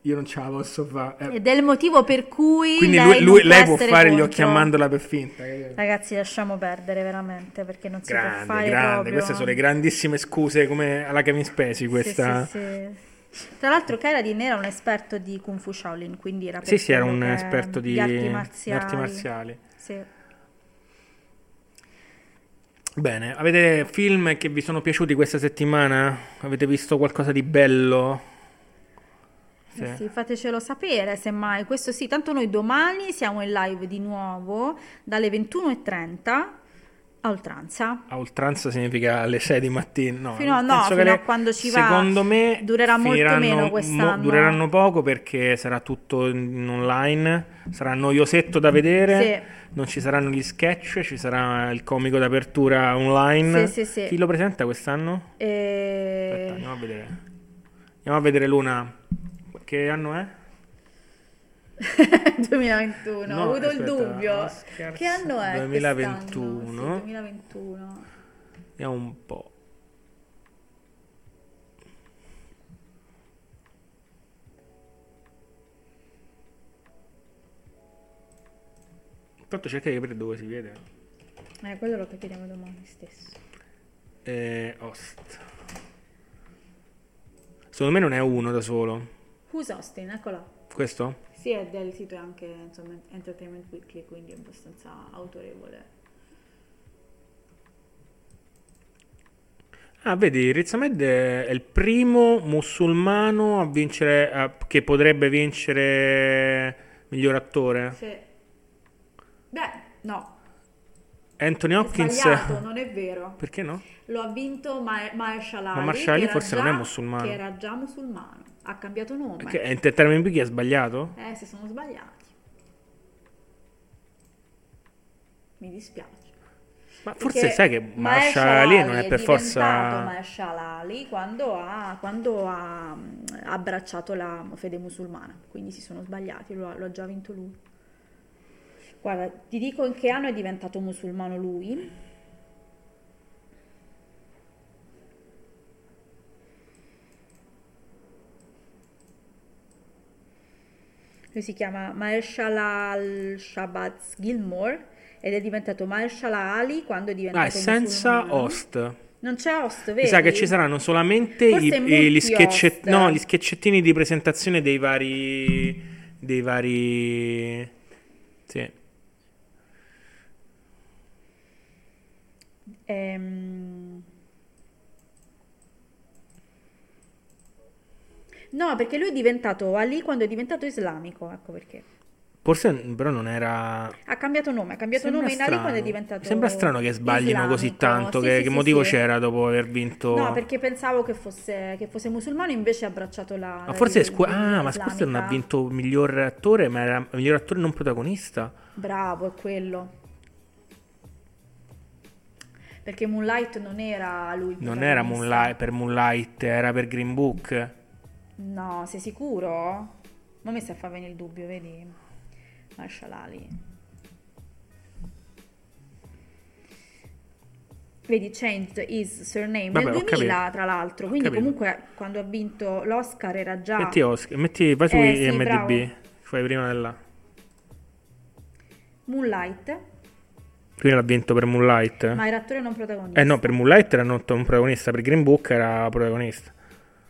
Io non ce la posso fare. Eh, Ed è il motivo per cui Quindi lei, lui, lui- lei può fare gli contro. occhi a mandorla per finta. Ragazzi, lasciamo perdere veramente perché non si può Grande, fare grande. proprio. Queste sono le grandissime scuse come alla Kevin Spacey. Questa. Sì, sì, sì. Tra l'altro Carradine era un esperto di Kung Fu Shaolin, quindi era Sì, sì, era un esperto di, di arti di marziali. arti marziali. Sì. Bene, avete film che vi sono piaciuti questa settimana? Avete visto qualcosa di bello? Sì. Eh sì, fatecelo sapere semmai. Questo sì, tanto noi domani siamo in live di nuovo dalle 21.30 a oltranza. A oltranza significa alle 6 di mattina. No, Fino a- no, fino le- a quando ci va. Secondo me Durerà molto meno mo- quest'anno. dureranno poco perché sarà tutto in online. Sarà noiosetto da vedere. Sì. Non ci saranno gli sketch, ci sarà il comico d'apertura online. Sì, sì, sì. Chi lo presenta quest'anno? E... Aspetta, andiamo a vedere. Andiamo a vedere Luna. Che anno è? 2021, No, ho avuto il aspetta, dubbio. Oscars Che anno è 2021. quest'anno? Sì, 2021. Vediamo un po'. Intanto cerca di capire dove si vede. Eh, quello lo capiremo domani stesso. Eh, host. Secondo me non è uno da solo. Who's Austin? Eccola. Questo? Sì, è del sito anche insomma, Entertainment Weekly, quindi è abbastanza autorevole. Ah, vedi, Riz Ahmed è il primo musulmano a vincere, a- che potrebbe vincere miglior attore. Sì. Beh, no, Anthony Hopkins. sbagliato, non è vero. Perché no? Lo ha vinto Ma- Mahershala Ali, Ma Mahershala forse non è musulmano. Che era già musulmano. Ha cambiato nome. Che Entertainment Weekly ha sbagliato? Eh, si sono sbagliati. Mi dispiace. Ma forse Perché sai che Mahershala Ali non è per forza- diventato Mahershala Ali quando ha, quando ha mm, abbracciato la fede musulmana, quindi si sono sbagliati, lo lo ha già vinto lui. Guarda, ti dico in che anno è diventato musulmano lui. Lui si chiama Mahershala al-Shabazz Gilmore ed è diventato Mahershala Ali quando è diventato Ah, è senza musulmano. host. Non c'è host, vedi? Mi sa che ci saranno solamente i- i- gli, sketchet- no, gli sketchettini di presentazione dei vari. dei vari. Sì. Ehm, No, perché lui è diventato Ali quando è diventato islamico, ecco perché. Forse però non era. Ha cambiato nome, ha cambiato Sembra nome in Ali strano. quando è diventato Sembra strano che sbaglino così islamico. tanto. Sì, che sì, che sì, motivo c'era dopo aver vinto? No, perché pensavo che fosse, che fosse musulmano, invece ha abbracciato la... Ma la forse scu- Ah, ma questo non ha vinto miglior attore, ma era miglior attore non protagonista. Bravo, è quello. Perché Moonlight non era lui Non era. Moonlight, per Moonlight, era per Green Book. No, sei sicuro? Ma mi sta a far venire il dubbio, vedi? Marshall Ali. Vedi, changed his surname Vabbè, nel ho 2000, capito. tra l'altro. Quindi comunque quando ha vinto l'Oscar era già... Metti Oscar, metti, vai su Eh, sì, IMDb, bravo. fai prima della. Moonlight, Quindi l'ha vinto per Moonlight? ma era attore non protagonista. Eh no, per Moonlight era non un protagonista, per Green Book era protagonista.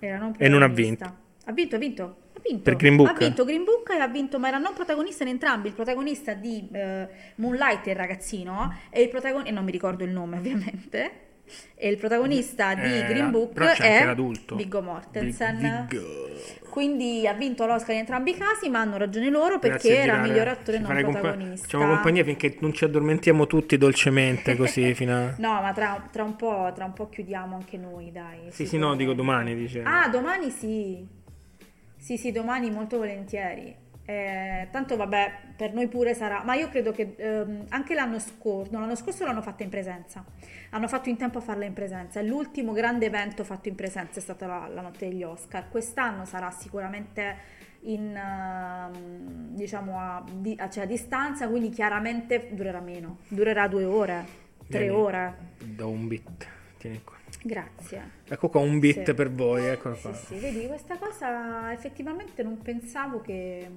Era non E non ha protagonista. Ha vinto, ha vinto. Ha vinto. Per Green Book? Ha vinto Green Book e ha vinto, ma era non protagonista in entrambi. Il protagonista di eh, Moonlight il ragazzino e il protagonista, non mi ricordo il nome ovviamente, e il protagonista di Eh, Green Book è. Viggo Mortensen. Viggo. Quindi ha vinto l'Oscar in entrambi i casi, ma hanno ragione loro perché Grazie, era miglior attore non compa- protagonista. Facciamo compagnia finché non ci addormentiamo tutti dolcemente così fino a... No, ma tra, tra un po', tra un po' chiudiamo anche noi, dai. Sì, sì, no, dico domani, dice. Ah, domani sì. Sì, sì, domani molto volentieri. Eh, tanto vabbè, per noi pure sarà, ma io credo che ehm, anche l'anno scorso, no, l'anno scorso l'hanno fatta in presenza, hanno fatto in tempo a farla in presenza, e l'ultimo grande evento fatto in presenza è stata la, la notte degli Oscar, quest'anno sarà sicuramente in, ehm, diciamo, a, di- a- cioè a distanza, quindi chiaramente durerà meno, durerà due ore, tre Vieni. ore, Do un bit. Tieni qua. grazie. Ecco qua un bit Sì. per voi, eccolo qua. Sì, vedi, questa cosa effettivamente non pensavo che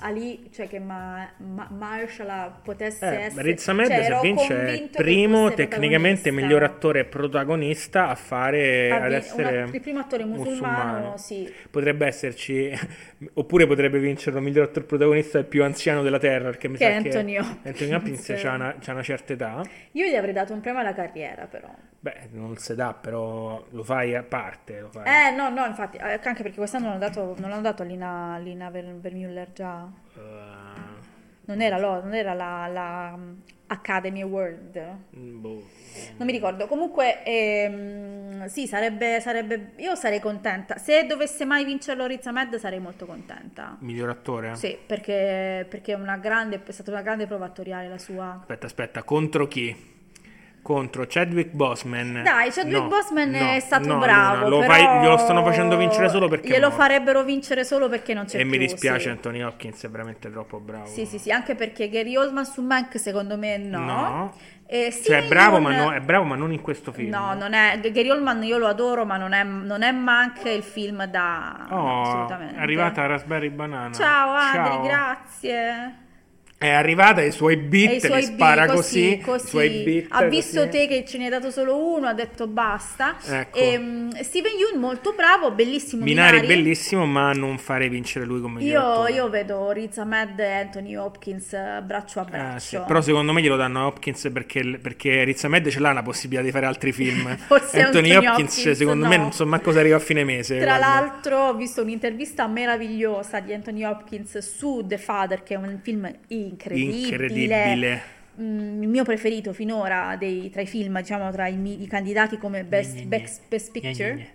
Ali, cioè che ma, ma- Marshall potesse Eh, essere... Riz Ahmed cioè, se vince è che primo tecnicamente miglior attore protagonista a fare Ha ad vi- essere una- il primo attore musulmano, sì. potrebbe esserci oppure potrebbe vincere il miglior attore protagonista il più anziano della terra perché mi Che sa è che Anthony Hopkins. Anthony Hopkins c'ha una, c'ha una certa età Io gli avrei dato un premio alla carriera, però. beh non si dà però lo fai a parte lo fai Eh, no, no, infatti, eh, anche perché quest'anno non l'hanno dato, non l'hanno dato a Lina, Lina Ver- Vermeulen già. Non era, lo- non era la, la um, Academy Award. boh. Non mi ricordo. Comunque, ehm, sì, sarebbe, sarebbe. Io sarei contenta. Se dovesse mai vincerlo Riz Ahmed, sarei molto contenta. miglior attore Sì, perché, perché è, una grande, è stata una grande prova attoriale la sua. aspetta aspetta contro chi? Contro Chadwick Boseman Dai, Chadwick No, Boseman no, è stato no, bravo. Lo fai- glielo stanno facendo vincere solo perché Glielo farebbero vincere solo perché non c'è e più. mi dispiace sì. Anthony Hopkins è veramente troppo bravo Sì, sì, sì, anche perché Gary Oldman su Mank secondo me no. No. E Cioè, è bravo, ma no- è bravo, ma non in questo film. No, non è Gary Oldman io lo adoro, ma non è, non è Mank il film da no, Oh, assolutamente. è arrivata Raspberry Banana. Ciao Andri, Ciao. grazie. È arrivata ai suoi beat, E i suoi li spara beat, così, così, i suoi beat, ha visto così. te che ce ne hai dato solo uno, ha detto basta. Ecco. E, mm, Steven Yeun molto bravo, bellissimo Minari Minari. bellissimo, ma non farei vincere lui come Io, io vedo Riz Ahmed e Anthony Hopkins eh, braccio a braccio. sì, Però secondo me glielo danno a Hopkins perché, perché Riz Ahmed ce l'ha la possibilità di fare altri film. Forse Anthony, Anthony Hopkins, Hopkins, secondo me no. non so manco se arriva a fine mese. Tra guarda. l'altro ho visto un'intervista meravigliosa di Anthony Hopkins su The Father, che è un film incredibile. Incredibile. Mm, il mio preferito finora dei- tra i film, diciamo tra i, i candidati come Best, Gne, gne. Best, Best Gne, Picture.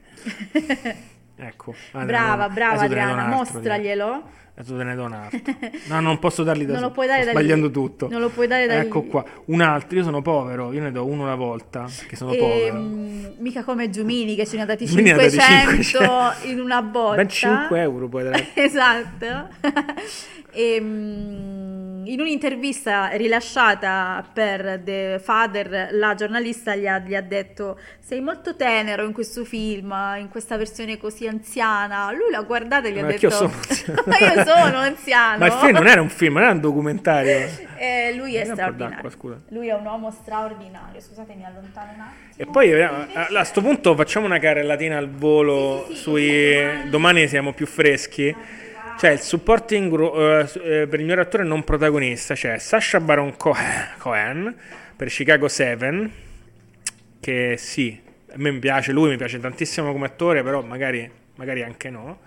gne, Ecco. Ah, Brava, brava Adriana, altro, mostraglielo. Adesso te ne do un altro. No, non posso darli da Non lo solo, puoi dare sto da lì. sbagliando tutto. Non lo puoi dare da Ecco lì. qua, un altro, io sono povero, io ne do uno alla volta, che sono E, povero. mm, mica come Giumini che ce ne ha dati Giumini ne ha dati 500 500. in una botta. Ben 5 euro puoi dare. Esatto. E, mm, in un'intervista rilasciata per The Father, la giornalista gli ha, gli ha detto: Sei molto tenero in questo film, in questa versione così anziana. Lui l'ha guardata e gli ha che io detto: sono. Ma io sono anziano. Ma il film non era un film, era un documentario. E lui è straordinario. Lui è un uomo straordinario. Scusate, mi allontano un attimo. E poi eh, a a sto punto facciamo una carrellatina al volo sui domani siamo più freschi. C'è il supporting eh, per il miglior attore non protagonista, c'è Sacha Baron Cohen, per Chicago 7 che sì, a me mi piace lui, mi piace tantissimo come attore, però magari, magari anche no.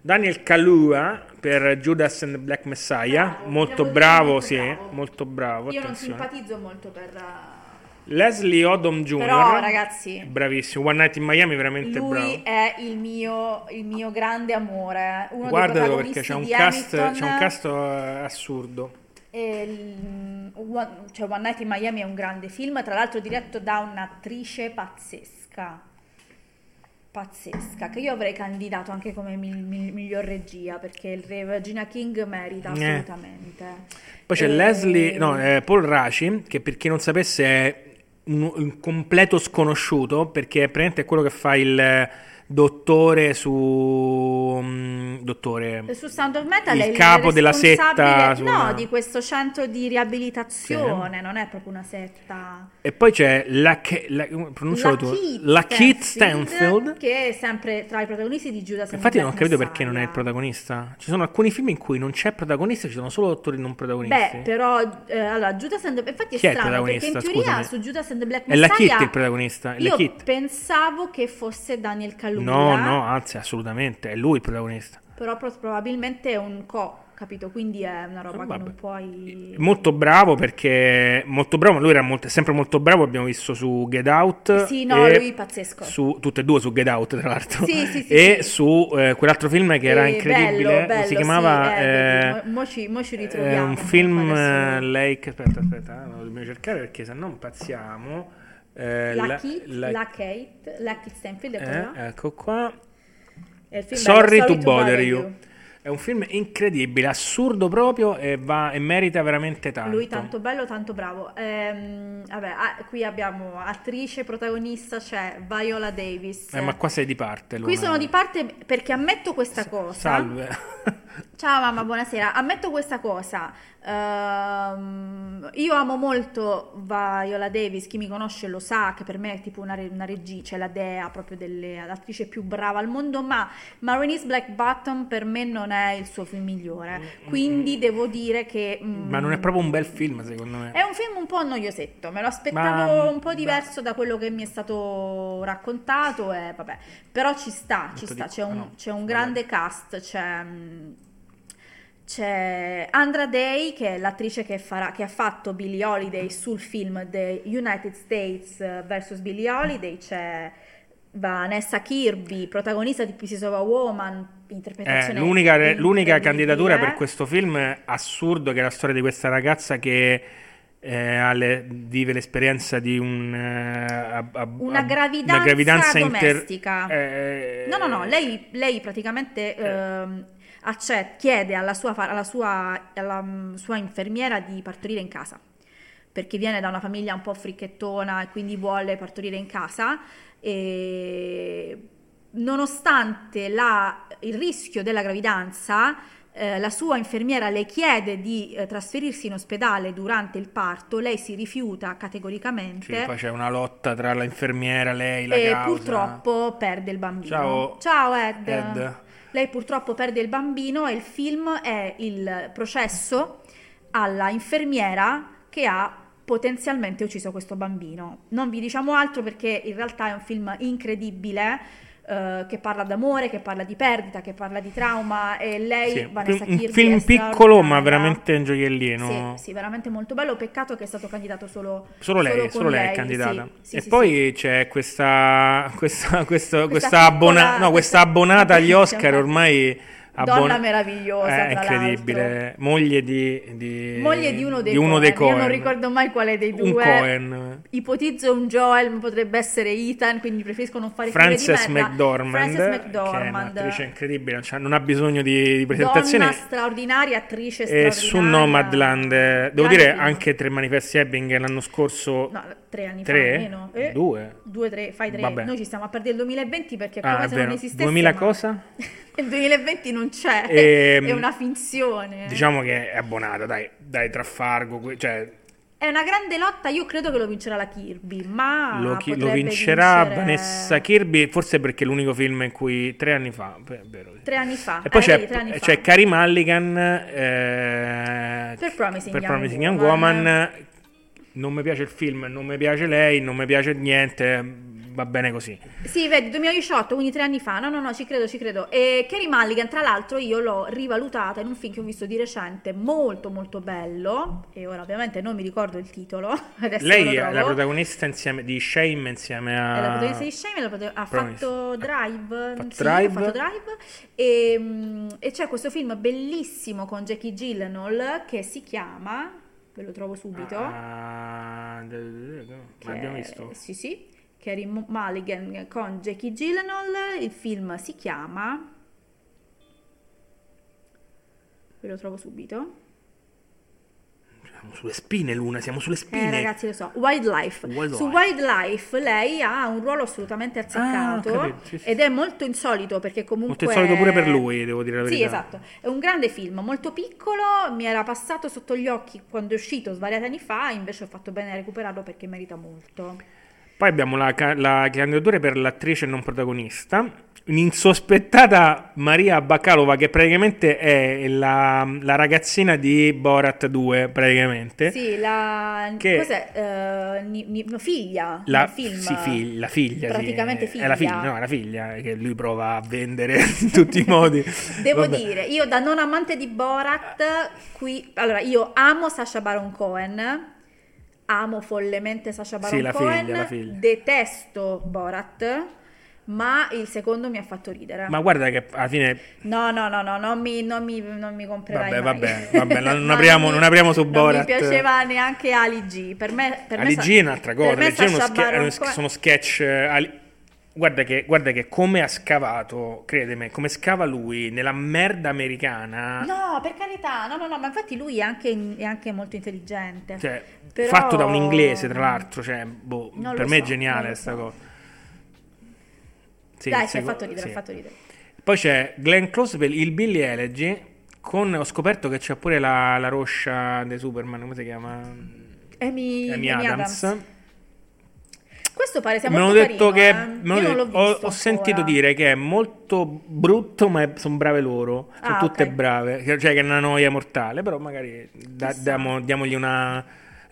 Daniel Kalua per Judas and the Black Messiah, molto bravo, sì, molto bravo, Io non attenzione. simpatizzo molto per. Leslie Odom Jr. Però, ragazzi, Bravissimo, One Night in Miami, veramente lui bravo. è il mio, il mio grande amore. Uno Guardatelo dei perché c'è un, cast, c'è un cast eh, assurdo. E One, cioè One Night in Miami è un grande film, tra l'altro diretto da un'attrice pazzesca. Pazzesca, che io avrei candidato anche come mil- mil- miglior regia perché il re Regina King merita Eh. assolutamente. Poi c'è E- Leslie, no, eh, Paul Raci, che per chi non sapesse è un, un completo sconosciuto, perché è praticamente quello che fa il eh, dottore su... mm, dottore... Su Sound of Metal Il è il capo della setta No, di questo centro di riabilitazione, non è proprio una setta. E poi c'è la... la pronuncialo tu. La Keith Stanfield. che è sempre tra i protagonisti di Judas Infatti non ho capito perché non è il Messiah. protagonista. Ci sono alcuni film in cui non c'è protagonista, ci sono solo attori non protagonisti. Beh, però eh, allora Judas and the infatti è Chi è strano perché in protagonista, teoria scusami? su Judas and the Black È la Messiah Kit il protagonista, è la Io Kit. pensavo che fosse Daniel Kaluuya. No, no, anzi, assolutamente, è lui il protagonista. Però pro- probabilmente è un co, capito? Quindi è una roba che Vabbè. non puoi Molto bravo perché molto bravo, lui era molto- sempre molto bravo, abbiamo visto su Get Out. Sì, no, e lui pazzesco. Su, tutte e due su Get Out, tra l'altro. Sì, sì, sì, e sì. su eh, quell'altro film che era Eh, incredibile, bello, bello, si chiamava... sì, eh, eh, mo, ci, mo ci ritroviamo. un film comunque adesso. eh, Lake... Aspetta, aspetta, eh, lo dobbiamo cercare perché se no impazziamo. Eh, la, la- Kit, la- la Kate, la Kit Stanfield, eh, ecco qua. Il film Sorry, bello, to bother you. È un film incredibile, assurdo proprio e, va, e merita veramente tanto. Lui tanto bello, tanto bravo. Ehm, vabbè, ah, qui abbiamo attrice, protagonista, c'è Viola Davis. Eh, ma qua sei di parte. Qui Luna. sono di parte perché ammetto questa cosa. Salve. Ciao mamma, buonasera. Ammetto questa cosa. Ehm, io amo molto Viola Davis, chi mi conosce lo sa che per me è tipo una, re- una regia, cioè la dea proprio dell'attrice più brava al mondo, ma Marini's Black Bottom per me non è il suo film migliore. Quindi devo dire che... mm, Ma non è proprio un bel film, secondo me. è un film un po' noiosetto, me lo aspettavo Ma- un po' diverso da quello che mi è stato raccontato e vabbè, però ci sta, ci sta, di- c'è un, no, c'è un grande cast, c'è, mm, c'è Andra Day che è l'attrice che, farà, che ha fatto Billie Holiday sul film The United States vs. Billie Holiday, c'è Vanessa Kirby, protagonista di Pieces of a Woman, Eh, interpretazione l'unica, l'unica incredibile. candidatura per questo film assurdo che è la storia di questa ragazza che eh, ha le- vive l'esperienza di un, eh, a- a- Una gravidanza, una gravidanza inter- domestica. eh, No, no, no, lei, lei praticamente ehm, accet- chiede alla, sua, alla, sua, alla mm, sua infermiera di partorire in casa, perché viene da una famiglia un po' fricchettona e quindi vuole partorire in casa. E nonostante la- il rischio della gravidanza, eh, la sua infermiera le chiede di eh, trasferirsi in ospedale durante il parto, lei si rifiuta sì, categoricamente poi c'è una lotta tra l'infermiera, lei, la e causa. purtroppo perde il bambino. Ciao. Ciao Ed. Ed. Lei purtroppo perde il bambino e il film è il processo alla infermiera che ha potenzialmente ucciso questo bambino. Non vi diciamo altro perché in realtà è un film incredibile, eh, che parla d'amore, che parla di perdita, che parla di trauma e lei, Sì, Vanessa un Kirby, film è piccolo ma veramente un gioiellino. Sì, sì, veramente molto bello. Peccato che è stato candidato solo, Solo lei, con solo lei è candidata. sì, sì, e poi c'è questa, questa, questa, questa, piccola- abbona- no, questa abbonata agli Oscar ormai Donna meravigliosa, tra incredibile. Moglie di, di, Moglie di uno dei, di uno Coen. dei Io non ricordo mai quale dei due. Un Cohen. Ipotizzo un Joel, potrebbe essere Ethan, quindi preferisco non fare Frances. McDormand, Frances che è McDormand. un'attrice incredibile, non c'ha- non ha bisogno di, di presentazioni. Donna straordinaria, attrice E straordinaria. su Nomadland, eh, devo Grande dire film. anche Tre Manifesti Ebbing l'anno scorso. No, tre anni Tre? fa almeno. Eh, Due? Due, tre, fai tre. Vabbè. Noi ci stiamo a perdere il 2020 perché Ah, come se non esistesse. 2000 ma- cosa? Il 2020 non c'è, Ehm, è una finzione. Diciamo che è abbonata, dai, dai Traffargo, cioè È una grande lotta, io credo che lo vincerà la Kirby, ma lo, chi- lo vincerà vincere Vanessa Kirby, forse perché è l'unico film in cui tre anni fa, beh, vero. Tre anni fa. E poi Eh, c'è, vedi, tre anni fa. c'è Carrie Mulligan eh, Per Promising per Young Promising Young Woman. Woman. Non mi piace il film, non mi piace lei, non mi piace niente, va bene così. Sì, vedi, 2018, quindi tre anni fa. No, no, no, ci credo, ci credo. E Carrie Mulligan, tra l'altro, io l'ho rivalutata in un film che ho visto di recente, molto, molto bello. E ora, ovviamente, non mi ricordo il titolo. Lei è la protagonista insieme di Shame insieme a È la protagonista di Shame, la protagon- ha fatto Drive, Fatto sì, Drive. ha fatto Drive e, mm, e c'è questo film bellissimo con Jackie Gyllenhaal che si chiama, ve lo trovo subito, Ah, che l'abbiamo visto. Sì, sì, Carrie Mu- Mulligan con Jackie Gyllenhaal, il film si chiama, ve lo trovo subito, Siamo sulle spine, Luna, siamo sulle eh, spine. ragazzi lo so, Wildlife. Wildlife. Su Wildlife lei ha un ruolo assolutamente azzeccato Ah, ho capito, sì, sì. ed è molto insolito perché comunque... Molto insolito pure per lui, devo dire la Sì, verità. esatto. È un grande film, molto piccolo, mi era passato sotto gli occhi quando è uscito svariati anni fa, invece ho fatto bene a recuperarlo perché merita molto. Poi abbiamo la, la candidatura per l'attrice non protagonista, un'insospettata Maria Bakalova che praticamente è la, la ragazzina di Borat 2, praticamente. Sì, la... Che- Cos'è? Eh, ni- ni- figlia La, film. sì, fig- la figlia, sì. Praticamente È la figlia. figlia, no, è la figlia che lui prova a vendere in tutti i modi. Devo Vabbè. dire, io da non amante di Borat, qui... Allora, io amo Sacha Baron Cohen, amo follemente Sacha Baron Sì, Cohen, figlia, figlia. detesto Borat, ma il secondo mi ha fatto ridere. Ma guarda che alla fine No, no, no, no, non mi, non mi, non mi comprerai Vabbè, vabbè, vabbè, non apriamo- non apriamo su Non Borat. mi piaceva neanche Ali G. Per me, per me Ali Sa- G è un'altra cosa. per me Ali G è uno Baron uno sch- sono sketch. eh, Ali- Guarda che, guarda che come ha scavato, credeme, come scava lui nella merda americana. No, per carità, no, no, no, ma infatti lui è anche, è anche molto intelligente. Cioè, Però- fatto da un inglese, tra l'altro, cioè, boh, per me è so, geniale non lo questa so. cosa. Sì, Dai, seco- fatto ridere, sì. fatto ridere. Poi c'è Glenn Close per il Billy Elegy. Con, ho scoperto che c'è pure la, la roscia di Superman, come si chiama? Amy, Amy Amy Adams. Questo pare sia molto detto carino, che eh. Io non l'ho ho, visto ho sentito dire che è molto brutto, ma sono brave loro. Sono Ah, tutte ok. brave, cioè che è una noia mortale. Però magari da- diamo- diamogli una.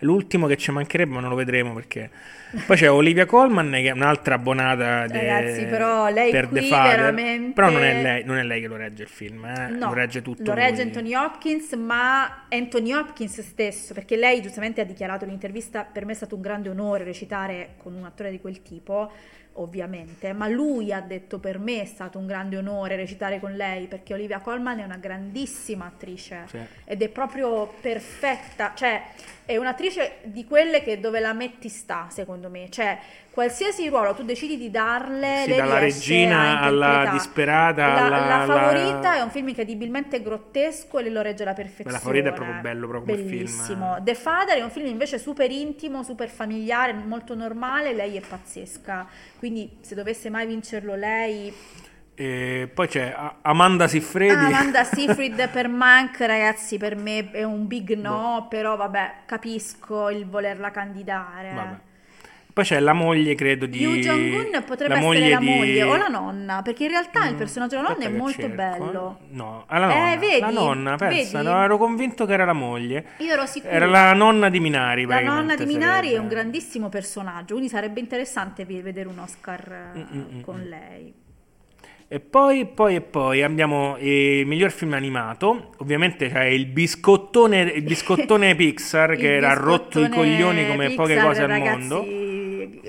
L'ultimo che ci mancherebbe, ma non lo vedremo perché. Poi c'è Olivia Colman, che è un'altra abbonata de- Ragazzi, però lei per qui The Father. veramente- Però non è, lei, non è lei che lo regge il film, eh? No, lo regge tutto. Lo regge lui. Anthony Hopkins, ma Anthony Hopkins stesso, perché lei giustamente ha dichiarato in un'intervista, per me è stato un grande onore recitare con un attore di quel tipo, ovviamente, ma lui ha detto per me è stato un grande onore recitare con lei, perché Olivia Colman è una grandissima attrice Sì. ed è proprio perfetta, cioè è un'attrice di quelle che dove la metti sta, secondo me, cioè qualsiasi ruolo tu decidi di darle, Sì, lei dalla regina alla disperata, La, alla- la alla- favorita è un film incredibilmente grottesco e lo regge alla perfezione. La Favorita è proprio bello, proprio come film. Bellissimo. The Father è un film invece super intimo, super familiare, molto normale, lei è pazzesca. Quindi se dovesse mai vincerlo lei... E poi c'è Amanda Siffredi. Ah, Amanda Seyfried per Mank, ragazzi, per me è un big no, però vabbè, capisco il volerla candidare. Vabbè. Poi c'è la moglie, credo, di... Yu Jong-un potrebbe la essere la di- moglie o la nonna, perché in realtà il personaggio della nonna è molto cerco, bello. eh. No, ah, la Eh, nonna. vedi? La nonna, pensa, no, ero convinto che era la moglie. Io ero sicura. Era la nonna di Minari, La nonna di Minari è sarebbe. un grandissimo personaggio, quindi sarebbe interessante vedere un Oscar eh, Mm, mm, mm, con mm. lei. E poi, poi e poi abbiamo il miglior film animato. Ovviamente c'è il biscottone, il biscottone Pixar che Il era rotto i biscottone coglioni come poche Pixar, cose al ragazzi, mondo.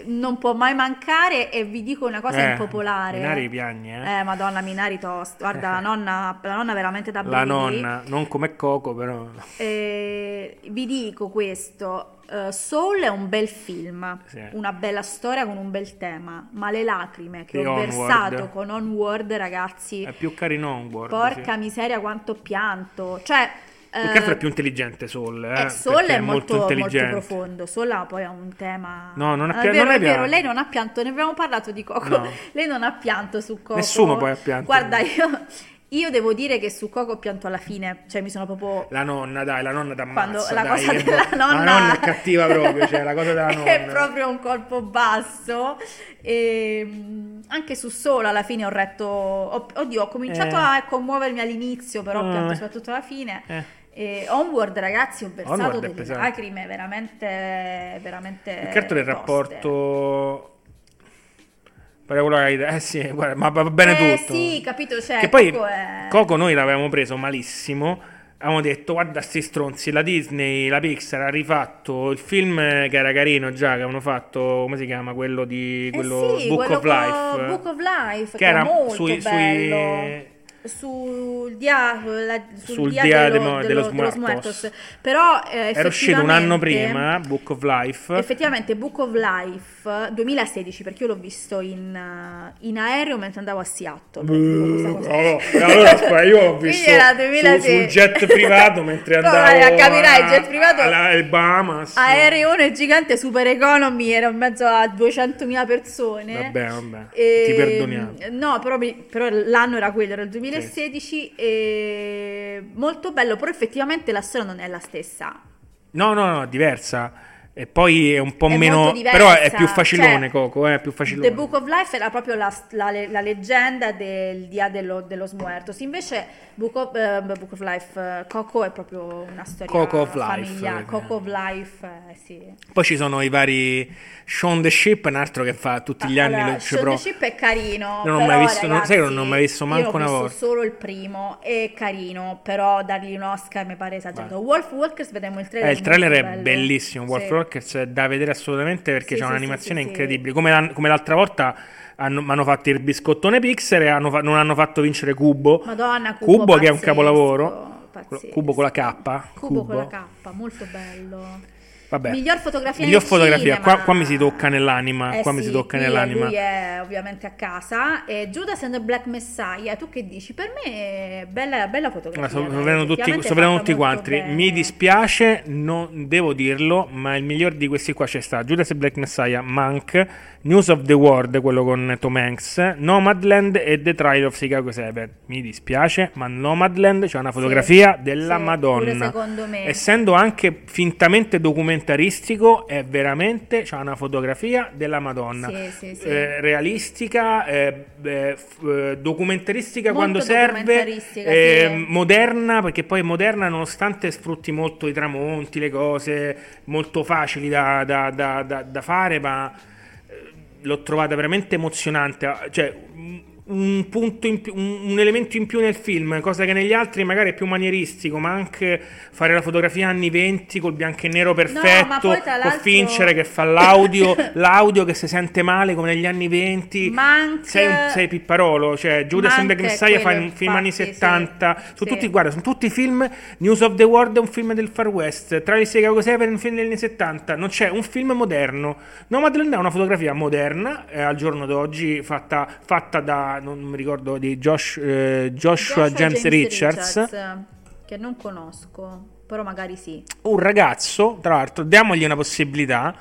Non può mai mancare e vi dico una cosa Eh, impopolare. Minari piagni, eh. Eh, madonna, Minari tosto. Guarda, la nonna, la nonna veramente da La brividi. nonna, non come Coco, però. Eh, vi dico questo, eh, Soul è un bel film, Sì. una bella storia con un bel tema, ma le lacrime che Di ho Onward. versato con Onward, ragazzi, È più carino Onward. porca sì. miseria quanto pianto. Cioè, Più che altro eh, è più intelligente Soul, eh, eh, Soul è molto, molto intelligente. profondo. Soul ha poi ha un tema. No, non è Ah, pia- è vero, non è vero, lei non ha pianto. Ne abbiamo parlato di Coco. No. Lei non ha pianto su Coco. Nessuno poi ha pianto. Guarda, io, io devo dire che su Coco ho pianto alla fine. Cioè, mi sono proprio. La nonna, dai, la nonna Quando t'ammazza, la dai, cosa della La nonna- nonna è cattiva proprio, cioè la cosa della nonna. È proprio un colpo basso. E, mh, anche su Solo alla fine ho retto. oddio, ho cominciato Eh. a commuovermi all'inizio, però ho Eh. pianto soprattutto alla fine. Eh. E Onward, ragazzi, ho versato Onward delle pesante. lacrime veramente, veramente. Più che altro del toste. rapporto... Che. Eh sì, guarda, ma va bene Eh, tutto. sì, capito, cioè, che poi Coco è- Coco noi l'avevamo preso malissimo. Avevamo detto, guarda sti stronzi, la Disney, la Pixar ha rifatto il film che era carino già, che avevano fatto, come si chiama, quello di... Eh quello sì, Book quello of Life. Book of Life, che era molto sui, bello. sui, sul dia, la- sul Sul dia dia dello, dello- de los de los Muertos. Però eh, era uscito un anno prima, Book of Life. Effettivamente Book of Life 2016 perché io l'ho visto in, eh, in aereo mentre andavo a Seattle. Buh, no, allora aspetta, io ho Quindi visto su, 2006. sul jet privato mentre No, andavo raga, capirai, a- jet privato- alla- Bahamas. Aereone gigante super economy, ero in mezzo a 200.000 persone. Vabbè, vabbè, E- ti perdoniamo. No, però, però l'anno era quello, era il 2016 e molto bello, però effettivamente la storia non è la stessa. No, no, no, diversa. E poi è un po' È meno. Però è più facilone, cioè, Coco, eh, più facilone. The Book of Life era proprio la, la- la leggenda del Dia dello, de los Muertos. Invece Book of, eh, Book of Life, eh, Coco è proprio una storia Coco of Life, familiare. eh. Coco of Life, eh, sì. Poi ci sono i vari. Shaun the Ship, un altro che fa tutti gli anni. Allora, lo- ci Shaun the Ship è carino. Non ho mai visto- non- sai che non ho ragazzi, mai visto manco io ho una visto volta. solo il primo, è carino, però dargli un Oscar mi pare esagerato. Wolf Walkers, vediamo il trailer. Eh, il trailer è bello. bellissimo. Wolf Sì. Walkers è da vedere assolutamente perché Sì, c'è sì, un'animazione sì, incredibile. Come, l'an- come l'altra volta hanno, hanno fatto il biscottone Pixar e hanno non hanno fatto vincere Cubo. Madonna, Cubo, che è un capolavoro. pazzesco. Cubo con la K. Cubo con la K, molto bello. Vabbè. Miglior fotografia Miglior fotografia. Qua, qua mi si tocca nell'anima. Eh qua mi sì, si tocca nell'anima. Lui è ovviamente a casa. E Judas and the Black Messiah, tu che dici? Per me è bella, bella fotografia. Vedendo tutti, fatta tutti quanti. bene. Mi dispiace, non devo dirlo, ma il miglior di questi qua c'è sta Judas e Black Messiah, Monk, News of the World, quello con Tom Hanks, Nomadland e The Trial of Chicago 7. Mi dispiace, ma Nomadland c'è una fotografia della sì, Madonna. pure secondo me. Essendo anche fintamente documentaristico, è veramente c'è una fotografia della Madonna. Sì, sì, sì. Eh, realistica, eh, eh, documentaristica Molto quando serve, eh, moderna, perché poi moderna nonostante sfrutti molto i tramonti, le cose molto facili da, da- da- da- da fare, ma eh, l'ho trovata veramente emozionante. ah, Cioè, un- un punto in più, un, elemento in più nel film, cosa che negli altri magari è più manieristico, ma anche fare la fotografia anni 20 col bianco e nero perfetto, tra con Fincher che fa l'audio, l'audio che si sente male come negli anni 20. Mank- Sei, un, sei pipparolo, cioè Judas and the Messiah fa un film anni infatti, sì. 70. Sono Sì. tutti, guarda, sono tutti film. News of the World è un film del Far West. Tra i Chicago 7 è un film degli anni 70. Non c'è un film moderno. Nomadland è una fotografia moderna eh, al giorno d'oggi, fatta, fatta da non mi ricordo di Josh, eh, Joshua, Joshua James, Richards. che non conosco, però magari sì. Un ragazzo, tra l'altro, diamogli una possibilità.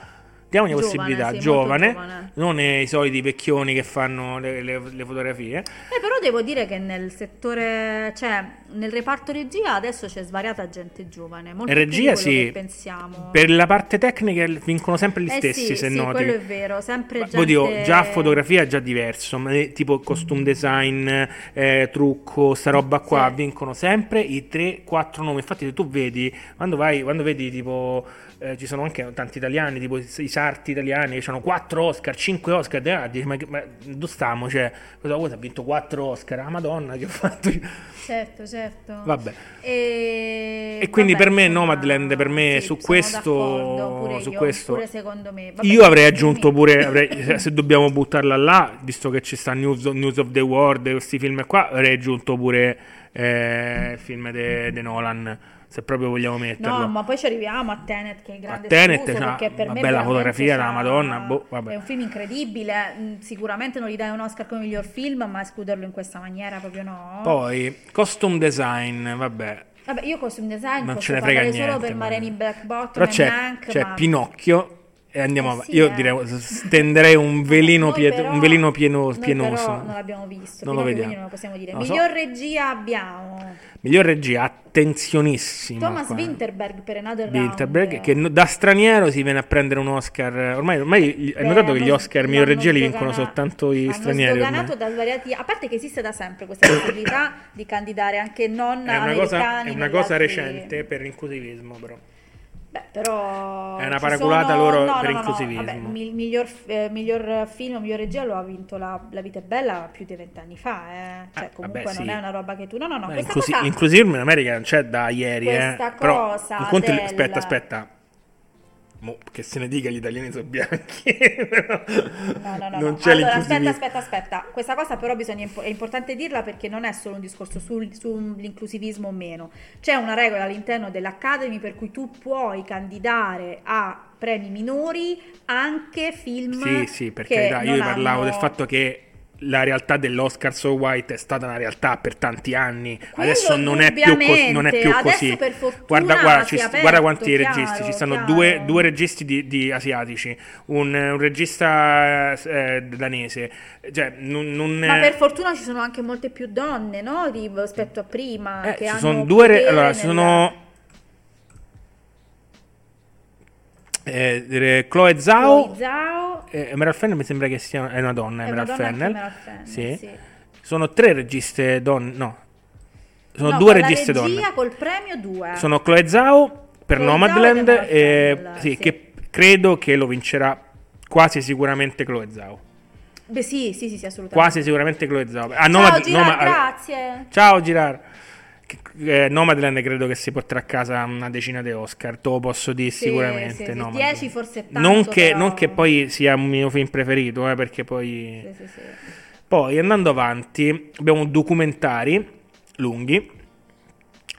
Diamogli una Giovane, possibilità, sì, giovane, giovane. non i soliti vecchioni che fanno le, le- le fotografie. Eh, però devo dire che nel settore, cioè nel reparto regia adesso c'è svariata gente giovane, molto E più regia sì, pensiamo. per la parte tecnica vincono sempre gli Eh stessi sì, se sì, noti. quello è vero, sempre gente... Oddio, già fotografia è già diverso, ma è tipo costume design, eh, trucco, sta roba qua, Sì. vincono sempre i 3-4 nomi. Infatti se tu vedi, quando vai, quando vedi tipo, eh, ci sono anche tanti italiani, tipo i sarti italiani che hanno 4 Oscar, 5 Oscar, ah, dici, ma, ma dove stiamo? Cioè, cosa cosa ha vinto 4 Oscar? Ah, madonna, che ho fatto io? Certo, certo. Vabbè. E, E quindi vabbè, per me insomma, Nomadland, per me sì, su questo, pure su io, questo pure secondo me. Vabbè, io avrei dimmi. aggiunto pure, avrei- se- se dobbiamo buttarla là, visto che ci sta News, News of the World, questi film qua, avrei aggiunto pure eh, il film di Nolan, se proprio vogliamo metterlo. No, ma poi ci arriviamo a Tenet che è il grande Tenet escluso, c'ha perché per una me bella fotografia della Madonna, boh, vabbè. È un film incredibile, mm, sicuramente non gli dai un Oscar come miglior film, ma escluderlo in questa maniera proprio no. Poi, costume design, vabbè, Vabbè, io costume design Non posso ce ne frega parlare solo niente, per ma- Mareni Black Bottom però c'è, Mank, c'è ma Pinocchio e andiamo Eh avanti. sì, Io eh. direi, stenderei un velino, piet- però- un velino pieno- pienoso. non l'abbiamo visto, Non lo vediamo. non lo possiamo dire. Non so. Miglior regia abbiamo Miglior regia, attenzionissima. Thomas qua. Winterberg per Another Round. Winterberg, che no- da straniero si viene a prendere un Oscar. Ormai, ormai hai Beh, notato che gli Oscar miglior regia li vincono soltanto i stranieri. da svariati a parte che esiste da sempre questa possibilità di candidare anche non È una cosa, americani è una cosa altri- recente per l'inclusivismo, però. Beh, però È una paraculata sono- loro no, per no, no, no, inclusivismo. vabbè, mi- miglior, eh, miglior film, miglior regia lo ha vinto la, La vita è bella più di vent'anni fa, eh. Cioè, comunque vabbè, non sì. è una roba che tu No, no, no, Beh, inclusi- cosa inclusivismo in America non c'è da ieri, eh. Questa Però cosa è- del- aspetta, aspetta. Mo, che se ne dica gli italiani sono bianchi. No, no, no, no. Allora, aspetta, aspetta, aspetta. Questa cosa però bisogna, è importante dirla perché non è solo un discorso sul- sull'inclusivismo o meno. C'è una regola all'interno dell'Academy per cui tu puoi candidare a premi minori anche film Sì, sì, per che carità, io parlavo hanno- del fatto che la realtà dell'Oscar So White è stata una realtà per tanti anni. Quello adesso non è più, cos- non è più così. Guarda, guarda, ci aperto, guarda quanti chiaro, registi. Ci stanno due, due registi di, di asiatici, un, un regista eh, danese. Cioè, non, non Ma è- per fortuna ci sono anche molte più donne, no? Rispetto a prima. Eh, ci sono due. re- allora, ci sono. Eh, Chloe Zhao. Chloe Zhao, eh, Emerald Fennel mi sembra che sia è una donna. È una Emerald donna anche Fennel. Fennel, Sì. sì. Sono tre registe donne. No, sono No, due registe donne. col premio due. Sono Chloe Zhao per Chloe Nomadland. Zhao e, sì, sì. che credo che lo vincerà quasi sicuramente Chloe Zhao. Beh, sì, sì, sì, sì, assolutamente. Quasi sicuramente Chloe Zhao. Ah, Ciao Nomad- Girard, Noma- grazie. Ciao Girard. Eh, Nomadland credo che si porterà a casa una decina di Oscar, te lo posso dire Sì, sicuramente. sì, sì, Nomadland. 10 forse tanto, non, che, però- non che poi sia un mio film preferito, eh, perché poi... Sì, sì, sì. Poi andando avanti abbiamo documentari lunghi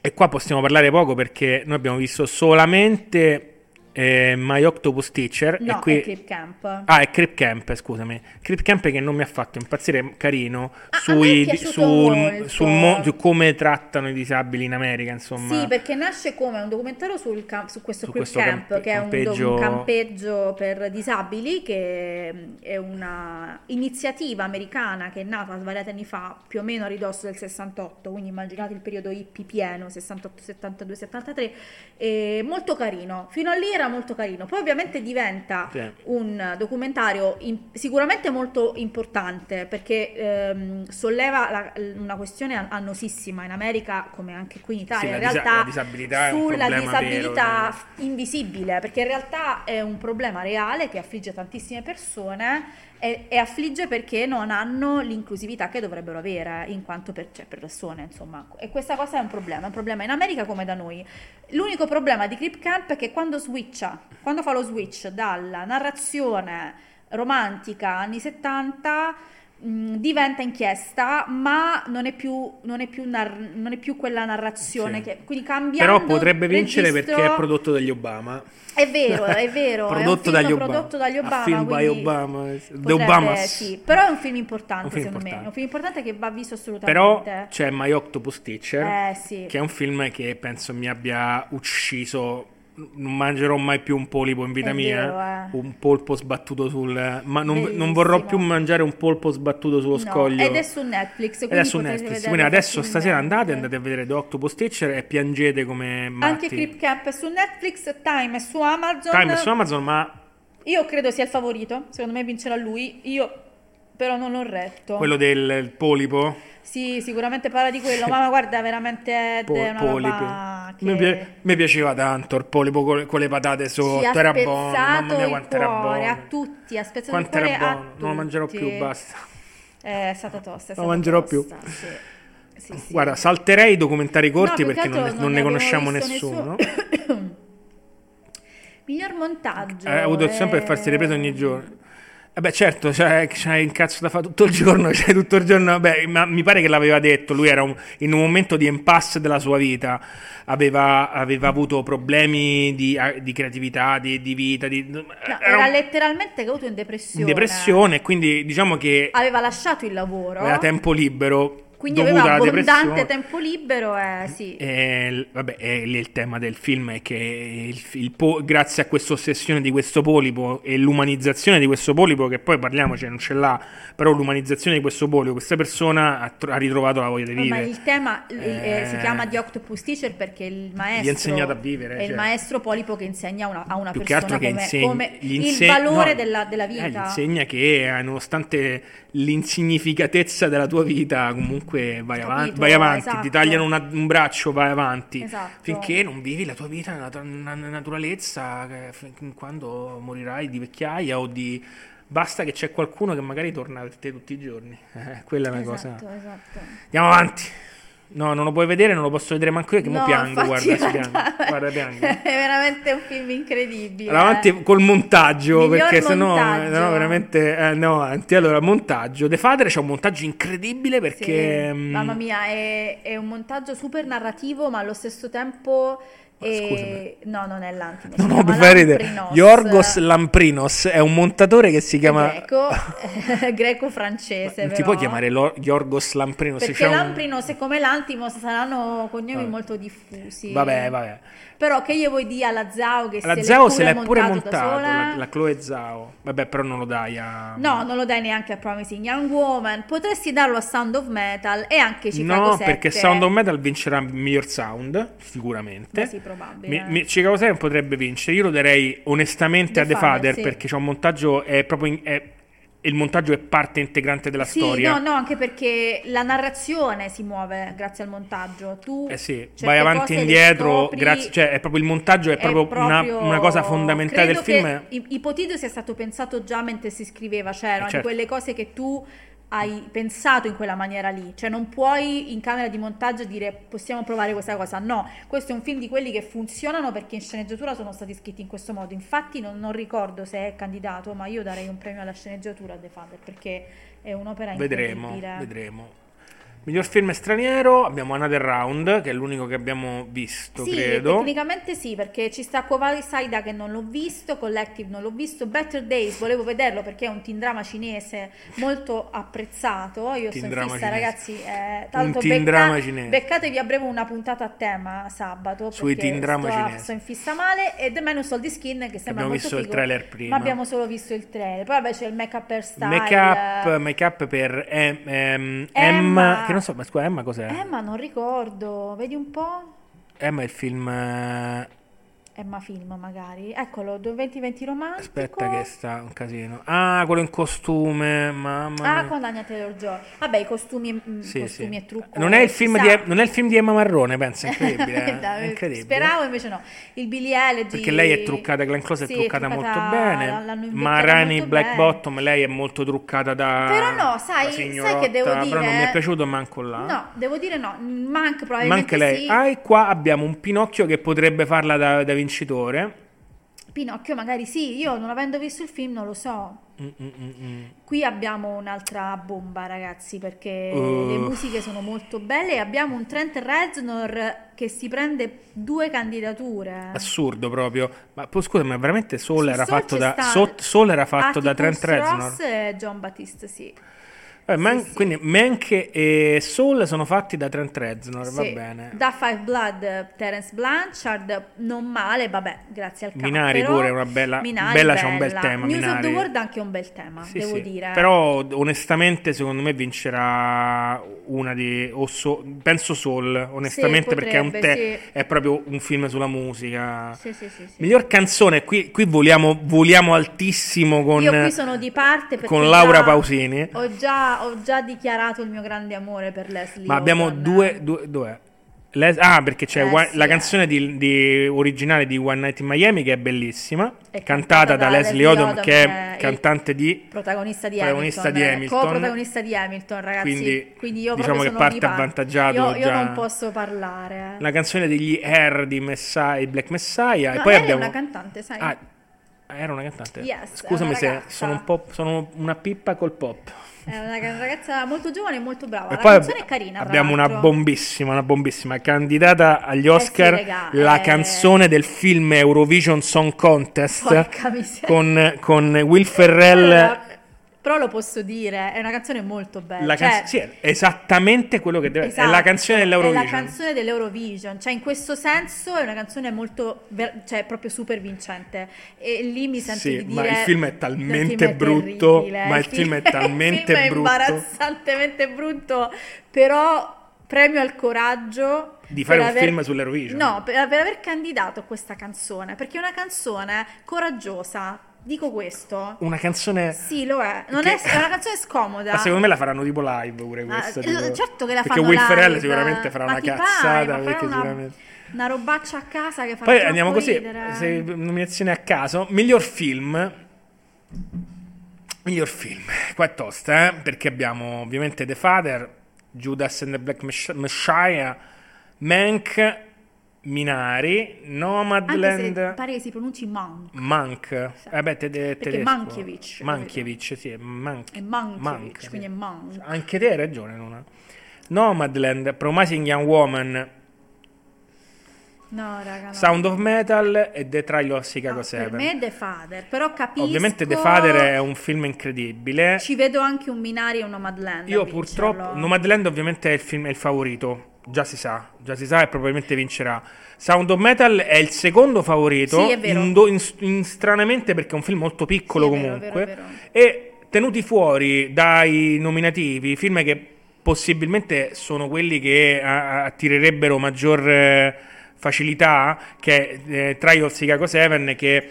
e qua possiamo parlare poco perché noi abbiamo visto solamente eh, My Octopus Teacher No, e qui... è Crip Camp. Ah, è Crip Camp, scusami. Crip Camp che non mi ha fatto impazzire, carino, Ah, sui, sul, sul mo- su come trattano i disabili in America, insomma. Sì, perché nasce come un documentario sul cam- su questo Su Crip questo Camp, camp- che è un, do- campeggio- un campeggio per disabili, che mm, è una iniziativa americana che è nata svariati anni fa, più o meno a ridosso del 68, quindi immaginate il periodo hippie pieno, 68, 72, 73, e molto carino. Fino a lì era molto carino. Poi ovviamente diventa Sì. un documentario in- sicuramente molto importante perché ehm, solleva la- una questione an- annosissima in America come anche qui in Italia Sì, in disa- realtà la disabilità sulla disabilità vero, invisibile perché in realtà è un problema reale che affligge tantissime persone e, e affligge perché non hanno l'inclusività che dovrebbero avere in quanto per, cioè, per persone insomma. E questa cosa è un problema è un problema in America come da noi. L'unico problema di Crip Camp è che quando switcha quando fa lo switch dalla narrazione romantica anni 70 mh, diventa inchiesta ma non è più, non è più, nar- non è più quella narrazione Sì. che, quindi cambiando Però potrebbe vincere registro- perché è prodotto dagli Obama. è vero, è vero, Prodotto è dagli Obama. prodotto dagli A Obama, film by Obama. The potrebbe- Obamas. sì, però è un film importante Un film secondo me, importante. è un film importante che va visto Però assolutamente. c'è My Octopus Teacher, Eh, sì. che è un film che penso mi abbia ucciso. Non mangerò mai più un polipo in vita È mia. vero, eh. Un polpo sbattuto sul. Ma non, non vorrò più mangiare un polpo sbattuto sullo No, scoglio. ed è su Netflix, Ed quindi è su Netflix. Quindi adesso stasera andate, andate a vedere The Octopus Teacher e piangete come matti. Anche Crip Camp è su Netflix, Time è su Amazon. Time è su Amazon, ma Io credo sia il favorito, secondo me vincerà lui. Io però non l'ho retto. quello del polipo. Sì, sicuramente parla di quello, ma guarda, veramente è Po- una polipi. roba che Mi, pi- mi piaceva tanto il polipo con le, con le patate sotto, era buono, mamma mia quanto era cuore a buono. tutti, ha spezzato Quanto il cuore era buono, non lo mangerò più, basta. Eh, È stata tosta, è Non stata mangerò più. tosta, sì. Sì, sì. Guarda, salterei i documentari corti No, più perché non, ne- non ne conosciamo visto nessuno. Miglior montaggio. Hai avuto sempre per farsi riprese ogni giorno. Eh beh, certo, c'hai, c'hai un cazzo da fare tutto il giorno, c'hai tutto il giorno. Beh, ma mi pare che l'aveva detto. Lui era un- in un momento di impasse della sua vita. Aveva, aveva avuto problemi di, di creatività, di, di vita, di, No, era era un- letteralmente caduto in depressione. in depressione. Quindi diciamo che Aveva lasciato il lavoro. aveva tempo libero. Quindi aveva abbondante tempo libero e sì. E, vabbè, e lì il tema del film è che il, il po- grazie a questa ossessione di questo polipo e l'umanizzazione di questo polipo, che poi parliamoci, non ce l'ha, però l'umanizzazione di questo polipo, questa persona ha, tro- ha ritrovato la voglia di Ma vivere. il tema eh, Eh, si chiama The Octopus Teacher perché il maestro Gli ha insegnato a vivere, è il cioè. maestro polipo che insegna una- a una Più persona come, insegna, come gli il valore no, della, della eh, gli vita. insegna che eh, nonostante l'insignificatezza della tua vita, comunque vai, Capito, avanti, vai avanti, esatto. ti tagliano una- un braccio, vai avanti. Esatto. Finché non vivi la tua vita nella, nella naturalezza, quando morirai di vecchiaia o di... Basta che c'è qualcuno che magari torna per te tutti i giorni. Eh, quella è una cosa. Esatto, esatto. Andiamo avanti. No, non lo puoi vedere, non lo posso vedere manco io che No, piango, guarda, si piange. Guarda, piango. È veramente un film incredibile. Allora, avanti col montaggio, Miglior perché sennò montaggio. no, veramente eh, andiamo avanti. Allora, montaggio. The Father c'è un montaggio incredibile Sì, perché mm, Mamma mia, è, è un montaggio super narrativo, ma allo stesso tempo. È- No, non è l'Antimos. No, si no, chiama mi fa ridere. Lamprinos. Yorgos Lamprinos è un montatore che si chiama Greco, greco-francese. Non ti puoi chiamare Lo- Yorgos Lamprinos, Perché c'è un- Lamprinos e come l'Antimos saranno cognomi Vabbè. molto diffusi. Vabbè, vabbè. Però che io vuoi dire alla Zhao che La se Zhao l'è se l'è pure montato la, la Chloe Zhao. Vabbè, però non lo dai a No, non lo dai neanche a Promising Young Woman. Potresti darlo a Sound of Metal e anche Chicago No, 7. perché Sound of Metal vincerà miglior sound, sicuramente. Beh, sì, probabile. Mi- mi- Chicago 7 potrebbe vincere. Io lo darei onestamente The a The Father, Father sì. perché c'è un montaggio è proprio in- è- il montaggio è parte integrante della Sì, storia. no, no, anche perché la narrazione si muove grazie al montaggio. Tu Eh sì, vai avanti e indietro, scopri- grazie, cioè è proprio il montaggio è, è proprio, una- proprio- Una, cosa fondamentale del film. i- ipotizzo sia stato pensato già mentre si scriveva, cioè erano Eh, certo. quelle cose che tu hai pensato in quella maniera lì, cioè non puoi in camera di montaggio dire possiamo provare questa cosa, no, questo è un film di quelli che funzionano perché in sceneggiatura sono stati scritti in questo modo, infatti non, non ricordo se è candidato, ma io darei un premio alla sceneggiatura a The Father perché è un'opera Vedremo, incredibile. vedremo. Miglior film straniero abbiamo Another Round, che è l'unico che abbiamo visto, Sì, credo. tecnicamente sì, perché ci sta Kovali Saida che non l'ho visto, Collective non l'ho visto, Better Days volevo vederlo perché è un teen drama cinese molto apprezzato. Io Teen sono fissa, cinese. ragazzi. eh, Un tanto teen becca- cinese. Beccatevi a breve una puntata a tema sabato. Sui teen drama sto, cinesi. sto in fissa male. E The Man Who Sold the Skin che sembra Abbiamo molto visto il figo, trailer prima. Ma abbiamo solo visto il trailer. Poi vabbè c'è il make up per style. Make up, make up per em- Emma. Emma, che non so, ma scusa, Emma cos'è? Eh, ma non ricordo. Vedi un po'? Emma è il film. Emma Film magari. Eccolo, 2020 romantico. Aspetta, che sta un casino. Ah, quello in costume, mamma Ah, con Anya Taylor-Joy. Vabbè, i costumi, mm, Sì, costumi sì. e trucco. Non è, il film di, non è il film di Emma Marrone, pensa, incredibile. eh? È incredibile. Speravo invece no. Il Billie Eilish. Perché lei è truccata, Glenn Close è Sì, truccata, molto bene. Ma Rani Black bene. Bottom, lei è molto truccata da. Però no, sai- sai che devo Però non mi è dire? piaciuto manco là. No, devo dire no. Mank Ma probabilmente anche lei. sì. Ah, e qua abbiamo un Pinocchio che potrebbe farla da, da vincitore. Pinocchio magari sì. Io non avendo visto il film non lo so. Mm, mm, mm, mm. Qui abbiamo un'altra bomba, ragazzi, perché Uh. le musiche sono molto belle e abbiamo un Trent Reznor che si prende due candidature. Assurdo proprio. Ma poi scusa, ma veramente Soul Su era Soul fatto da. sta Soul era fatto da Trent Reznor. Ross e John Battiste, sì. Eh, Man- Quindi Mank e Soul sono fatti da Trent Reznor, va Sì. bene. Da Five Blood, Terence Blanchard, non male, vabbè, grazie al capo. Minari pure è una bella- Minari, bella c'ha un bel tema, News of Minari. the World anche un bel tema, Sì, devo sì. dire. Però onestamente secondo me vincerà una di So- penso Soul, onestamente Sì, perché è, te- sì. è proprio un film sulla musica. Sì, sì, sì, sì. Miglior canzone, qui, qui voliamo, voliamo altissimo con, Io qui sono di parte perché con Laura Pausini. Ho già, ho già dichiarato il mio grande amore per Leslie Ma abbiamo Odom. due, due, dov'è? Les- ah, perché c'è Eh, One- sì, la eh. canzone di, di- originale di One Night in Miami che è bellissima, È cantata da, Leslie Odom, che è cantante di... protagonista di protagonista Hamilton, di eh, Hamilton. co-protagonista di Hamilton, ragazzi. Quindi, Quindi, io diciamo che parte avvantaggiato Io, io non posso parlare. eh. La canzone degli Air di Messiah Black Messiah. No, e poi abbiamo... è una cantante, sai? Ah, era una cantante? Yes, Scusami una se sono un po'... sono una pippa col pop. È una ragazza molto giovane e molto brava. E la canzone è carina. abbiamo una bombissima, una bombissima candidata agli Oscar, raga, la eh. canzone del film Eurovision Song Contest con, con Will Ferrell. Però lo posso dire, è una canzone molto bella. la cioè, sì, è esattamente quello che deve esatto, È la canzone È dell'Eurovision. la canzone dell'Eurovision, cioè in questo senso è una canzone molto, ver- cioè proprio super vincente. E lì mi sento Sì, di ma dire... il film è talmente film è brutto, terribile, ma il film è talmente il film è brutto. imbarazzantemente brutto, però premio al coraggio Di fare un aver- film sull'Eurovision. No, per, per aver candidato questa canzone, perché è una canzone coraggiosa. Dico questo. Una canzone... Sì, lo è. Non Che- è, è una canzone scomoda. Ma secondo me la faranno tipo live pure Ah, questa. eh, tipo- certo che la Perché fanno Will Ferrell live, sicuramente farà ma una cazzata. farà perché una- sicuramente... Una robaccia a casa che fa Poi andiamo così, se nominazioni a caso. Miglior film. Miglior film. Qua è tosta, eh? Perché abbiamo ovviamente The Father, Judas and the Black Messiah, Mank, Minari, Anche Nomadland, se pare che si pronunci Monk. Mank. Eh beh, te- te- Perché tedesco. Mankiewicz, Mankiewicz, sì, è Mank. È Mankiewicz, Mank, sì. quindi è Monk. Anche te hai ragione, Luna. Nomadland, Promising Young Woman, No, raga, no. Sound of Metal e The Trial of Chicago Per 7. me è The Father, però capisco... Ovviamente The Father è un film incredibile. Ci vedo anche un Minari e un Nomadland. Io purtroppo Nomadland ovviamente è il film è il favorito, già si sa, già si sa e probabilmente vincerà. Sound of Metal è il secondo favorito, Sì, in do- in- in- stranamente perché è un film molto piccolo Sì, è vero, comunque vero, vero. e tenuti fuori dai nominativi, film che possibilmente sono quelli che a- attirerebbero maggior eh, facilità, che è eh, Trial of Chicago 7 che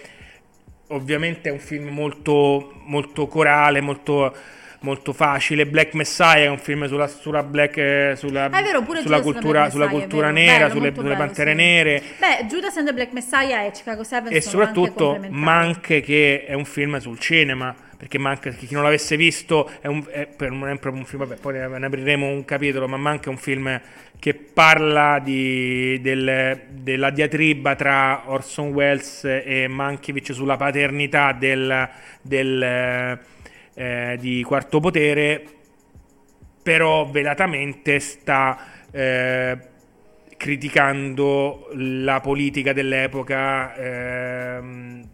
ovviamente è un film molto, molto corale, molto, molto facile. Black Messiah è un film sulla, sulla black, eh, sulla, Ah, vero, sulla cultura, sulla cultura nera, Bello, sulle, sulle bello, pantere sì. nere. Beh, Judas and the Black Messiah e Chicago 7 E soprattutto. Mank che è un film sul cinema perché Mank chi non l'avesse visto è, un, è, per- non è proprio un film vabbè, poi ne apriremo un capitolo ma Mank è un film che parla di, del- della diatriba tra Orson Welles e Mankiewicz sulla paternità del, del, eh, di Quarto Potere però velatamente sta eh, criticando la politica dell'epoca. ehm,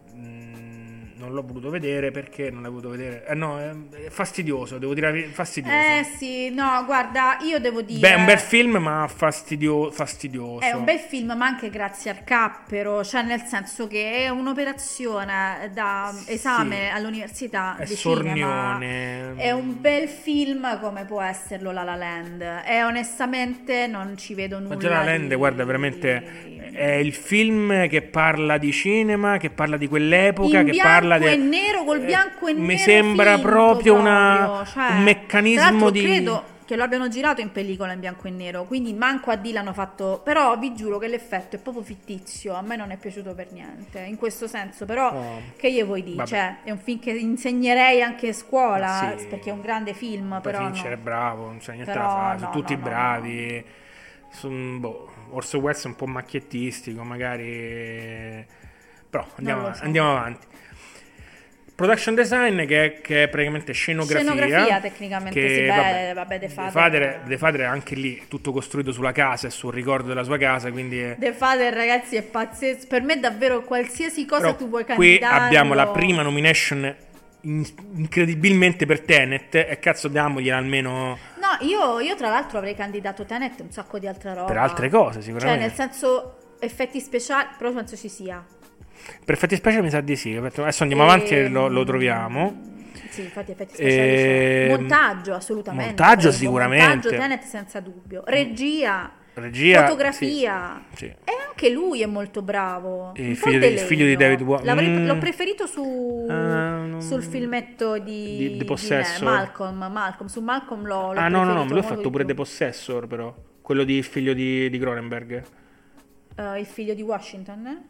non l'ho voluto vedere perché non l'ho voluto vedere. Eh, no, è, fastidioso, devo dire fastidioso. Eh sì, no, guarda, io devo dire... Beh, è un bel film, ma fastidio- fastidioso. È un bel film, ma anche grazie al cappero, cioè nel senso che è un'operazione da esame all'università È sornione. È un bel film come può esserlo La La Land. E onestamente non ci vedo nulla. Ma già La Land, di- guarda, veramente è il film che parla di cinema, che parla di quell'epoca, in che bianco parla e di... nero col bianco e nero mi sembra proprio una- cioè, un meccanismo di- credo che lo abbiano girato in pellicola in bianco e nero quindi manco a D l'hanno fatto però vi giuro che l'effetto è proprio fittizio a me non è piaciuto per niente in questo senso però No. che io vuoi dire cioè è un film che insegnerei anche a scuola sì. perché è un grande film però Fincher no. è bravo, non c'è niente Però da fare, no, sono tutti no, bravi. Son, boh, Orson Welles è un po' macchiettistico, magari... Però andiamo, so. andiamo avanti. Production design che è, che è praticamente scenografia. Scenografia, tecnicamente, che, sì, beh, vabbè, The Father- Father, The Father è anche lì tutto costruito sulla casa e sul ricordo della sua casa, quindi... È, The Father ragazzi è pazzesco per me davvero qualsiasi cosa Però tu vuoi qui candidarlo abbiamo la prima nomination in- incredibilmente per Tenet e cazzo diamogliela almeno No, io, io tra l'altro avrei candidato Tenet un sacco di altre robe. per altre cose Cioè, sicuramente. nel senso, effetti speciali, però penso ci sia. Per effetti speciali mi sa di sì. Adesso andiamo Ehm, avanti e lo, lo troviamo. Sì, infatti effetti speciali Ehm, c'è. Montaggio, assolutamente. montaggio sicuramente. Montaggio Tenet senza dubbio. Regia, Regia, fotografia. sì, sì. E anche lui è molto bravo. Il figlio di- figlio di David L'avrei- Mm. L'ho preferito su, non- sul filmetto di, Di- di di Possessor. Malcolm, Malcolm. Su Malcolm l'ho, l'ho Ah, no, no, no, me l'ho fatto di pure. The Possessor, però. Quello di figlio di, di Cronenberg. Eh, il figlio di Washington?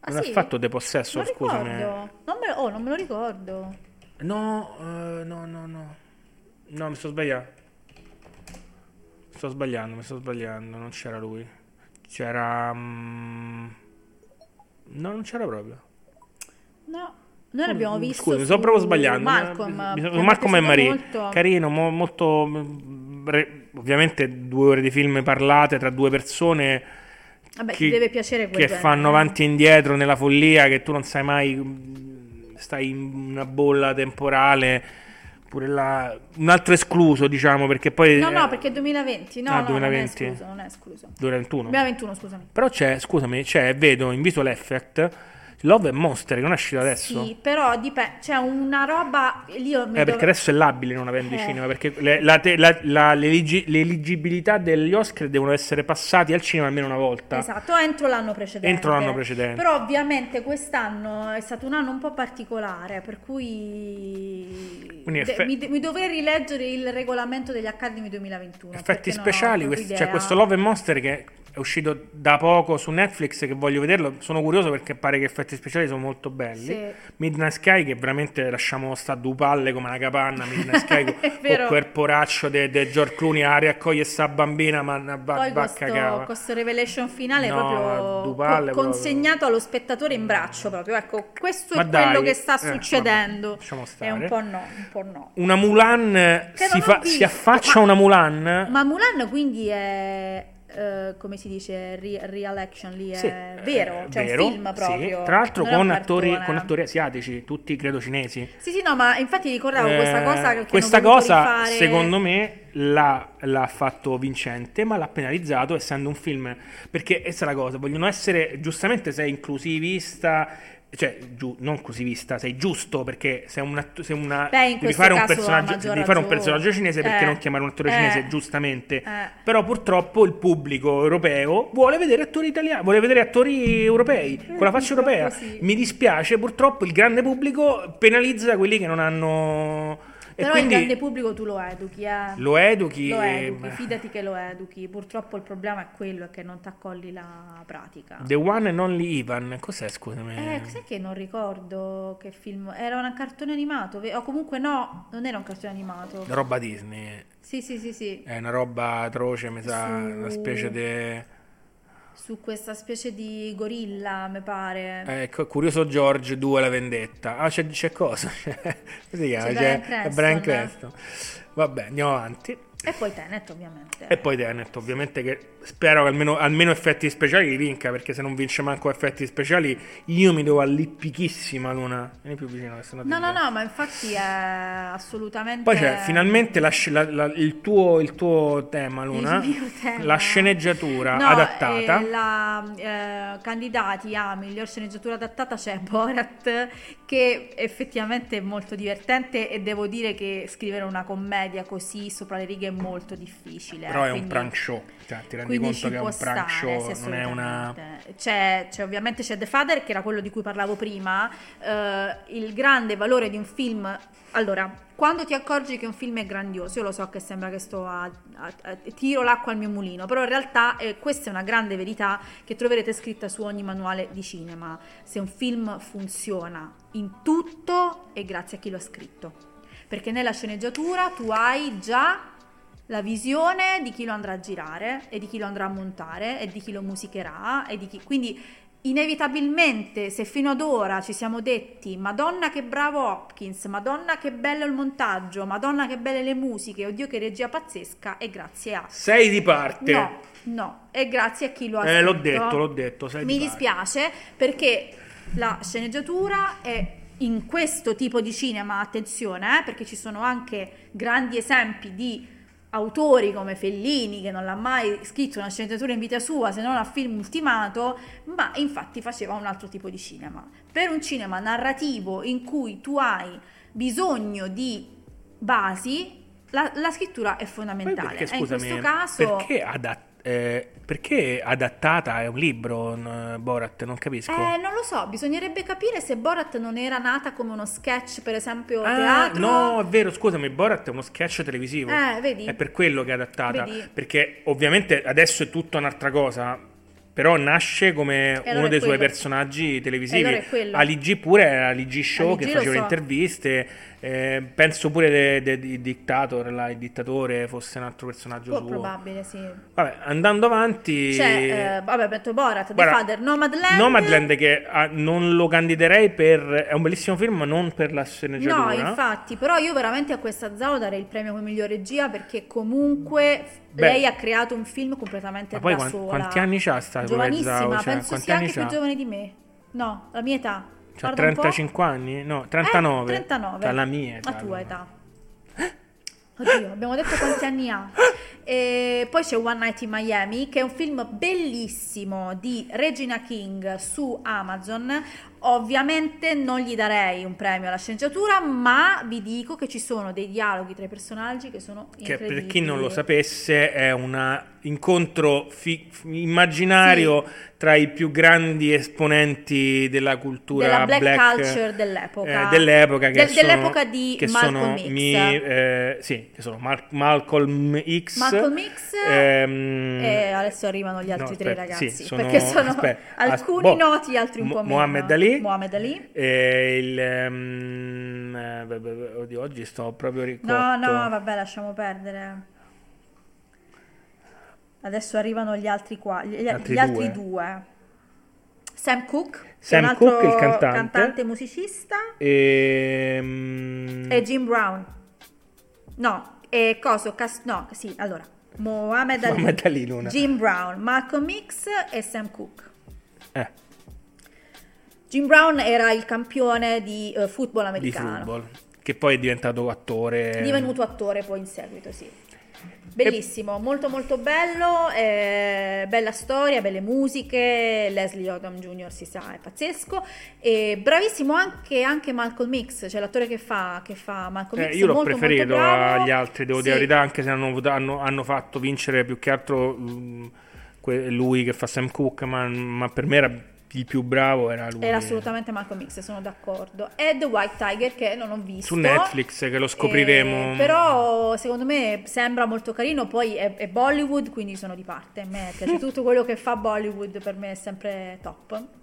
Ah, non sì? ha fatto De Possesso, Non scusami. Non me, oh, non me lo ricordo. No, eh, no, no, no. No, mi sto sbagliando. Sto sbagliando, mi sto sbagliando. Non c'era lui. C'era. mm, No, non c'era proprio. No, noi l'abbiamo visto Scusa, mi sto proprio sbagliando. Malcolm, Mi- Malcolm e Marie. molto. Carino, mo- molto. mm, re- ovviamente due ore di film parlate tra due persone Vabbè, che, ti deve piacere quel che genere. fanno avanti e indietro nella follia, che tu non sai mai. mm, Stai in una bolla temporale. Pure là. Un altro escluso, diciamo, perché poi. No, no, eh, perché è 2020. No, Ah, no, 2020. non è escluso, non è escluso. 2021. 2021, scusami. Però c'è, scusami, c'è, vedo in Visual Effect Love and Monster che non è uscito adesso. Sì, però dipende, c'è una roba lì Eh, perché adesso è labile non avendo i Eh. cinema, perché le, la la- la- l'eligi- l'eligibilità degli Oscar devono essere passati al cinema almeno una volta. Esatto, entro l'anno precedente. Entro l'anno precedente. Però ovviamente quest'anno è stato un anno un po' particolare, per cui effe- mi, mi dovrei rileggere il regolamento degli Academy 2021. Effetti speciali, quest- c'è idea. questo Love and Monster che è uscito da poco su Netflix che voglio vederlo, sono curioso perché pare che effetti speciali sono molto belli. Sì. Midnight Sky che veramente lasciamo sta due palle come una capanna, Midnight Sky con, quel poraccio di George Clooney a riaccoglie sta bambina ma va, Poi va a questo, cagare. questo revelation finale No, proprio palle co- consegnato allo spettatore in braccio proprio. Ecco, questo Ma è quello dai, che sta eh, succedendo. vabbè, è un po' no, un po' no. Una Mulan si, fa- si affaccia una Mulan? Ma Mulan quindi è eh, come si dice re- real action lì è Sì, vero, cioè vero, un film sì. proprio. Tra l'altro con attori, con attori asiatici, tutti credo cinesi. Sì, sì, no, ma infatti ricordavo questa Eh, cosa che questa cosa, rifare- secondo me, l'ha, l'ha fatto vincente, ma l'ha penalizzato essendo un film. Perché questa è la cosa, vogliono essere, giustamente sei inclusivista, cioè giu- non inclusivista, sei giusto perché sei una, sei una Beh, devi, fare un devi fare un personaggio cinese perché Eh, non chiamare un attore eh, cinese, giustamente. eh. Però purtroppo il pubblico europeo vuole vedere attori italiani, vuole vedere attori europei con la faccia europea. Sì. Mi dispiace, purtroppo il grande pubblico penalizza quelli che non hanno. E Però quindi il grande pubblico tu lo educhi, eh. lo educhi. Lo e- educhi, fidati che lo educhi. Purtroppo il problema è quello, è che non ti accolli la pratica. The One and Only Ivan, cos'è scusami? Eh, sai che non ricordo che film... Era un cartone animato, o comunque no, non era un cartone animato. Roba Disney. Sì, sì, sì, sì. È una roba atroce, mi sa, Su- una specie di. Su questa specie di gorilla, mi pare. Ecco, Curioso George 2 La vendetta. Ah, c'è, c'è cosa? Come si chiama? C'è C'è- Bryan Cranston. Bryan Cranston. Vabbè, andiamo avanti. E poi Tenet, ovviamente. E poi Tenet, ovviamente, che spero che almeno, almeno effetti speciali li vinca, perché se non vince manco effetti speciali, io mi devo allippichissima, Luna. Vieni più vicino, che sennò No, no, no, ma infatti è assolutamente... Poi c'è finalmente la la- la- il, tuo, il tuo tema, Luna. Tema. La sceneggiatura No, adattata. eh, la, eh, candidati a miglior sceneggiatura adattata c'è Borat che effettivamente è molto divertente e devo dire che scrivere una commedia così sopra le righe è molto difficile. Però è un show. Cioè, ti rendi conto che è un show, sì, non è una. C'è, c'è ovviamente c'è The Father, che era quello di cui parlavo prima. eh, il grande valore di un film. Allora, quando ti accorgi che un film è grandioso, io lo so che sembra che sto a, a- a- tiro l'acqua al mio mulino, però in realtà eh, questa è una grande verità che troverete scritta su ogni manuale di cinema. Se un film funziona in tutto è grazie a chi lo ha scritto. Perché nella sceneggiatura tu hai già la visione di chi lo andrà a girare e di chi lo andrà a montare e di chi lo musicherà e di chi... Quindi inevitabilmente se fino ad ora ci siamo detti Madonna che bravo Hopkins, Madonna che bello il montaggio, Madonna che belle le musiche, oddio che regia pazzesca è grazie a... Sei di parte. No, no, è grazie a chi lo ha Eh, l'ho scritto. detto, l'ho detto. Sei Mi di parte. dispiace perché la sceneggiatura è in questo tipo di cinema, attenzione, eh, perché ci sono anche grandi esempi di autori come Fellini che non l'ha mai scritto una sceneggiatura in vita sua se non a film ultimato, ma infatti faceva un altro tipo di cinema. Per un cinema narrativo in cui tu hai bisogno di basi, la, la scrittura è fondamentale. Perché, e in scusami, questo caso perché adattare? Eh, perché adattata è un libro n- Borat? Non capisco. Eh, non lo so, bisognerebbe capire se Borat non era nata come uno sketch, per esempio, Ah, teatro. no, è vero, scusami, Borat è uno sketch televisivo. Eh, vedi? È per quello che è adattata. Vedi? Perché ovviamente adesso è tutta un'altra cosa. Però nasce come allora uno dei suoi quello. personaggi televisivi. Allora. All'IG pure era all'IG Show All'IG che faceva le so. interviste. Eh, penso pure di Dictator, là, il dittatore fosse un altro personaggio suo. probabile, sì. Vabbè, andando avanti. C'è, eh, vabbè, ho detto Borat, The Guarda, Father, Nomadland. Nomadland che ah, non lo candiderei per... È un bellissimo film, ma non per la sceneggiatura. No, infatti, però io veramente a questa Zao darei il premio come miglior regia perché comunque Beh. lei ha creato un film completamente Ma poi da quan- sola. quanti anni c'ha sta Giovanissima, Zhao? Cioè, penso sia anche più c'ha? giovane di me. No, la mia età. Po'. 35 anni? No, 39. Eh, 39. C'ha la mia età. La tua età. Oddio, abbiamo detto quanti anni ha. E poi c'è One Night in Miami, che è un film bellissimo di Regina King su Amazon. Ovviamente non gli darei un premio alla sceneggiatura, ma vi dico che ci sono dei dialoghi tra i personaggi che sono Che incredibili. per chi non lo sapesse è un incontro fi- immaginario tra i più grandi esponenti della cultura della black, culture dell'epoca. eh, dell'epoca che Del- sono, dell'epoca di che Malcolm sono X. mi- eh, sì, che sono Mal- Malcolm X Malcolm X ehm, e adesso arrivano gli altri no, tre aspetta, ragazzi sì, sono- perché sono aspetta, alcuni as- boh, noti altri un po' meno Mohammed Ali Mohammed Ali e il eh, beh, beh, oddio, oggi sto proprio ricotto no no vabbè lasciamo perdere adesso arrivano gli altri qua gli, gli Altri altri, due. due. Sam Cooke che Sam è un altro Cooke, il cantante. musicista Ehm, e Jim Brown no e coso Cas- no sì allora Mohammed Ali, Mohammed Ali, Luna. Jim Brown Malcolm X e Sam Cooke eh, Jim Brown era il campione di eh, football di americano. football che poi è diventato attore È divenuto attore poi in seguito, sì. Bellissimo, molto molto bello, eh, bella storia, belle musiche, Leslie Odom Jr. si sa, è pazzesco, e bravissimo anche, anche Malcolm X, cioè l'attore che fa, che fa Malcolm Eh, X, io l'ho molto, preferito molto agli altri, devo Sì. dire la verità, anche se hanno, hanno- hanno fatto vincere più che altro mm, que- lui che fa Sam Cooke, ma, ma per me era il più bravo, era lui. Era assolutamente Malcolm X, sono d'accordo. E The White Tiger che non ho visto. Su Netflix, che lo scopriremo. Eh, però secondo me sembra molto carino, poi è, è Bollywood, quindi sono di parte. A me piace tutto quello che fa Bollywood, per me è sempre top.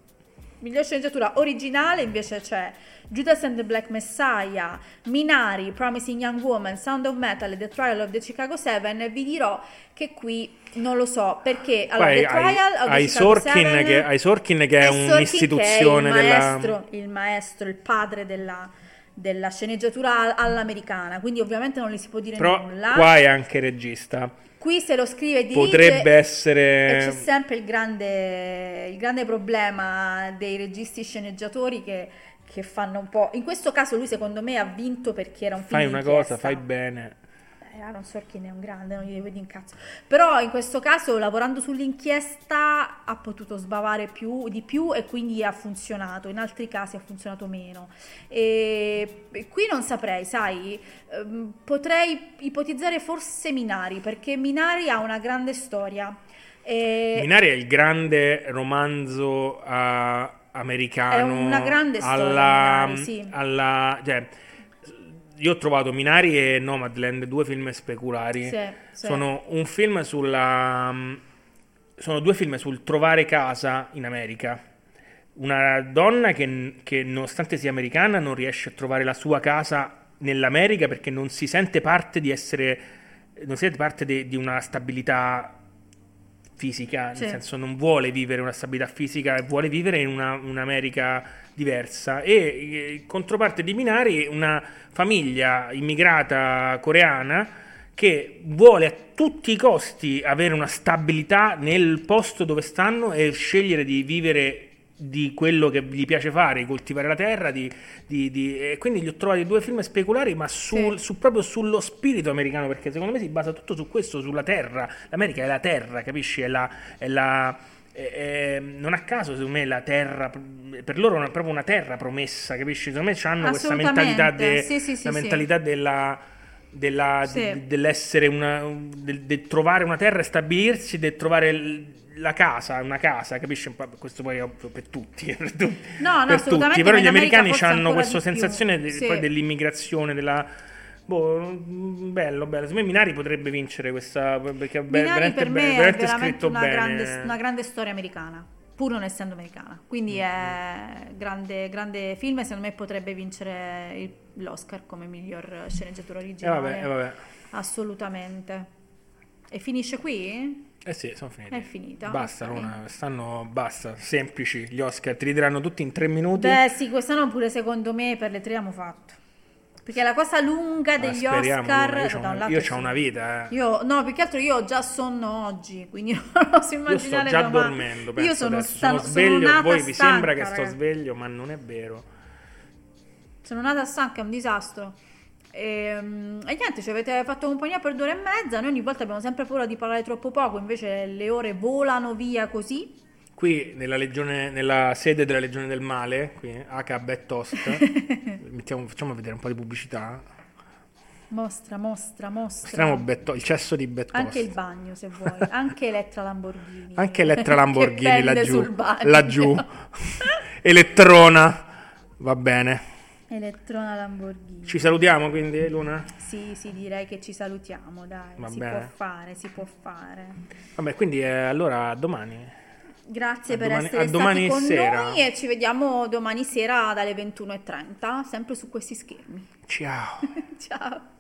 Miglior sceneggiatura originale invece c'è Judas and the Black Messiah, Minari, Promising Young Woman, Sound of Metal e The Trial of the Chicago 7. Vi dirò che qui non lo so perché allora, Poi The hai- Trial of the hai Chicago Sorkin 7 che- hai Sorkin che è Sorkin un'istituzione che è il della- maestro, il maestro, il padre della, della sceneggiatura all'americana, quindi ovviamente non gli si può dire Però nulla. qua è anche regista. Qui se lo scrive dirige Potrebbe essere- c'è sempre il grande, il grande problema dei registi sceneggiatori che, che fanno un po'... In questo caso lui secondo me ha vinto perché era un film Fai di una cosa, fai bene. Eh, Aaron Sorkin è un grande, non gli vedi in cazzo. Però in questo caso, lavorando sull'inchiesta, ha potuto sbavare più, di più e quindi ha funzionato. In altri casi ha funzionato meno. E, e qui non saprei, sai, ehm, potrei ipotizzare forse Minari, perché Minari ha una grande storia. E- Minari è il grande romanzo eh, americano. È una grande storia, Alla, Minari, sì. alla- cioè, io ho trovato Minari e Nomadland, due film speculari. Sì, sì. Sono un film sulla. Sono due film sul trovare casa in America. Una donna che, che, nonostante sia americana, non riesce a trovare la sua casa nell'America perché non si sente parte di essere. Non si sente parte de- di una stabilità fisica, nel Sì. senso non vuole vivere una stabilità fisica e vuole vivere in una, un'America diversa. E eh, controparte di Minari, una famiglia immigrata coreana che vuole a tutti i costi avere una stabilità nel posto dove stanno e scegliere di vivere di quello che gli piace fare, di coltivare la terra, di, di- di- e quindi gli ho trovati due film speculari, ma sul- su- proprio sullo spirito americano, perché secondo me si basa tutto su questo, sulla terra. L'America è la terra, capisci? È la, è la- è- non a caso, secondo me, la terra, per loro è proprio una terra promessa, capisci? Secondo me hanno questa mentalità, de- sì, sì, sì, mentalità della della- de- dell'essere una, del, del trovare una terra e stabilirsi, del trovare il- la casa, una casa, capisci? Questo poi è ovvio per tutti, per No, no, per assolutamente, tutti. però gli americani hanno questa sensazione de- dell'immigrazione, della... Boh, mm, bello, bello. Secondo me Minari potrebbe vincere questa perché Minari veramente, per me è veramente veramente una grande, una grande storia americana, pur non essendo americana. Quindi Mm. è grande, grande film e secondo me potrebbe vincere il- l'Oscar come miglior sceneggiatura Eh originale. vabbè, eh vabbè. Assolutamente. E finisce qui? Eh sì, sono finiti. È finita, Basta, ok. Luna, stanno basta, semplici gli Oscar, ti rideranno tutti in tre minuti. Beh sì, quest'anno pure secondo me per le tre abbiamo fatto. Perché la cosa lunga Ma degli speriamo, Oscar io da un una, lato io sì. c'ho una vita, eh. Io, no, più che altro io ho già sonno oggi, quindi non oso Io sto immaginare già domani. dormendo, penso Io sono, sta- sono sono sveglio, nata voi vi sembra che stanca, sto ragazzi. sveglio, ma non è vero. Sono nata stanca, è un disastro. E, mm, e niente, ci avete fatto compagnia per due ore e mezza. Noi ogni volta abbiamo sempre paura di parlare troppo poco, invece le ore volano via così. Qui nella, legione, nella sede della Legione del Male, qui H Bad Toast, mettiamo- facciamo vedere un po' di pubblicità. Mostra, mostra, mostra. Mostriamo Bad To- il cesso di Bad Toast. Anche il bagno, se vuoi. Anche Elettra Lamborghini. Anche Elettra Lamborghini laggiù. Laggiù. Elettrona. Va bene. Elettrona Lamborghini. Ci salutiamo quindi, Luna? Sì, sì, direi che ci salutiamo, dai. Va si bene. può fare, si può fare. Vabbè, quindi eh, allora domani. Grazie A per domani- essere stati con sera. noi e ci vediamo domani sera dalle 21.30, sempre su questi schermi. Ciao. Ciao.